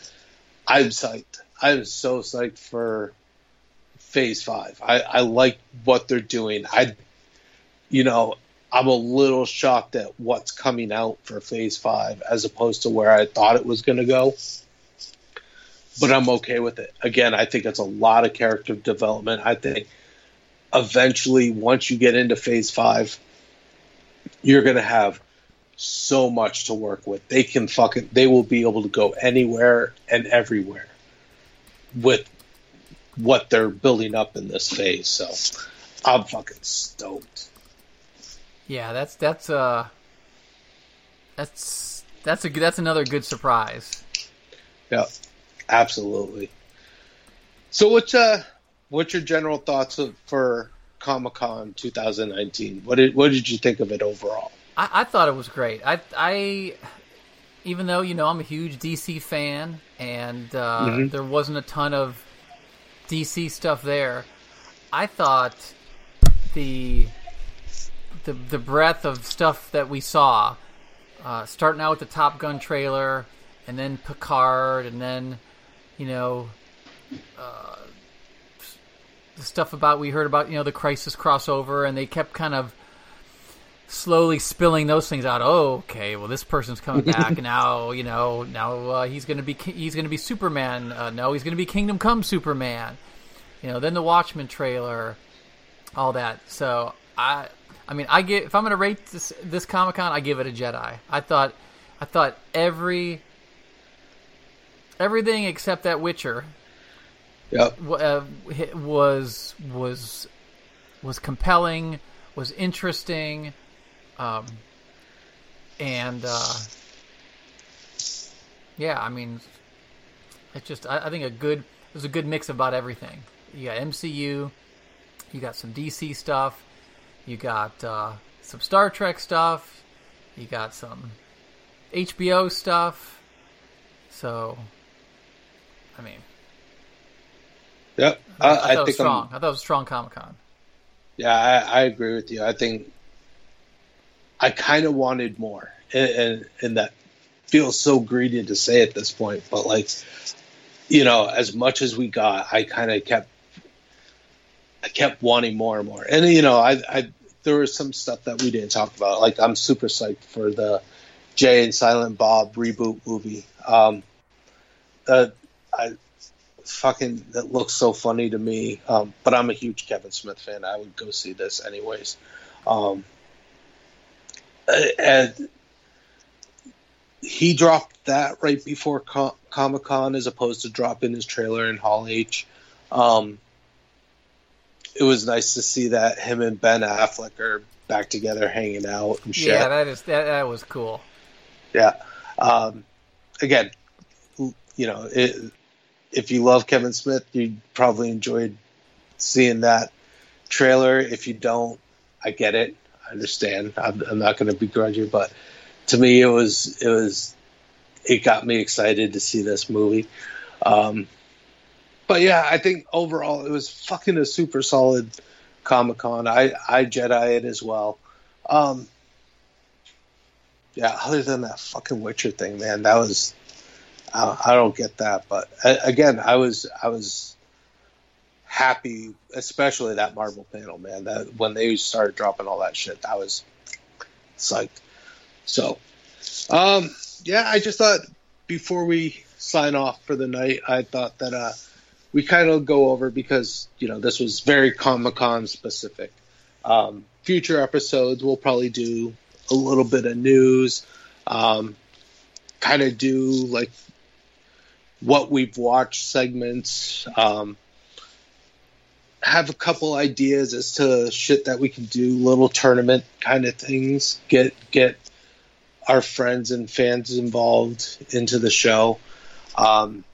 I'm psyched. I'm so psyched for Phase Five. I, I like what they're doing. I you know, I'm a little shocked at what's coming out for Phase Five as opposed to where I thought it was going to go. But I'm okay with it. Again, I think it's a lot of character development. I think eventually, once you get into Phase Five, you're going to have so much to work with. They can fucking they will be able to go anywhere and everywhere with what they're building up in this phase. So I'm fucking stoked. Yeah, that's that's uh that's that's a that's another good surprise. Yeah, absolutely. So what's uh what's your general thoughts of, for Comic Con 2019? What did what did you think of it overall? I, I thought it was great. I I even though you know I'm a huge DC fan and uh, Mm-hmm. there wasn't a ton of DC stuff there, I thought the the the breadth of stuff that we saw, uh, starting out with the Top Gun trailer, and then Picard, and then you know. Uh, the stuff about we heard about you know the crisis crossover and they kept kind of slowly spilling those things out. Oh, okay. Well, this person's coming back now. You know, now uh, he's going to be he's going to be Superman. Uh, no, he's going to be Kingdom Come Superman. You know, then the Watchmen trailer, all that. So I, I mean, I get if I'm going to rate this this Comic Con, I give it a Jedi. I thought, I thought every everything except that Witcher Yep. w- uh, was was was compelling, was interesting, um, and uh, yeah, I mean, it's just I, I think a good it was a good mix about everything. You got MCU, you got some DC stuff, you got uh, some Star Trek stuff, you got some HBO stuff. So, I mean, Yep. I, I, thought I it was think strong. I'm, I thought it was strong Comic Con. Yeah, I, I agree with you. I think I kind of wanted more, and, and and that feels so greedy to say at this point, but like, you know, as much as we got, I kind of kept, I kept wanting more and more, and you know, I, I there was some stuff that we didn't talk about. Like, I'm super psyched for the Jay and Silent Bob reboot movie. Um, uh, I fucking that looks so funny to me. Um, but I'm a huge Kevin Smith fan. I would go see this anyways. Um, and he dropped that right before Co- Comic Con, as opposed to dropping his trailer in Hall H. Um, it was nice to see that him and Ben Affleck are back together, hanging out and shit. Yeah, that is that, that was cool. Yeah. Um, again, you know, it, if you love Kevin Smith, you probably enjoyed seeing that trailer. If you don't, I get it. I understand. I'm, I'm not going to begrudge you, but to me, it was it was it got me excited to see this movie. Um, but yeah, I think overall it was fucking a super solid Comic Con. I I Jedi it as well. Um, yeah, other than that fucking Witcher thing, man, that was I, I don't get that. But again, I was I was happy, especially that Marvel panel, man. That when they started dropping all that shit, I was psyched. So, um, yeah, I just thought before we sign off for the night, I thought that uh, we kind of go over because you know this was very Comic Con specific. Um, future episodes, we'll probably do a little bit of news, um, kind of do like what we've watched segments. Um, have a couple ideas as to shit that we can do, little tournament kind of things. Get get our friends and fans involved into the show. Um,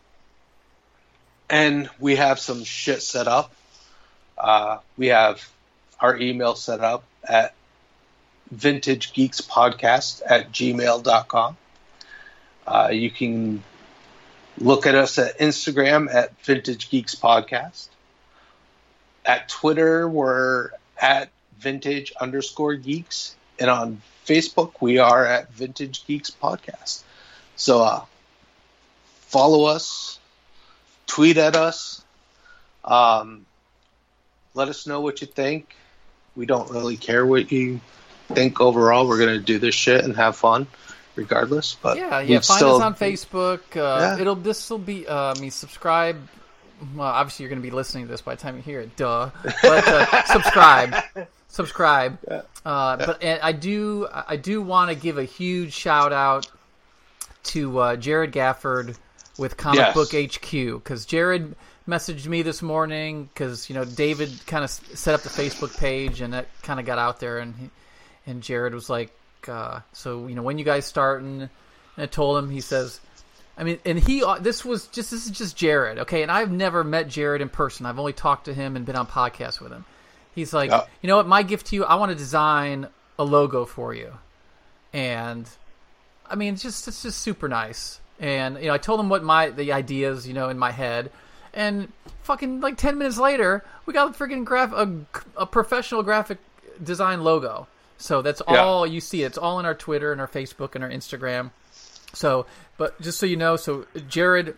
and we have some shit set up. Uh, we have our email set up at vintage geeks podcast at gmail.com. Uh, you can look at us at Instagram at vintage geeks podcast. At Twitter, we're at vintage underscore geeks. And on Facebook, we are at vintage geeks podcast. So uh, follow us, tweet at us, um, let us know what you think. We don't really care what you think overall. We're going to do this shit and have fun regardless. But Yeah, yeah. Find still- us on Facebook. Uh, Yeah. It'll this will be. Uh, I mean, subscribe. Well, obviously, you're going to be listening to this by the time you hear it. Duh. But uh, subscribe. subscribe. Uh, but and I do I do want to give a huge shout out to uh, Jared Gafford with Comic Yes. Book HQ because Jared messaged me this morning because you know David kind of set up the Facebook page and that kind of got out there and he, and Jared was like, uh, so you know when you guys starting? And I told him he says. I mean, and he. uh, This was just. This is just Jared, okay. And I've never met Jared in person. I've only talked to him and been on podcasts with him. He's like, Yeah. you know what? My gift to you. I want to design a logo for you, and I mean, it's just it's just super nice. And you know, I told him what my the ideas, you know, in my head, and fucking like ten minutes later, we got a freaking graph a, a professional graphic design logo. So that's Yeah. all you see. It's all in our Twitter and our Facebook and our Instagram. So, but just so you know, so Jared,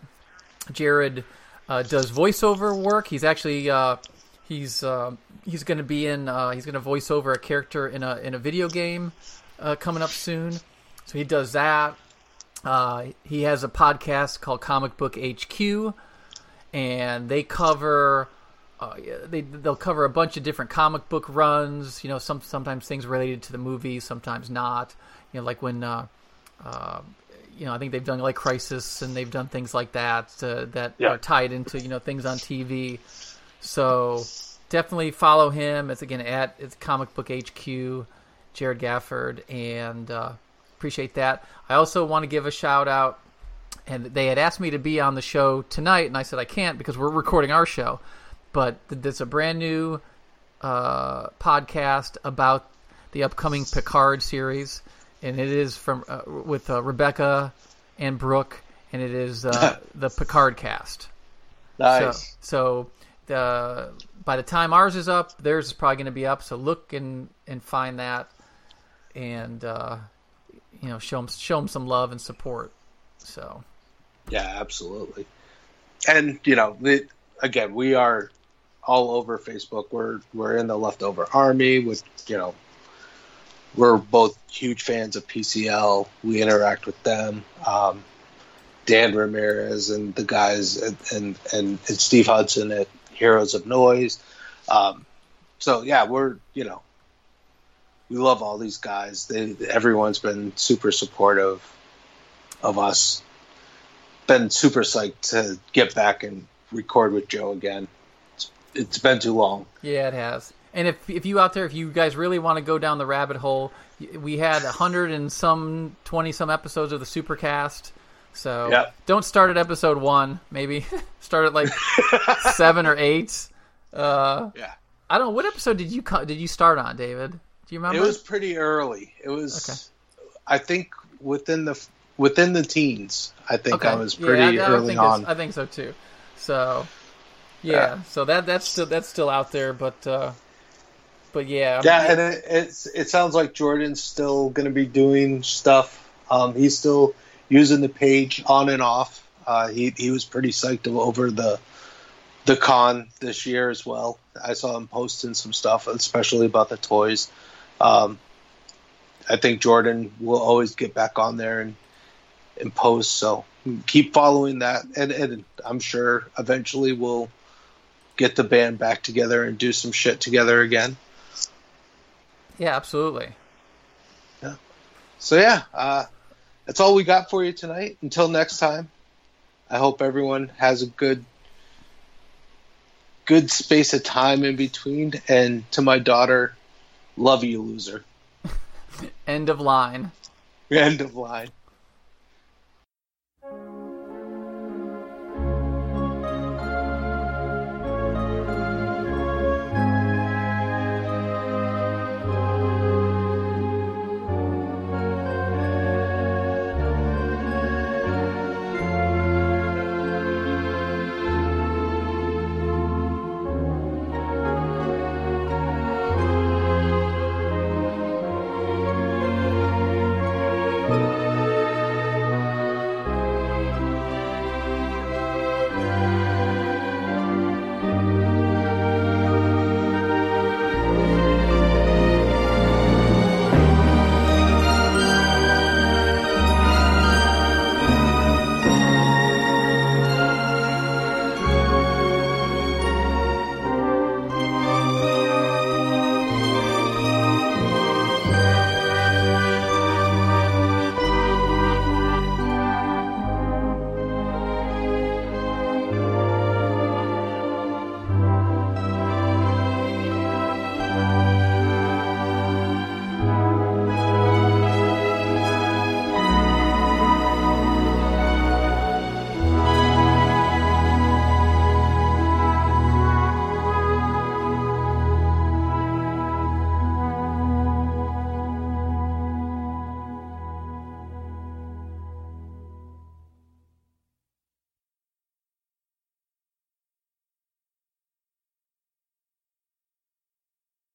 Jared uh, does voiceover work. He's actually uh, he's uh, he's going to be in uh, he's going to voice over a character in a in a video game uh, coming up soon. So he does that. He has a podcast called Comic Book HQ, and they cover. Uh, they they'll cover a bunch of different comic book runs. You know, some sometimes things related to the movie, sometimes not. You know, like when uh, uh, you know, I think they've done like Crisis, and they've done things like that uh, that Yeah. are tied into you know things on TV. So definitely follow him. It's again at it's Comic Book HQ, Jared Gafford, and uh, appreciate that. I also want to give a shout out, and they had asked me to be on the show tonight, and I said I can't because we're recording our show. But th- there's a brand new uh, podcast about the upcoming Picard series, and it is from uh, with uh, Rebecca and Brooke, and it is uh, the Picard cast. Nice. So, so the by the time ours is up, theirs is probably going to be up. So look and and find that, and uh, you know show them show 'em some love and support. So Yeah, absolutely. And you know, again, we are all over Facebook. We're we're in the leftover army with you know. We're both huge fans of PCL. We interact with them. Um, Dan Ramirez and the guys and, and and Steve Hudson at Heroes of Noise. Um, so yeah, we're you know we love all these guys. They, everyone's been super supportive of us been super psyched to get back and record with Joe again. It's, it's been too long. yeah, it has. And if if you out there, if you guys really want to go down the rabbit hole, we had a hundred and some twenty some episodes of the Supercast. So Yep. don't start at episode one. Maybe start at like seven or eight. Uh, Yeah, I don't know what episode did you did you start on, David? Do you remember? it was pretty early. It was, Okay. I think, within the within the teens. I think okay. I was Yeah, pretty I- I early think on. I think so too. So yeah, Yeah. so that that's still that's still out there, but uh, but yeah, yeah, and it, it's it sounds like Jordan's still going to be doing stuff. Um, he's still using the page on and off. Uh, he he was pretty psyched over the the con this year as well. I saw him posting some stuff, especially about the toys. Um, I think Jordan will always get back on there and and post. So keep following that, and and I'm sure eventually we'll get the band back together and do some shit together again. Yeah, absolutely. Yeah. So yeah, uh, that's all we got for you tonight. Until next time, I hope everyone has a good good space of time in between. And to my daughter, love you, loser. End of line. End of line.